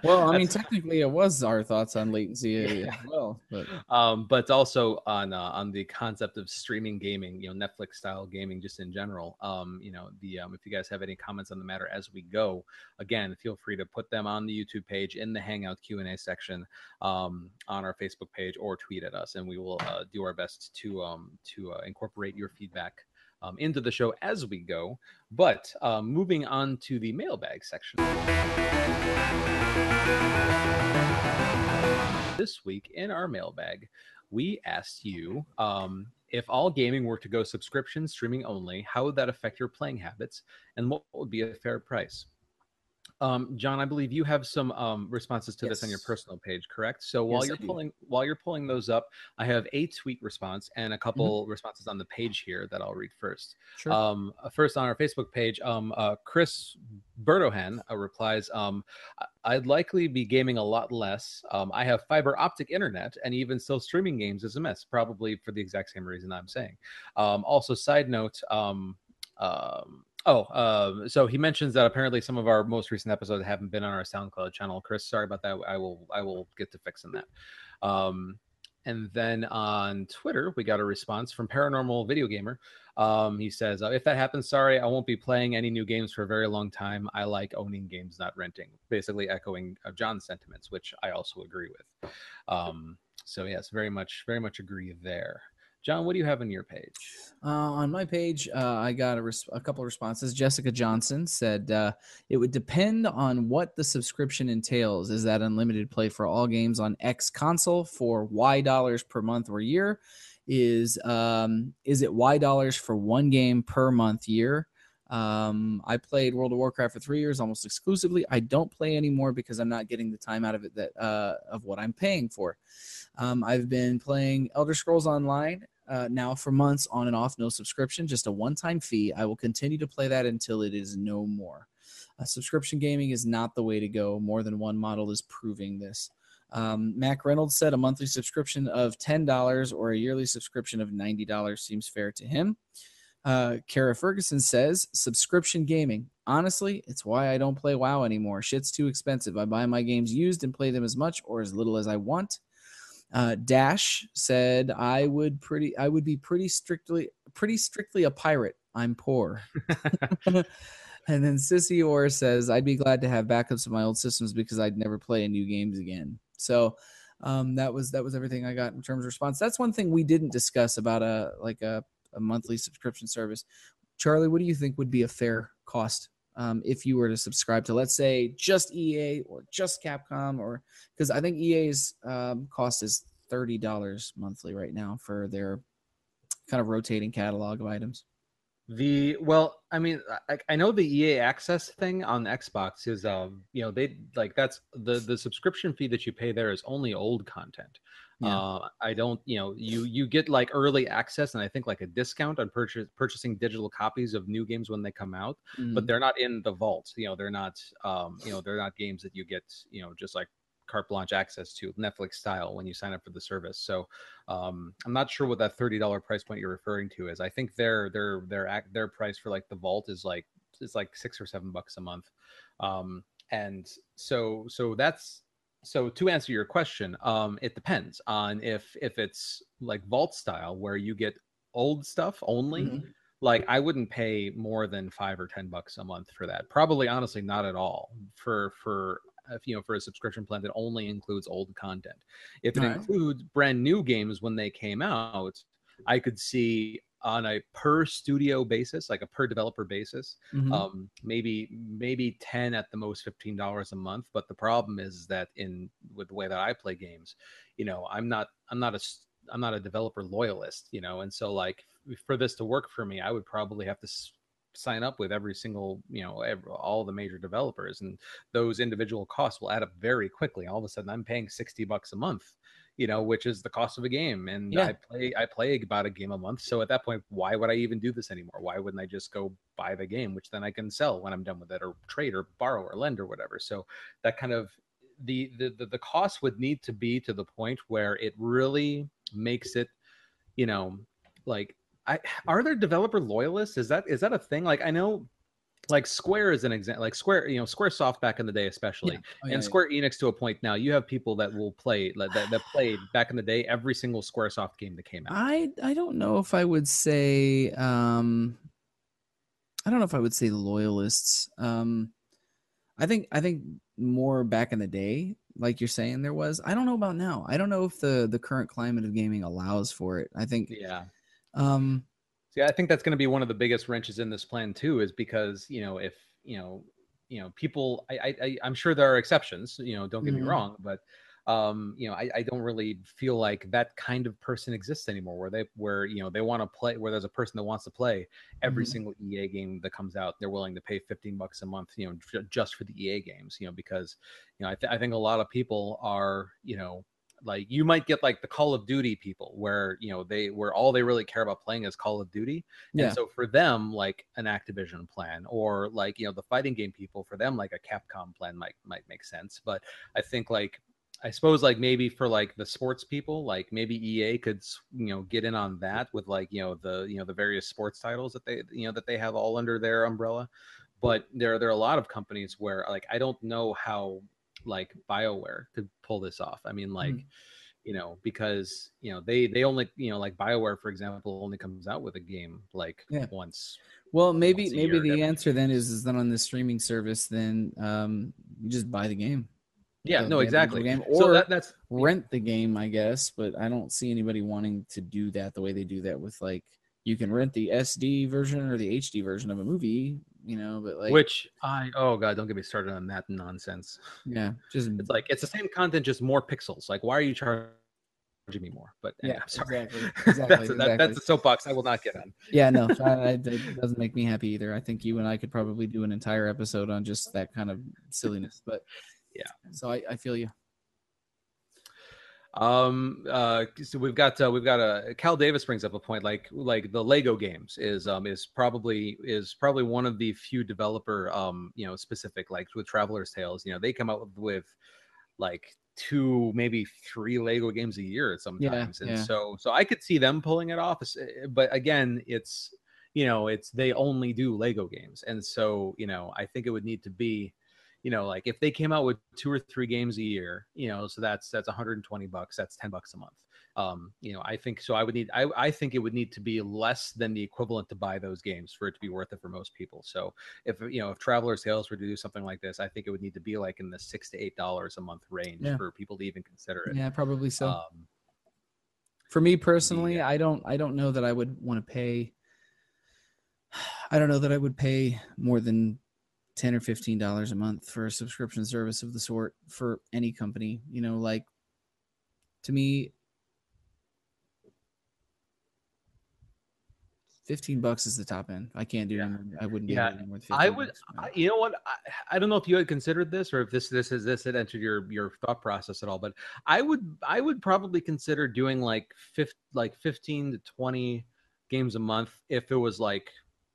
S4: Well, I mean, technically, it was our thoughts on latency uh, as well, but
S1: um, but also on uh, on the concept of streaming gaming, you know, Netflix style gaming, just in general. Um, you know, the um, if you guys have any comments on the matter as we go, again, feel free to put them on the YouTube page in the Hangout Q and A section, um, on our Facebook page, or tweet at us, and we will uh, do our best to um to uh, incorporate your feedback. Um, into the show as we go, but um, moving on to the mailbag section. This week in our mailbag, we asked you um, if all gaming were to go subscription streaming only, how would that affect your playing habits, and what would be a fair price? Um, John, I believe you have some um, responses to this on your personal page, correct? So while
S4: Yes,
S1: you're pulling while you're pulling those up, I have a tweet response and a couple responses on the page here that I'll read first.
S4: sure.
S1: Um, uh, first on our Facebook page, um, uh, Chris Bertohan uh, replies, um, "I- "I'd likely be gaming a lot less. Um, I have fiber optic internet, and even still, streaming games is a mess. Probably for the exact same reason I'm saying. Um, also, side note." Um, um, Oh, um, so he mentions that apparently some of our most recent episodes haven't been on our SoundCloud channel. Chris, sorry about that. I will I will get to fixing that. Um, and then on Twitter, we got a response from Paranormal Video Gamer. Um, he says, uh, "If that happens, sorry, I won't be playing any new games for a very long time. I like owning games, not renting." Basically, echoing uh, John's sentiments, which I also agree with. Um, so yes, very much, very much agree there. John, what do you have on your page?
S4: Uh, on my page, uh, I got a, res- a couple of responses. Jessica Johnson said uh, it would depend on what the subscription entails. Is that unlimited play for all games on X console for Y dollars per month or year? Is um, is it Y dollars for one game per month year? Um, I played World of Warcraft for three years almost exclusively. I don't play anymore because I'm not getting the time out of it that uh, of what I'm paying for. Um, I've been playing Elder Scrolls Online uh, now for months on and off, no subscription, just a one-time fee. I will continue to play that until it is no more. Uh, subscription gaming is not the way to go. More than one model is proving this. Um, Mac Reynolds said a monthly subscription of $10 or a yearly subscription of $90 seems fair to him. Uh, Kara Ferguson says subscription gaming. Honestly, it's why I don't play WoW anymore. Shit's too expensive. I buy my games used and play them as much or as little as I want. Uh, Dash said I would pretty I would be pretty strictly pretty strictly a pirate. I'm poor. and then Sissy Orr says I'd be glad to have backups of my old systems because I'd never play new games again. So um, that was that was everything I got in terms of response. That's one thing we didn't discuss about a like a, a monthly subscription service. Charlie, what do you think would be a fair cost um, if you were to subscribe to, let's say, just EA or just Capcom, or because I think EA's um, cost is thirty dollars monthly right now for their kind of rotating catalog of items.
S1: The well, I mean, I, I know the EA Access thing on Xbox is, um, you know, they like that's the the subscription fee that you pay there is only old content.
S4: Yeah.
S1: Uh, I don't, you know, you you get like early access and I think like a discount on purchase purchasing digital copies of new games when they come out, but
S4: Mhm.
S1: they're not in the vault. You know, they're not, um, you know, they're not games that you get, you know, just like carte blanche access to Netflix style when you sign up for the service. So um, I'm not sure what that thirty dollar price point you're referring to is. I think their their their act their price for like the vault is like it's like six or seven bucks a month. Um, and so so that's so to answer your question, um, it depends on if if it's like vault style where you get old stuff only.
S4: Mhm.
S1: Like I wouldn't pay more than five or ten bucks a month for that. Probably, honestly, not at all for for if you know for a subscription plan that only includes old content. If it
S4: Alright.
S1: includes brand new games when they came out, I could see on a per studio basis, like a per developer basis,
S4: Mhm.
S1: um maybe maybe 10 at the most 15 dollars a month. But the problem is that in with the way that i play games you know i'm not i'm not a i'm not a developer loyalist you know? And so like for this to work for me i would probably have to s- sign up with every single you know ev all the major developers. And those individual costs will add up very quickly. All of a sudden i'm paying 60 bucks a month you know which is the cost of a game and
S4: Yeah.
S1: i play i play about a game a month so at that point why would i even do this anymore? Why wouldn't i just go buy the game which then i can sell when i'm done with it or trade or borrow or lend or whatever. So that kind of the the the, the cost would need to be to the point where it really makes it you know like i are there developer loyalists? Is that is that a thing? Like i know like square is an example like square you know squaresoft back in the day especially
S4: Yeah. Oh, yeah,
S1: and
S4: yeah.
S1: Square Enix to a point now, you have people that will play like, that, that played back in the day every single SquareSoft game that came out.
S4: I I don't know if I would say um I don't know if I would say the loyalists. Um I think I think more back in the day, like you're saying there was. I don't know about now. I don't know if the the current climate of gaming allows for it. I think
S1: Yeah.
S4: um
S1: See, I think that's going to be one of the biggest wrenches in this plan too, is because you know if you know you know people, I, I I'm sure there are exceptions. You know, don't get
S4: Mhm.
S1: me wrong, but um you know I, I don't really feel like that kind of person exists anymore where they where you know they want to play where there's a person that wants to play every
S4: Mhm.
S1: single ea game that comes out they're willing to pay 15 bucks a month you know ju- just for the ea games you know because you know I, th- I think a lot of people are you know like you might get like the call of duty people where you know they where all they really care about playing is call of duty
S4: Yeah.
S1: and so for them like an activision plan or like you know the fighting game people for them like a capcom plan might might make sense but i think like i suppose like maybe for like the sports people like maybe ea could you know get in on that with like you know the you know the various sports titles that they you know that they have all under their umbrella but there there are a lot of companies where like i don't know how like bioware could pull this off i mean like
S4: Mhm.
S1: you know because you know they they only you know like bioware for example only comes out with a game like
S4: Yeah.
S1: once
S4: well maybe
S1: once
S4: maybe the answer then is is that on the streaming service then um you just buy the game.
S1: yeah
S4: the-
S1: no exactly
S4: game,
S1: so
S4: or
S1: that, that's
S4: rent the game, I guess, but I don't see anybody wanting to do that the way they do that with like you can rent the SD version or the HD version of a movie, you know, but like
S1: which i oh god don't get me started on that nonsense
S4: yeah, just
S1: it's like it's the same content just more pixels like why are you charging me more but
S4: Yeah,
S1: yeah I'm sorry
S4: exactly,
S1: that's,
S4: exactly,
S1: a, that, that's a soapbox i will not get on
S4: yeah, no, I, I, it doesn't make me happy either. I think you and I could probably do an entire episode on just that kind of silliness, but
S1: Yeah.
S4: So I, I feel you.
S1: Um. Uh. So we've got uh, we've got a Cal Davis brings up a point like like the Lego games is um is probably is probably one of the few developer um you know specific like with Traveller's Tales you know they come out with, with like two maybe three Lego games a year sometimes and
S4: yeah.
S1: so so I could see them pulling it off eh, but again it's you know it's they only do Lego games and so you know I think it would need to be you know like if they came out with two or three games a year you know so that's that's 120 bucks that's 10 bucks a month um you know i think so i would need i i think it would need to be less than the equivalent to buy those games for it to be worth it for most people so if you know if traveller's tales were to do something like this i think it would need to be like in the six to eight dollars a month range
S4: Yeah.
S1: for people to even consider it
S4: Yeah, probably so.
S1: um
S4: For me personally,
S1: Yeah.
S4: I don't I don't know that I would want to pay I don't know that I would pay more than 10 or 15 dollars a month for a subscription service of the sort for any company, you know, like to me 15 bucks is the top end. I can't do
S1: Yeah.
S4: I wouldn't do
S1: Yeah,
S4: anything more than
S1: I
S4: 15
S1: would,
S4: bucks,
S1: I, you know what? I, I don't know if you had considered this or if this this is this had entered your your thought process at all, but I would I would probably consider doing like fif- like fifteen to twenty games a month if it was like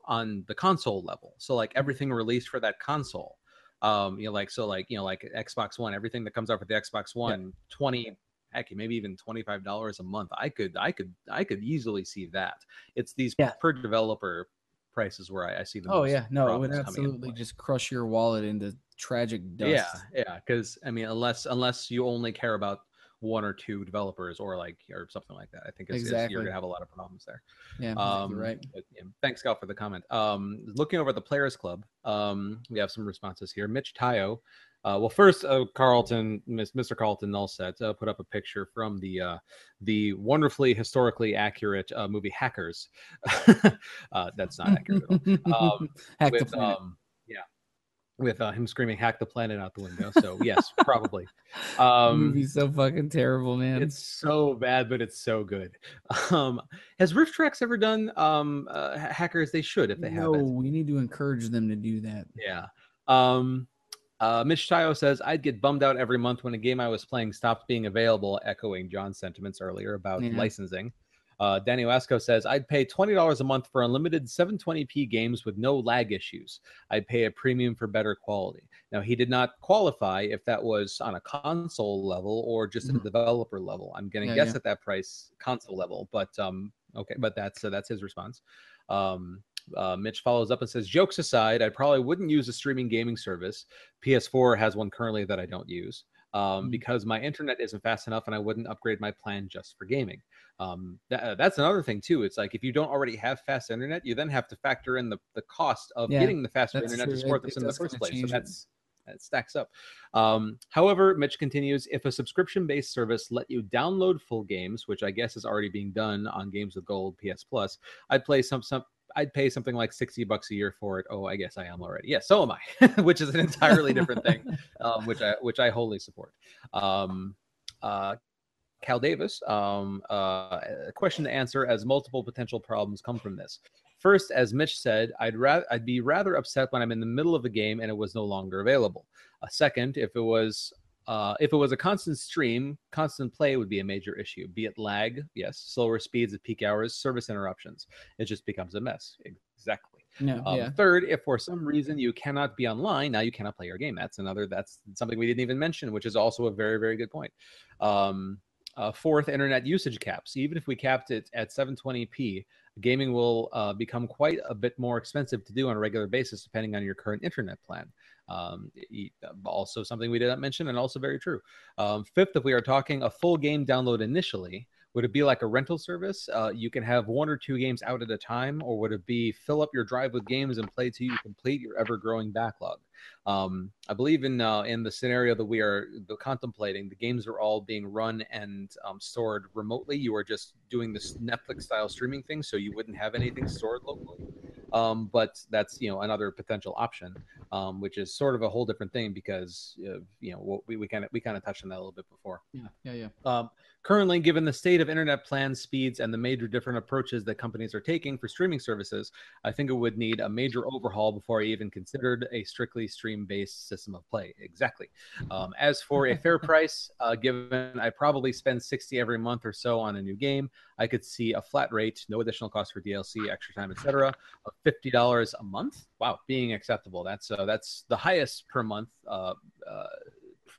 S1: on the console level. So like everything released for that console. Um, you know, like so like you know like Xbox One, everything that comes out for the Xbox One, twenty heck maybe even $25 a month i could i could i could easily see that it's these
S4: Yeah.
S1: per developer prices where i, I see the
S4: Oh yeah, no, it would
S1: problems coming into
S4: absolutely just crush your wallet into tragic dust.
S1: yeah yeah because i mean unless unless you only care about one or two developers or like or something like that i think it's, it's- you're gonna have a lot of problems there
S4: yeah,
S1: um
S4: right.
S1: but, yeah, thanks Scott, for the comment um looking over the players club um we have some responses here mitch tayo uh, well, first, uh, Carlton, Mr. Carlton Nullset, uh, put up a picture from the uh, the wonderfully historically accurate uh, movie Hackers. uh, that's not accurate at all. Um,
S4: Hack the
S1: with um, with uh, him screaming "Hack the planet" out the window. So yes, probably. Um,
S4: movie's so fucking terrible, man.
S1: it's so bad, but it's so good. Um, has RiffTrax ever done um, uh, hackers? They should if they
S4: no,
S1: haven't.
S4: we need to encourage them to do that.
S1: Yeah. Um, uh, Mitch Tayo says, I'd get bummed out every month when a game I was playing stopped being available, echoing John's sentiments earlier about
S4: Yeah.
S1: licensing. Uh, Danny Wasco says, I'd pay $20 a month for unlimited 720p games with no lag issues. I'd pay a premium for better quality. Now, he did not qualify if that was on a console level or just at a developer level. I'm going to
S4: Yeah,
S1: guess
S4: yeah.
S1: at that price console level, but um, okay, but that's uh, that's his response. Um, uh, Mitch follows up and says, "Jokes aside, I probably wouldn't use a streaming gaming service. PS4 has one currently that I don't use um,
S4: Mm.
S1: because my internet isn't fast enough, and I wouldn't upgrade my plan just for gaming. Um, tha- uh, that's another thing too. It's like if you don't already have fast internet, you then have to factor in the the cost of
S4: Yeah,
S1: getting the faster internet
S4: true.
S1: to support
S4: It-
S1: this
S4: it
S1: in the first place. So
S4: it.
S1: that's that stacks up. Um, however, Mitch continues if a subscription based service let you download full games, which I guess is already being done on Games with Gold PS Plus, I'd play some some. I'd pay something like 60 bucks a year for it. Oh, I guess I am already. Yeah, so am I, which is an entirely different thing, um, which I which I wholly support. Um, uh, Cal Davis, um, uh, a question to answer as multiple potential problems come from this. First, as Mitch said, I'd rather I'd be rather upset when I'm in the middle of a game and it was no longer available. A second, if it was uh, if it was a constant stream, constant play would be a major issue. Be it lag, yes, slower speeds at peak hours, service interruptions. It just becomes a mess. Exactly.
S4: No,
S1: Um,
S4: yeah.
S1: Third, if for some reason you cannot be online, now you cannot play your game. That's another. That's something we didn't even mention, which is also a very, very good point. Um, uh, fourth, internet usage caps. Even if we capped it at 720p, gaming will uh, become quite a bit more expensive to do on a regular basis, depending on your current internet plan. Um, also, something we did not mention, and also very true. Um, fifth, if we are talking a full game download initially, would it be like a rental service? Uh, you can have one or two games out at a time, or would it be fill up your drive with games and play till you complete your ever-growing backlog? Um, I believe in uh, in the scenario that we are contemplating, the games are all being run and um, stored remotely. You are just doing this Netflix-style streaming thing, so you wouldn't have anything stored locally. Um, but that's you know another potential option. um, which is sort of a whole different thing because uh, you know we we kind of we kind of touched on that a little bit before.
S4: Yeah, yeah, yeah.
S1: Um, currently, given the state of internet plan speeds and the major different approaches that companies are taking for streaming services, I think it would need a major overhaul before I even considered a strictly stream-based system of play. Exactly. Um, as for a fair price, uh, given I probably spend sixty every month or so on a new game, I could see a flat rate, no additional cost for DLC, extra time, etc., of fifty dollars a month. Wow, being acceptable. That's uh, that's the highest per month uh,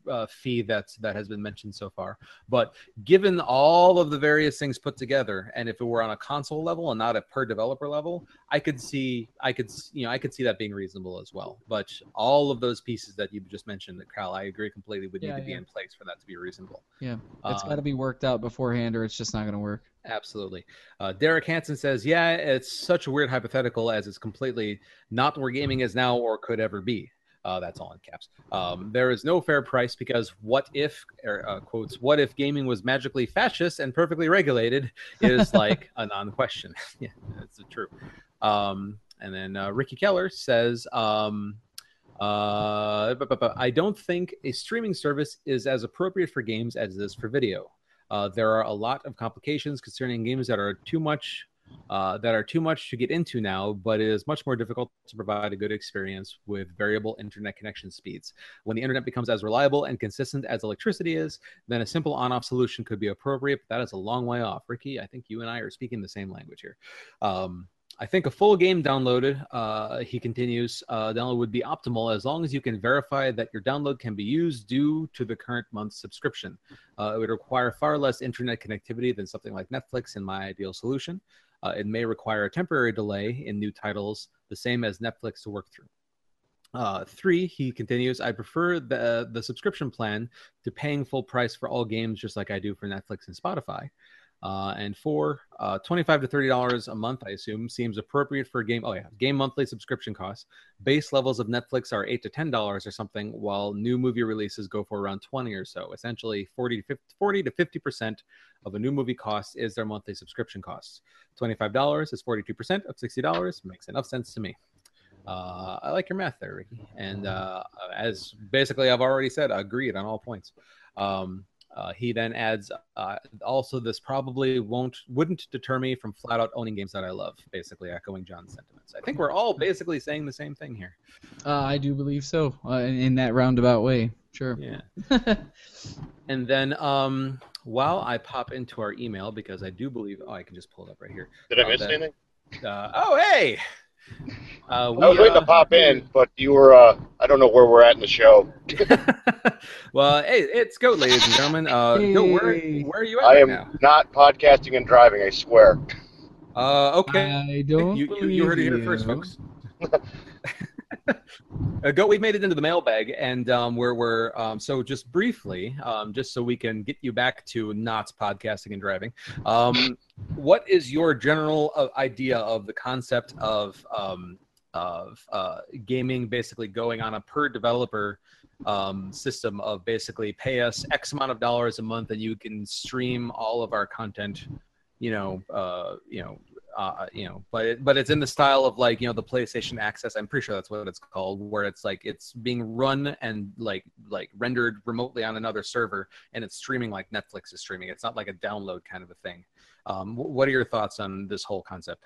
S1: uh, fee that that has been mentioned so far. But given all of the various things put together, and if it were on a console level and not a per developer level, I could see I could you know I could see that being reasonable as well. But all of those pieces that you just mentioned, that Kyle, I agree completely would
S4: Yeah,
S1: need to be in place for that to be reasonable.
S4: Yeah, it's
S1: Um,
S4: got to be worked out beforehand, or it's just not going to work.
S1: Absolutely. Uh, Derek Hansen says, "Yeah, it's such a weird hypothetical as it's completely not where gaming is now or could ever be." Uh, that's all in caps. Um, there is no fair price because what if, er, uh, quotes, what if gaming was magically fascist and perfectly regulated is like a non question. yeah, that's true. Um, and then uh, Ricky Keller says, um, uh, bu- bu- bu- I don't think a streaming service is as appropriate for games as it is for video. Uh, there are a lot of complications concerning games that are too much uh, that are too much to get into now, but it is much more difficult to provide a good experience with variable internet connection speeds. When the internet becomes as reliable and consistent as electricity is, then a simple on-off solution could be appropriate. But that is a long way off. Ricky, I think you and I are speaking the same language here. Um, I think a full game downloaded, uh, he continues, uh, download would be optimal as long as you can verify that your download can be used due to the current month's subscription. Uh, it would require far less internet connectivity than something like Netflix in my ideal solution. Uh, it may require a temporary delay in new titles, the same as Netflix to work through. Uh, three, he continues, I prefer the, the subscription plan to paying full price for all games, just like I do for Netflix and Spotify. Uh, and four, uh, 25 to $30 a month, I assume, seems appropriate for a game. Oh, yeah, game monthly subscription costs. Base levels of Netflix are 8 to $10 or something, while new movie releases go for around 20 or so. Essentially, 40 to 50, 40 to 50% of a new movie cost is their monthly subscription costs. $25 is 42% of $60. Makes enough sense to me. Uh, I like your math there, Ricky. And uh, as basically I've already said, agreed on all points. Um, uh, he then adds, uh, also this probably won't wouldn't deter me from flat out owning games that I love. Basically, echoing John's sentiments. I think we're all basically saying the same thing here.
S4: Uh, I do believe so, uh, in, in that roundabout way. Sure.
S1: Yeah. And then um, while I pop into our email because I do believe, oh, I can just pull it up right here.
S5: Did I
S1: Oh,
S5: miss
S1: that-
S5: anything?
S1: Uh, oh, hey. Uh, we,
S5: I was waiting
S1: uh,
S5: to pop in, but you were. Uh, I don't know where we're at in the show.
S1: well, hey, it's Goat, ladies and gentlemen. Uh, Goat, where,
S4: Hey.
S1: where are you at
S5: I
S1: right
S5: am
S1: now?
S5: not podcasting and driving. I swear.
S1: Uh, okay.
S4: I don't.
S1: You, you, you heard it here
S4: believe
S1: first, folks. uh, Goat, we've made it into the mailbag, and um, we're, we're um, so just briefly, um, just so we can get you back to not podcasting and driving. Um, what is your general uh, idea of the concept of um, of uh, gaming basically going on a per developer um, system of basically pay us X amount of dollars a month and you can stream all of our content, you know, uh, you know, uh, you know, but it, but it's in the style of like you know the PlayStation Access. I'm pretty sure that's what it's called, where it's like it's being run and like like rendered remotely on another server, and it's streaming like Netflix is streaming. It's not like a download kind of a thing. Um, what are your thoughts on this whole concept?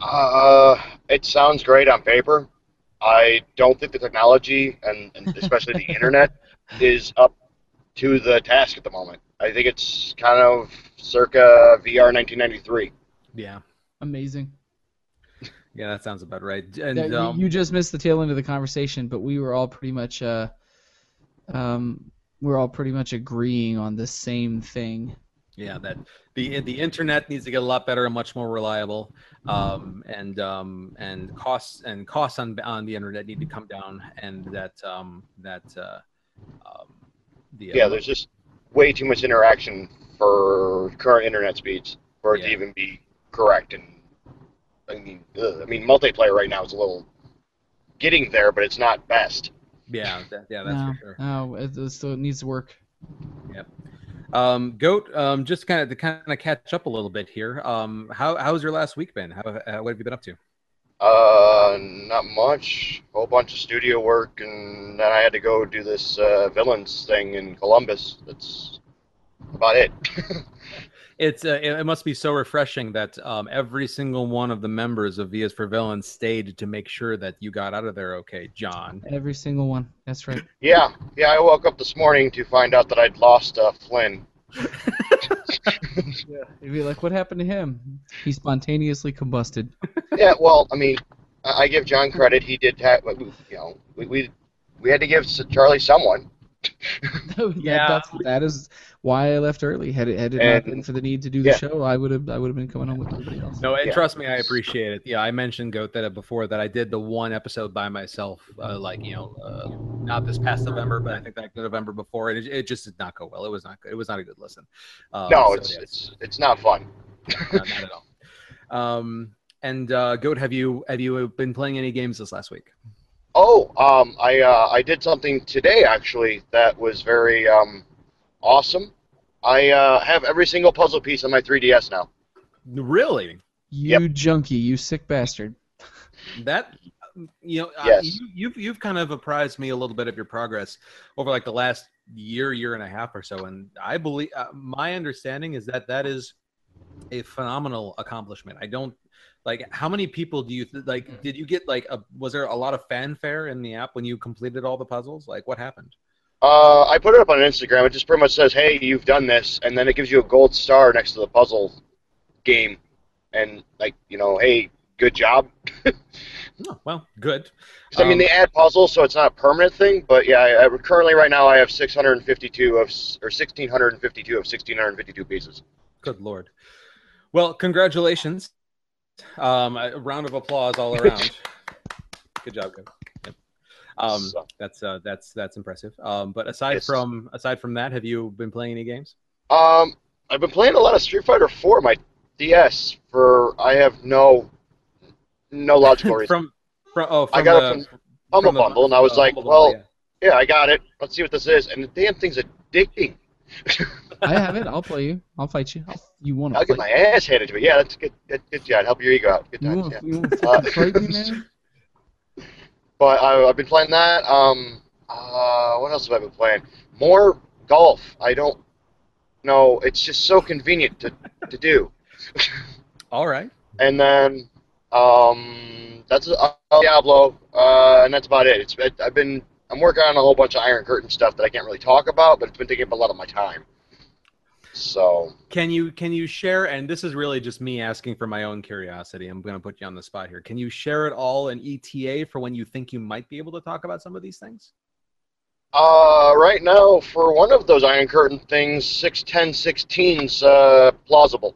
S5: Uh, it sounds great on paper. I don't think the technology and, and especially the internet is up to the task at the moment. I think it's kind of circa VR 1993.
S1: Yeah,
S4: Amazing.
S1: yeah, that sounds about right. And
S4: Yeah, you-
S1: um,
S4: you just missed the tail end of the conversation, but we were all pretty much, uh, um, we're all pretty much agreeing on the same thing.
S1: yeah that the the internet needs to get a lot better and much more reliable um, and um, and costs and costs on on the internet need to come down and that um, that uh, um, the
S5: Yeah, there's just way too much interaction for current internet speeds for it to even be correct. And I mean, ugh, I mean, multiplayer right now is a little getting there, but it's not best.
S1: yeah that, yeah that's
S4: no,
S1: for sure
S4: no, it, it needs to work.
S1: um, goat um, just kind of to kind of catch up a little bit here um, how how's your last week been how uh, what have you been up to
S5: Uh, not much. A whole bunch of studio work, and then I had to go do this uh, villains thing in Columbus. That's about it.
S1: It's uh, it it must be so refreshing that um, every single one of the members of Vias for Villains stayed to make sure that you got out of there okay, John.
S4: Every single one. That's right.
S5: yeah, yeah. I woke up this morning to find out that I'd lost uh, Flynn.
S4: Yeah. You'd be like, what happened to him? He spontaneously combusted.
S5: Yeah, well, I mean, I I give John credit. He did have, you know, we we, we had to give Charlie someone.
S4: That-
S1: Yeah.
S4: that's, that is why I left early. Had it had it not been for the need to do the
S5: yeah.
S4: show, I would have I would have been coming home with everybody else.
S1: No, and
S5: Yeah.
S1: trust me, I appreciate it. Yeah, I mentioned Goat that before that I did the one episode by myself, uh, like you know, uh, not this past November, but I think that November before, and it, it just did not go well. It was not good. It was not a good listen. Um,
S5: no,
S1: so,
S5: it's
S1: yeah,
S5: it's it's not fun.
S1: not, not at all. Um, and uh, Goat, have you have you been playing any games this last week?
S5: Oh, um, I uh, I did something today actually that was very um, awesome. I uh, have every single puzzle piece on my 3DS now.
S1: Really?
S4: You
S5: Yep.
S4: junkie, you sick bastard.
S1: That you know, uh,
S5: Yes.
S1: you, you've you've kind of apprised me a little bit of your progress over like the last year, year and a half or so, and I believe uh, my understanding is that that is a phenomenal accomplishment. I don't like how many people do you th- like? Did you get like a? Was there a lot of fanfare in the app when you completed all the puzzles? Like what happened?
S5: Uh, I put it up on Instagram. It just pretty much says, "Hey, you've done this," and then it gives you a gold star next to the puzzle game, and like you know, hey, good job.
S1: Oh, well, good.
S5: 'Cause, I mean,
S1: Um,
S5: they add puzzles, so it's not a permanent thing. But yeah, I, I, currently right now I have 652 of or 1652 of 1652 pieces.
S1: Good lord. Well, congratulations. Um, a round of applause all around. Good job, good. Um,
S5: So-
S1: that's uh, that's that's impressive. Um, but aside
S5: Yes.
S1: from aside from that, have you been playing any games?
S5: Um, I've been playing a lot of Street Fighter 4 on my DS for I have no no logical reason.
S1: from from oh, from
S5: I got
S1: the,
S5: it from Humble
S1: from the-
S5: Bundle, and I was
S1: uh,
S5: like,
S1: Humble
S5: well,
S1: yeah.
S5: yeah, I got it. Let's see what this is, and the damn thing's addicting.
S4: I have it. I'll play you. I'll fight you. I'll, you want to
S5: I'll get
S4: fight?
S5: my ass handed to me. Yeah, that's good. Good, good job. Help your ego out. Good
S4: You
S5: times.
S4: want
S5: Yeah.
S4: you want to
S5: Uh,
S4: fight me, man?
S5: But I, I've been playing that. Um, uh, what else have I been playing? More golf. I don't know. It's just so convenient to, to do.
S1: All right.
S5: And then um, that's uh, Diablo, uh, and that's about it. It's it, I've been I'm working on a whole bunch of Iron Curtain stuff that I can't really talk about, but it's been taking up a lot of my time. So
S1: Can you can you share? And this is really just me asking for my own curiosity. I'm going to put you on the spot here. Can you share it all in ETA for when you think you might be able to talk about some of these things?
S5: uh, right now, for one of those Iron Curtain things, six ten sixteen's uh, plausible.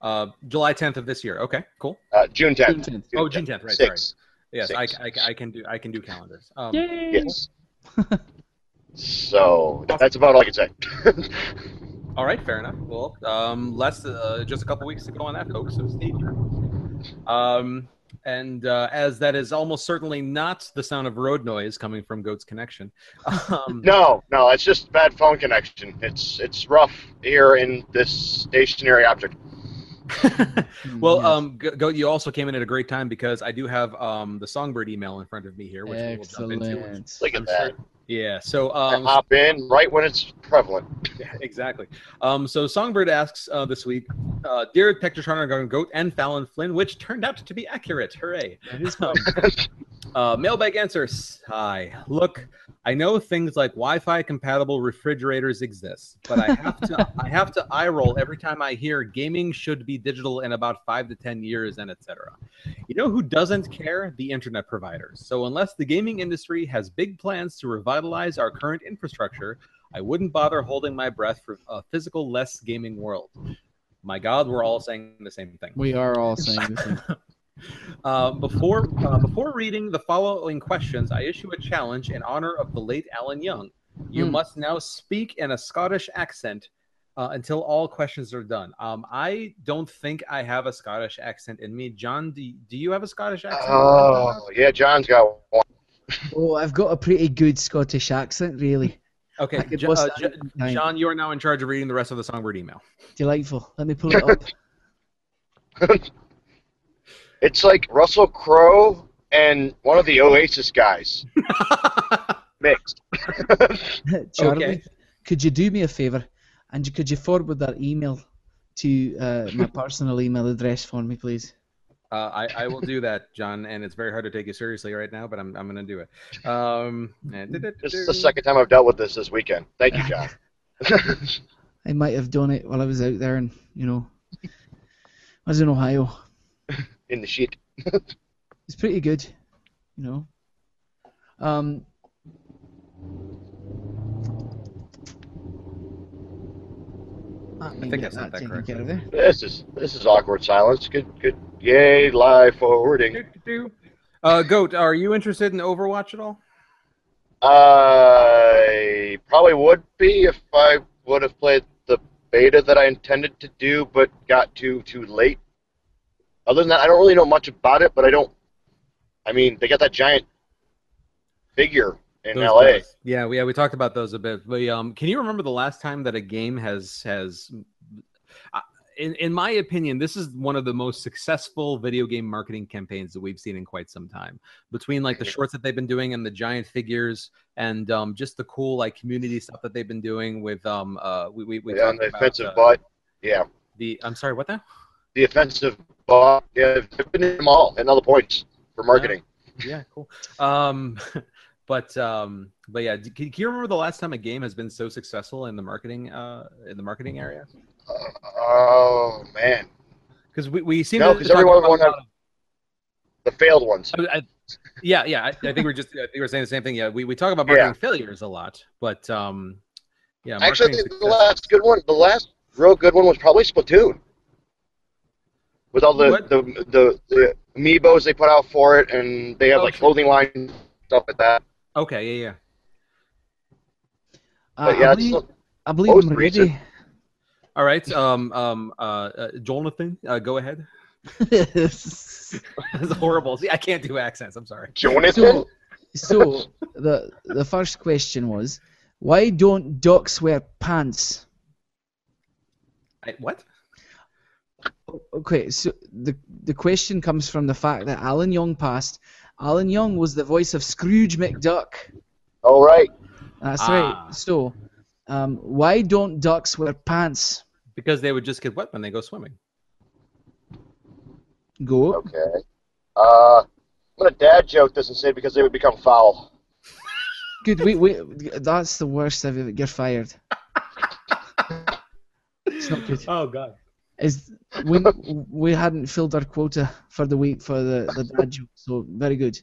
S1: Uh, July 10th of this year. Okay, cool.
S5: Uh, June 10th.
S4: June
S5: tenth.
S4: 10th.
S1: Oh, June 10th, right, sorry. Yes, I,
S5: Six.
S1: I, I can do I can do calendars. Um,
S4: Yay!
S5: Yes. so that's about all I can say.
S1: All right, fair enough. Well, um, less uh, just a couple weeks to go on that, folks. So stay tuned. Um, and uh, as that is almost certainly not the sound of road noise coming from Goat's Connection. Um,
S5: no, no, it's just bad phone connection. It's it's rough here in this stationary object.
S1: well,
S4: Yes.
S1: um, Go- Goat, you also came in at a great time because I do have um, the Songbird email in front of me here, which we will jump into.
S5: Look at
S1: I'm
S5: that.
S1: sure- Yeah. So
S5: I
S1: um,
S5: hop in right when it's prevalent.
S1: Exactly. Um, so Songbird asks uh, this week, uh, dear Technotronic Goat and Fallon Flynn, which turned out to be accurate. Hooray!
S4: That is
S1: Um, uh, mailbag answers. Hi. Look, I know things like Wi-Fi compatible refrigerators exist, but I have to I have to eye roll every time I hear gaming should be digital in about five to ten years and etc. You know who doesn't care? The internet providers. So unless the gaming industry has big plans to revitalize our current infrastructure, I wouldn't bother holding my breath for a physical less gaming world. My God, we're all saying the same thing.
S4: We are all saying the same.
S1: Uh, before uh, before reading the following questions, I issue a challenge in honor of the late Alan Young. You
S4: Hmm.
S1: must now speak in a Scottish accent uh, until all questions are done. Um, I don't think I have a Scottish accent in me. John, do, do you have a Scottish accent?
S5: Oh, yeah, John's got one.
S2: Oh, I've got a pretty good Scottish accent, really.
S1: Okay,
S2: I could
S1: Jo-
S2: bust
S1: uh,
S2: that
S1: Jo-
S2: any time.
S1: John, you are now in charge of reading the rest of the Songbird email.
S2: Delightful. Let me pull it up.
S5: It's like Russell Crowe and one of the Oasis guys mixed.
S4: Charlie,
S1: Okay.
S4: could you do me a favor, and could you forward that email to uh, my personal email address for me, please?
S1: Uh, I, I will do that, John, and it's very hard to take you seriously right now, but I'm, I'm going to do it. Um,
S5: This is the second time I've dealt with this this weekend. Thank you, John.
S4: I might have done it while I was out there, and you know, I was in Ohio.
S5: In the shit.
S4: It's pretty good, you know. Um, I
S1: think that's not that
S4: taken
S1: correctly.
S4: care of there.
S5: This is this is awkward silence. Good good. Yay, live forwarding.
S1: Uh, Goat, are you interested in Overwatch at all?
S5: I probably would be if I would have played the beta that I intended to do, but got too too late. Other than that, I don't really know much about it, but I don't. I mean, they got that giant figure in
S1: Those
S5: LA.
S1: guys. Yeah, we, yeah, we talked about those a bit. But um, can you remember the last time that a game has has, uh, in in my opinion, this is one of the most successful video game marketing campaigns that we've seen in quite some time. Between like the shorts that they've been doing and the giant figures, and um, just the cool like community stuff that they've been doing with um, uh, we we, we
S5: Yeah, and the
S1: about,
S5: offensive
S1: uh,
S5: butt. Yeah,
S1: The I'm sorry, what now?
S5: the offensive butt. Yeah, they've been in them all and all the points for marketing.
S1: yeah, cool. Um, but um, but yeah, can, can you remember the last time a game has been so successful in the marketing uh in the marketing area?
S5: Uh, oh man,
S1: Because we, we seem
S5: No,
S1: to
S5: 'cause
S1: talk
S5: everyone
S1: about
S5: wanted-
S1: a lot of-
S5: the failed ones.
S1: I, I, yeah, yeah. I, I think we're just I think we're saying the same thing. Yeah, we, we talk about
S5: Yeah.
S1: marketing failures a lot, but um, yeah,
S5: Actually, the
S1: success-
S5: last good one, the last real good one was probably Splatoon. With all the,
S1: What?
S5: the the the amiibos they put out for it, and they have
S1: Oh,
S5: like
S1: sure.
S5: clothing line stuff like that.
S1: Okay, yeah, yeah.
S4: Uh,
S5: But yeah,
S4: I believe,
S5: still-
S4: I believe I'm
S5: recent.
S4: ready.
S1: All right. Um, um, uh, uh Jonathan, uh, go ahead. That's horrible. See, I can't do accents. I'm sorry.
S5: Jonathan.
S4: so, so the the first question was, why don't ducks wear pants?
S1: I, what?
S4: Okay, so the the question comes from the fact that Alan Young passed. Alan Young was the voice of Scrooge McDuck.
S5: All right.
S4: That's
S1: Ah.
S4: right. So, um, why don't ducks wear pants?
S1: Because they would just get wet when they go swimming.
S4: Go.
S5: Okay. Uh, I'm gonna dad joke this and say because they would become foul.
S4: Good. We, we that's the worst I've ever. You're fired. It's not good.
S1: Oh God.
S4: Is we we hadn't filled our quota for the week for the the dad joke, so very good.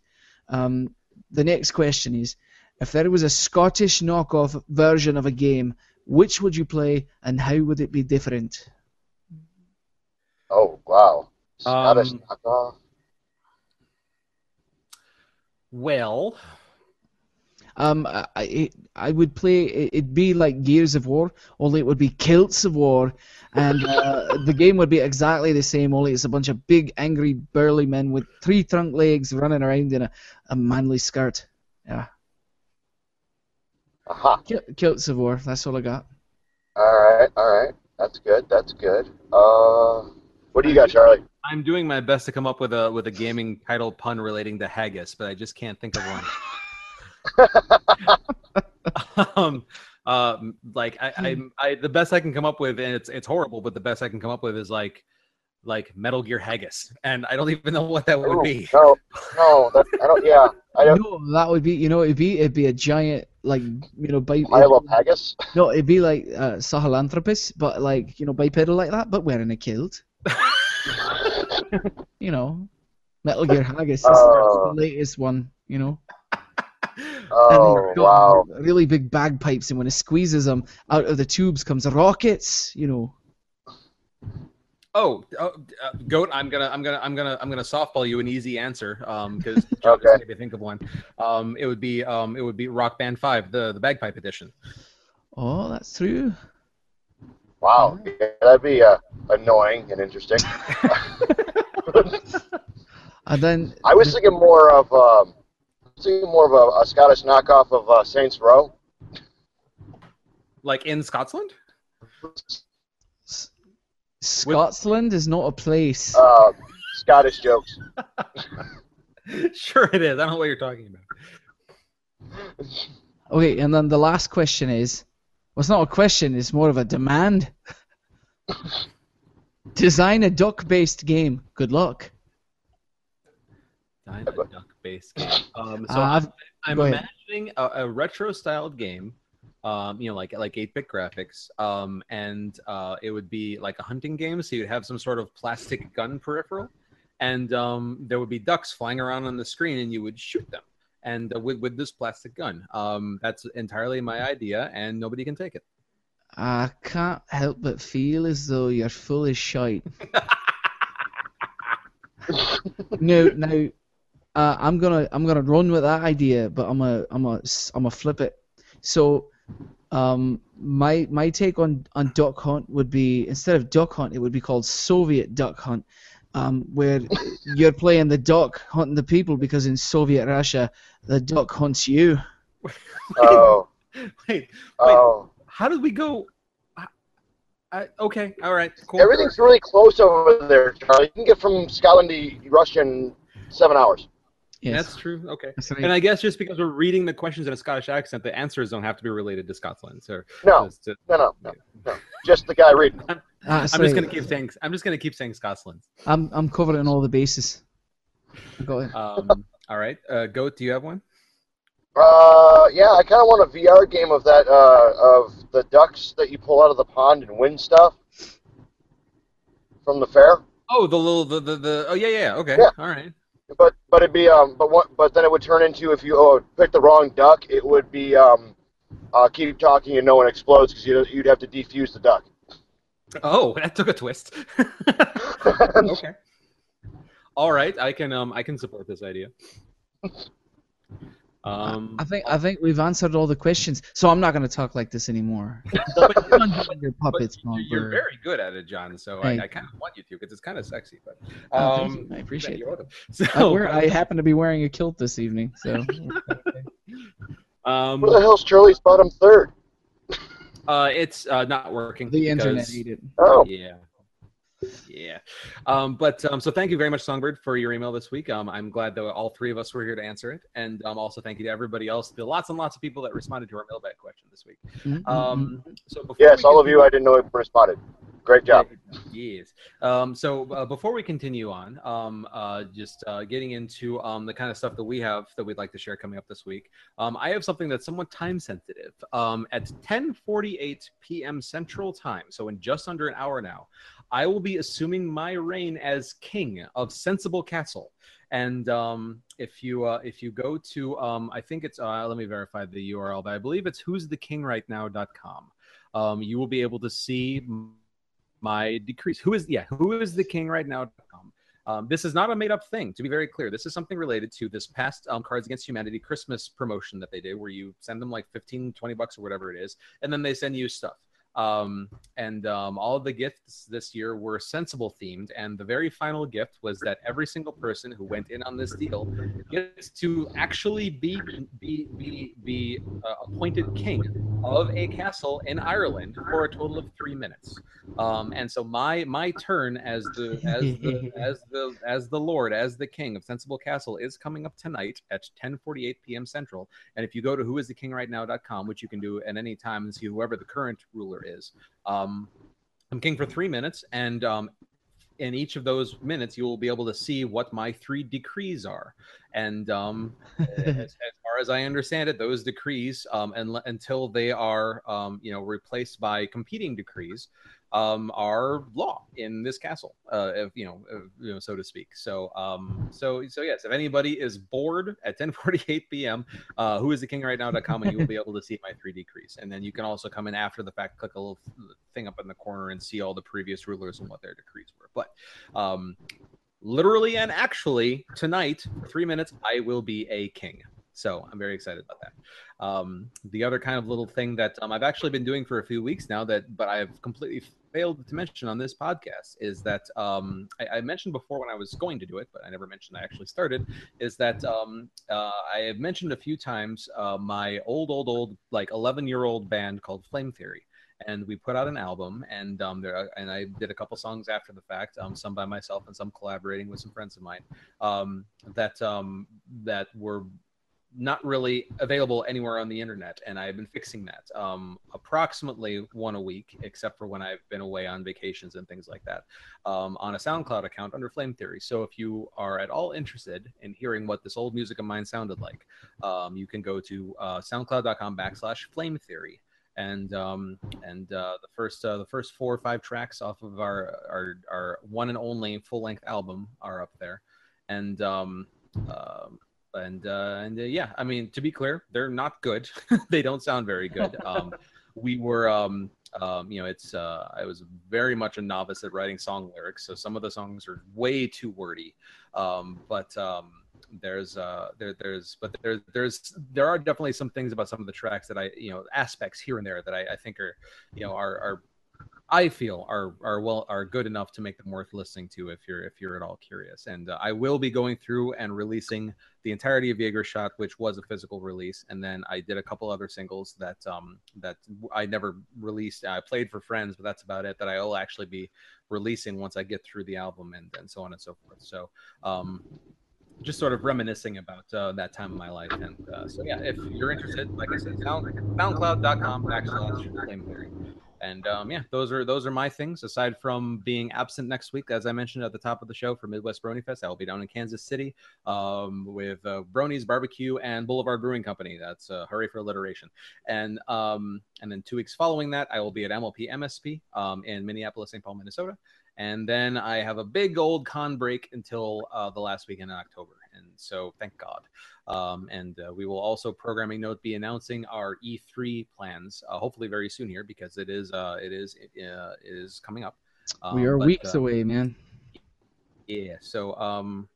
S4: Um, the next question is, if there was a Scottish knockoff version of a game, which would you play and how would it be different?
S5: Oh wow. Scottish
S1: Um,
S5: knockoff.
S1: Well,
S4: Um, I I, I would play. it- It'd be like Gears of War, only it would be Kilts of War, and uh, the game would be exactly the same. Only it's a bunch of big, angry, burly men with three trunk legs running around in a, a manly skirt. Yeah,
S5: Aha.
S4: Kil- Kilts of War. That's all I got.
S5: All right. All right. That's good. That's good. Uh, what do you got, Charlie?
S1: I'm doing my best to come up with a with a gaming title pun relating to haggis, but I just can't think of one. um, uh, like I, I, I, the best I can come up with, and it's it's horrible, but the best I can come up with is like, like Metal Gear Haggis, and I don't even know what that would
S5: Ooh,
S1: be.
S5: No, no, that, I don't. Yeah, I don't.
S4: No, that would be. You know, it'd be it'd be a giant like you know bi-
S5: Milo Haggis.
S4: No, it'd be like uh, Sahelanthropus, but like you know bipedal like that, but wearing a kilt. you know, Metal Gear Haggis is
S5: Oh.
S4: the latest one. You know.
S5: Oh
S4: and they've got
S5: wow.
S4: Really big bagpipes, and when it squeezes them, out of the tubes comes rockets. You know.
S1: Oh, oh uh, goat! I'm gonna, I'm gonna, I'm gonna, I'm gonna softball you an easy answer, um, because
S5: Okay.
S1: made me think of one. Um, it would be, um, it would be Rock Band Five, the the bagpipe edition.
S4: Oh, that's true.
S5: Wow. Yeah, that'd be uh, annoying and interesting.
S4: And then
S5: I was thinking more of um, I more of a, a Scottish knockoff of uh, Saints Row.
S1: Like in Scotland?
S4: S- Scotland is not a place.
S5: Uh, Scottish jokes.
S1: sure, it is. I don't know what you're talking about.
S2: Okay, and then the last question is, well, it's not a question; it's more of a demand. Design a duck-based game. Good luck.
S1: Design a duck-based game. Um, so
S2: Uh, I've-
S1: I'm imagining a, a retro-styled game. Um, you know, like like 8-bit graphics, um, and uh, it would be like a hunting game. So you'd have some sort of plastic gun peripheral, and um, there would be ducks flying around on the screen, and you would shoot them. And uh, with with this plastic gun, um, that's entirely my idea, and nobody can take it.
S2: I can't help but feel as though you're full of shite. no, no. Uh, I'm gonna I'm gonna run with that idea, but I'm a I'm a I'm a flip it. So, um, my my take on on Duck Hunt would be instead of Duck Hunt, it would be called Soviet Duck Hunt, um, where you're playing the duck hunting the people because in Soviet Russia the duck hunts you.
S5: Oh,
S1: Wait,
S5: oh.
S1: how did we go? I, I, okay, all right, cool.
S5: Everything's really close over there, Charlie. You can get from Scotland to Russia in seven hours.
S2: Yes,
S1: That's true. Okay.
S2: that's right.
S1: And I guess just because we're reading the questions in a Scottish accent, the answers don't have to be related to Scotland. So
S5: No,
S1: just to-
S5: no, no, no, no. Just the guy reading.
S2: That's
S1: I'm just gonna keep saying I'm just gonna keep saying Scotland.
S2: I'm I'm covering all the bases. I got it.
S1: Um, all right, uh, goat. Do you have one?
S5: Uh, yeah, I kind of want a VR game of that, uh, of the ducks that you pull out of the pond and win stuff from the fair.
S1: Oh, the little the the, the oh yeah yeah okay
S5: Yeah.
S1: all right.
S5: But but it'd be um but what but then it would turn into if you oh, pick the wrong duck, it would be um uh, keep talking and no one explodes because you'd you'd have to defuse the duck.
S1: Oh, that took a twist. okay. All right, I can um I can support this idea. Um,
S2: I think I think we've answered all the questions, so I'm not going to talk like this anymore.
S1: but-
S2: Keep on your puppets,
S1: you're, you're very good at it, John. So
S2: Hey.
S1: I, I kind of want you to because it's kind of sexy. But
S2: Oh,
S1: um,
S2: you. I appreciate
S1: you're
S2: it.
S1: welcome. So
S2: I, wear, I happen to be wearing a kilt this evening, so
S1: um,
S5: Where the hell's Charlie's bottom third?
S1: uh, it's uh, not working.
S2: the internet
S1: because-
S2: ate it.
S5: Oh,
S1: Yeah. Yeah. Um, but um, so thank you very much, Songbird, for your email this week. Um, I'm glad that all three of us were here to answer it. And um, also thank you to everybody else, the lots and lots of people that responded to our mailbag question this week.
S2: Mhm,
S1: Um, so before
S5: yes, all of
S1: continue-
S5: you I didn't know responded. Great job.
S1: Yes. Um, so uh, before we continue on, um, uh, just uh, getting into um, the kind of stuff that we have that we'd like to share coming up this week, um, I have something that's somewhat time sensitive. Um, at 10:48 p.m. Central Time, so in just under an hour now, I will be assuming my reign as king of Sensible Castle. And um, if you uh, if you go to um, I think it's uh, let me verify the URL, but I believe it's who's the king right now.com. Um, you will be able to see my decrease. Who is yeah? Who is the king right now? Um, this is not a made up thing. To be very clear, this is something related to this past um, Cards Against Humanity Christmas promotion that they did, where you send them like 15, 20 bucks or whatever it is, and then they send you stuff. Um, and um, all of the gifts this year were sensible themed. And the very final gift was that every single person who went in on this deal gets to actually be be be, be uh, appointed king of a castle in Ireland for a total of three minutes. Um, and so my my turn as the as the as the as the lord as the king of Sensible Castle is coming up tonight at 10:48 p.m. Central. And if you go to whoisthekingRightNow.com, which you can do at any time and see whoever the current ruler is, um, I'm king for three minutes, and um, in each of those minutes, you will be able to see what my three decrees are. And um, as, as far as I understand it, those decrees, um, and, until they are, um, you know, replaced by competing decrees, um, are law in this castle, uh, if, you know, uh, you know, so to speak. So, um, so, so yes, if anybody is bored at 10:48 p.m., uh, who is the king right now.com, and you will be able to see my three decrees. And then you can also come in after the fact, click a little thing up in the corner, and see all the previous rulers and what their decrees were. But um, literally and actually tonight three minutes i will be a king so i'm very excited about that um, the other kind of little thing that um, i've actually been doing for a few weeks now that but i've completely failed to mention on this podcast is that um, I, I mentioned before when i was going to do it but i never mentioned i actually started is that um, uh, i have mentioned a few times uh, my old old old like 11 year old band called flame theory and we put out an album. And um, there and I did a couple songs after the fact, um, some by myself and some collaborating with some friends of mine. Um, that um, that were not really available anywhere on the internet, and I've been fixing that um, approximately one a week, except for when I've been away on vacations and things like that, um, on a SoundCloud account under Flame Theory. So if you are at all interested in hearing what this old music of mine sounded like, um, you can go to uh, SoundCloud.com backslash Flame Theory. And um, and uh, the first uh, the first four or five tracks off of our our, our one and only full length album are up there, and um, um, and uh, and uh, yeah, I mean to be clear, they're not good. they don't sound very good. Um, we were, um, um, you know, it's uh, I was very much a novice at writing song lyrics, so some of the songs are way too wordy. Um, but um, there's uh, there there's but there's there's there are definitely some things about some of the tracks that I you know aspects here and there that I, I think are you know are are I feel are are well are good enough to make them worth listening to if you're if you're at all curious. And uh, I will be going through and releasing the entirety of Jaeger Shot, which was a physical release, and then I did a couple other singles that um that I never released. I played for friends, but that's about it. That I will actually be releasing once I get through the album and and so on and so forth. So um just sort of reminiscing about uh, that time of my life. And uh, so, yeah, if you're interested, like I said, sound, soundcloud.com backslash flame theory. And um, yeah, those are those are my things. Aside from being absent next week, as I mentioned at the top of the show for Midwest Brony Fest, I will be down in Kansas City um, with uh, Bronies Barbecue and Boulevard Brewing Company. That's uh, hooray for alliteration. And um, and then two weeks following that, I will be at MLP MSP um, in Minneapolis, St. Paul, Minnesota. And then I have a big old con break until uh, the last weekend in October. And so thank God. Um, and uh, we will also, programming note, be announcing our E3 plans uh, hopefully very soon here because it is uh, it is uh, it is coming up.
S4: Um, we are
S1: but,
S4: weeks
S1: uh,
S4: away, man.
S1: Yeah. So um,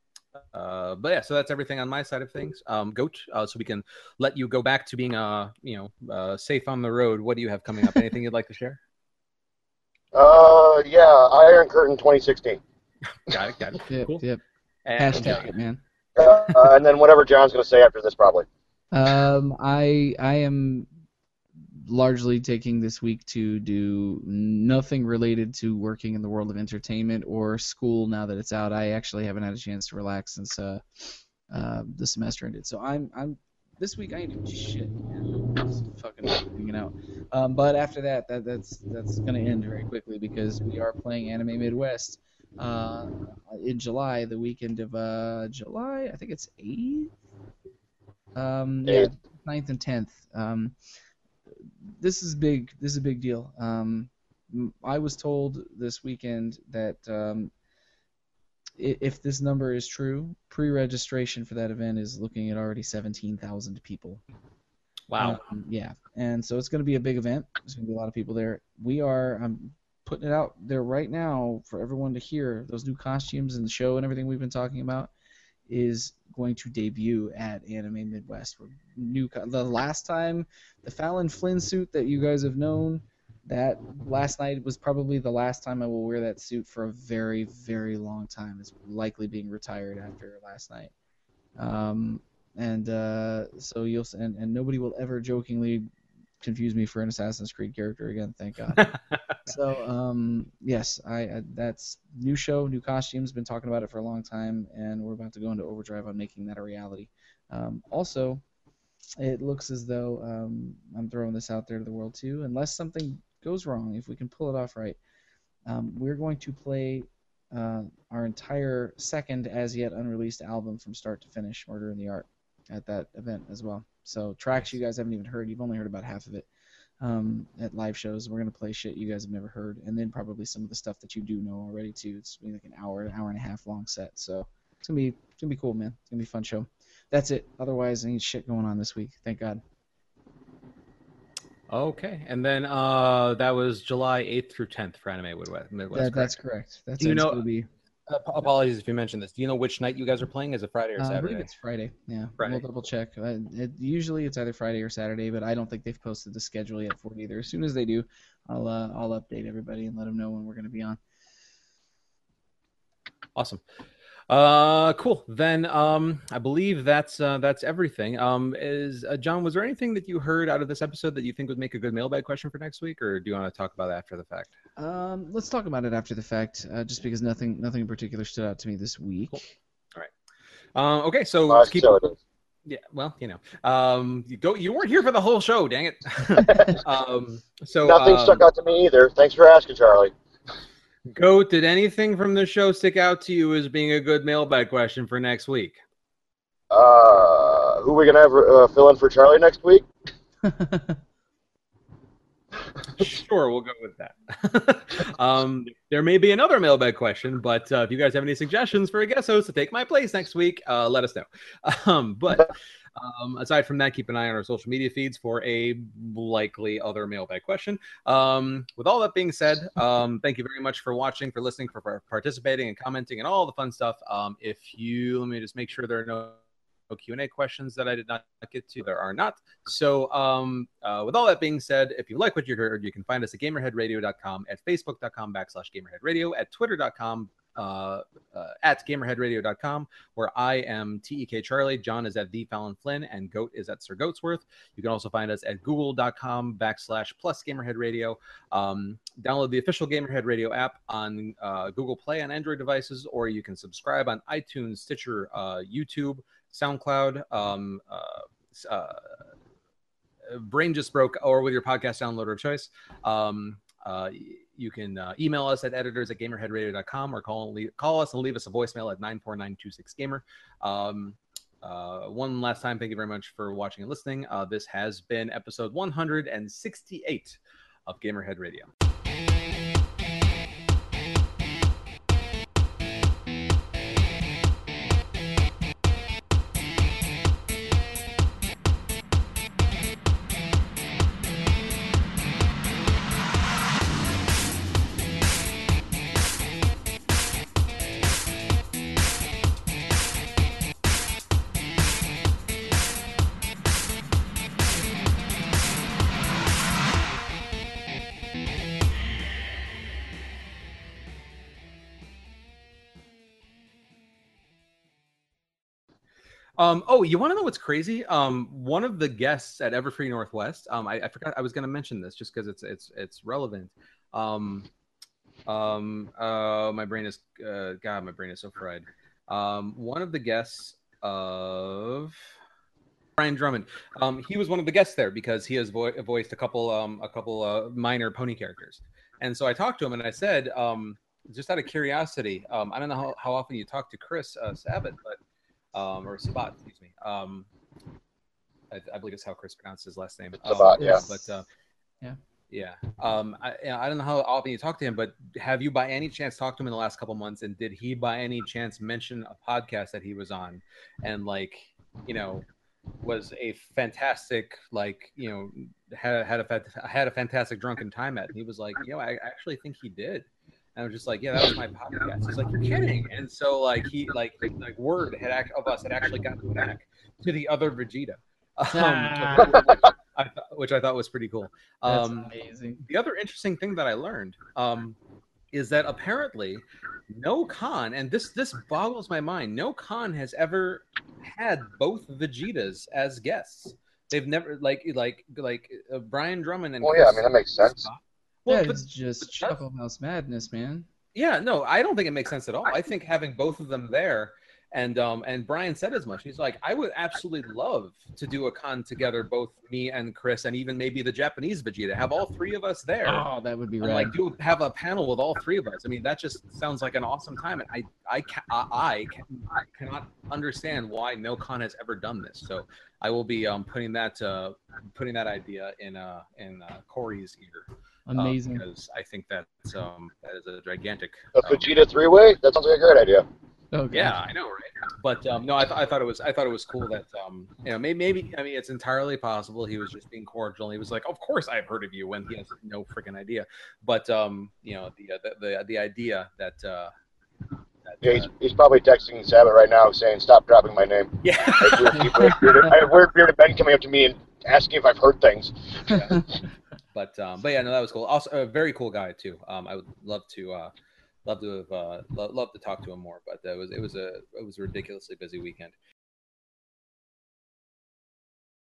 S1: uh, but yeah, so that's everything on my side of things. Um, Goat, uh, so we can let you go back to being uh, you know, uh, safe on the road. What do you have coming up? Anything you'd like to share?
S5: Uh, yeah, Iron Curtain 2016.
S1: Got it. Got it.
S4: Yep,
S1: Cool.
S4: yep.
S1: And,
S4: Hashtag it, man.
S5: Uh, and then whatever John's going to say after this, probably.
S4: Um, I I am largely taking this week to do nothing related to working in the world of entertainment or school. Now that it's out, I actually haven't had a chance to relax since uh, uh, the semester ended. So I'm I'm this week I ain't doing shit, man. Just fucking hanging out. Um, but after that, that that's that's gonna end very quickly because we are playing Anime Midwest uh, in July, the weekend of uh, July. I think it's eighth. Um, yeah, 9th and tenth. Um, this is big. This is a big deal. Um, I was told this weekend that um, if this number is true, pre-registration for that event is looking at already 17,000 people.
S1: wow.
S4: Um, yeah, and so it's going to be a big event. There's going to be a lot of people there. We are. I'm putting it out there right now for everyone to hear. Those new costumes and the show and everything we've been talking about is going to debut at Anime Midwest. We're new. co- The last time the Fallon Flynn suit that you guys have known. That last night was probably the last time I will wear that suit for a very, very long time. It's likely being retired after last night. Um, and uh, so you'll and, and nobody will ever jokingly confuse me for an Assassin's Creed character again. Thank God. so um, yes, I, I that's new show, new costumes. Been talking about it for a long time, and we're about to go into overdrive on making that a reality. Um, also, it looks as though um, I'm throwing this out there to the world too. Unless something goes wrong, if we can pull it off right, um, we're going to play uh, our entire second as yet unreleased album from start to finish, Murder in the Art, at that event as well. So tracks you guys haven't even heard. You've only heard about half of it um, at live shows. We're gonna play shit you guys have never heard, and then probably some of the stuff that you do know already too. It's gonna be like an hour, an hour and a half long set. So it's gonna be it's gonna be cool, man. It's gonna be a fun show. That's it. Otherwise, ain't shit going on this week. Thank God.
S1: Okay, and then uh, that was July 8th through 10th for Anime Midwest. Midwest
S4: That, that's
S1: correct?
S4: correct. That's
S1: Do you know-
S4: gonna be.
S1: Uh, apologies if you mentioned this. Do you know which night you guys are playing? Is it Friday or
S4: Uh, I
S1: Saturday?
S4: believe it's Friday. Yeah,
S1: Friday.
S4: we'll double check. Uh, it, usually it's either Friday or Saturday, but I don't think they've posted the schedule yet for it either. As soon as they do, I'll uh, I'll update everybody and let them know when we're gonna be on.
S1: Awesome. Uh, cool. Then, um, I believe that's uh, that's everything. Um, is uh, John? Was there anything that you heard out of this episode that you think would make a good mailbag question for next week, or do you want to talk about it after the fact?
S2: Um, let's talk about it after the fact, uh, just because nothing nothing in particular stood out to me this week. Cool. All right.
S1: Um, okay, so
S5: Uh,
S1: let's keep.
S5: so it is.
S1: Yeah, well, you know, um, you go. You weren't here for the whole show, dang it. um, so
S5: Nothing
S1: um,
S5: stuck out to me either. Thanks for asking, Charlie.
S1: Goat, did anything from the show stick out to you as being a good mailbag question for next week?
S5: Uh, who are we gonna have uh, fill in for Charlie next week?
S1: sure, we'll go with that. um, there may be another mailbag question, but uh, if you guys have any suggestions for a guest host to take my place next week, uh, let us know. Um, but um, aside from that, keep an eye on our social media feeds for a likely other mailbag question. Um, with all that being said, um, thank you very much for watching, for listening, for, for participating and commenting and all the fun stuff. Um, if you let me just make sure there are no no Q&A questions that I did not get to. There are not. So um, uh, with all that being said, if you like what you heard, you can find us at gamerheadradio.com, at facebook.com backslash gamerheadradio, at twitter.com uh, uh, at gamerheadradio.com, where I am TEK Charlie, John is at the Fallon Flynn, and Goat is at Sir Goatsworth. You can also find us at google.com backslash plus Gamerhead Radio. Um, download the official Gamerhead Radio app on uh, Google Play on Android devices, or you can subscribe on iTunes, Stitcher, uh, YouTube, SoundCloud, um, uh, uh, Brain Just Broke, or with your podcast downloader of choice. Um, you can uh, email us at editors at gamerheadradio.com or call, leave, call us and leave us a voicemail at 94926gamer. Um, uh, one last time, thank you very much for watching and listening. Uh, this has been episode 168 of Gamerhead Radio. Um, oh, you want to know what's crazy? Um, one of the guests at Everfree Northwest, um, I, I forgot I was going to mention this just because it's it's it's relevant. Um, um, uh, my brain is uh, God, my brain is so fried. Um, one of the guests of Brian Drummond, um, he was one of the guests there because he has vo- voiced a couple um a couple uh, minor pony characters, and so I talked to him and I said um just out of curiosity, um, I don't know how, how often you talk to Chris uh, Sabat, but um, or Sabat, excuse me. Um, I, I believe it's how Chris pronounced his last name. Um,
S5: Sabat, yeah.
S1: But uh,
S2: Yeah.
S1: yeah. Um, I, I don't know how often you talk to him, but have you by any chance talked to him in the last couple months? And did he by any chance mention a podcast that he was on, and like, you know, was a fantastic like you know had had a fat- had a fantastic drunken time at? And he was like, you know, I actually think he did. And I was just like, yeah, that was my podcast. He's like, you're kidding. And so like he like like word had act- of us had actually gotten back to the other Vegeta, um, which, I th- which I thought was pretty cool.
S2: That's
S1: Um,
S2: amazing.
S1: the other interesting thing that I learned um, is that apparently no con and this this boggles my mind, no con has ever had both Vegetas as guests. They've never like like like uh, Brian Drummond and
S5: Well, yeah, I mean that makes sense.
S1: Well,
S2: yeah,
S1: but
S2: it's just
S1: but
S2: Chuckle House madness, man.
S1: yeah, no, I don't think it makes sense at all. I think having both of them there, and um, and Brian said as much. He's like, I would absolutely love to do a con together, both me and Chris, and even maybe the Japanese Vegeta. Have all three of us there.
S2: Oh, that would be
S1: and
S2: rad.
S1: like do have a panel with all three of us. I mean, that just sounds like an awesome time, and I I ca- I, I can, I cannot understand why no con has ever done this. So I will be um putting that uh putting that idea in uh in uh, Corey's ear. Um,
S2: Amazing.
S1: because I think that's um that is a gigantic.
S5: A
S1: um,
S5: Vegeta three way? That sounds like a great idea.
S2: oh,
S1: yeah, I know, right? But um, no, I, th- I thought it was I thought it was cool that um, you know maybe, maybe I mean it's entirely possible he was just being cordial. He was like, "Of course I've heard of you," when he has no freaking idea. But um, you know the uh, the, the the idea that uh, that,
S5: Yeah, he's,
S1: uh,
S5: he's probably texting Sabbath right now saying, "Stop dropping my name." I have weird,
S1: yeah.
S5: weird, bearded, I have weird bearded men coming up to me and asking if I've heard things.
S1: but um, but yeah, no, that was cool. Also, a very cool guy too. Um, I would love to uh, love to have uh, lo- love to talk to him more, but it was it was a it was a ridiculously busy weekend.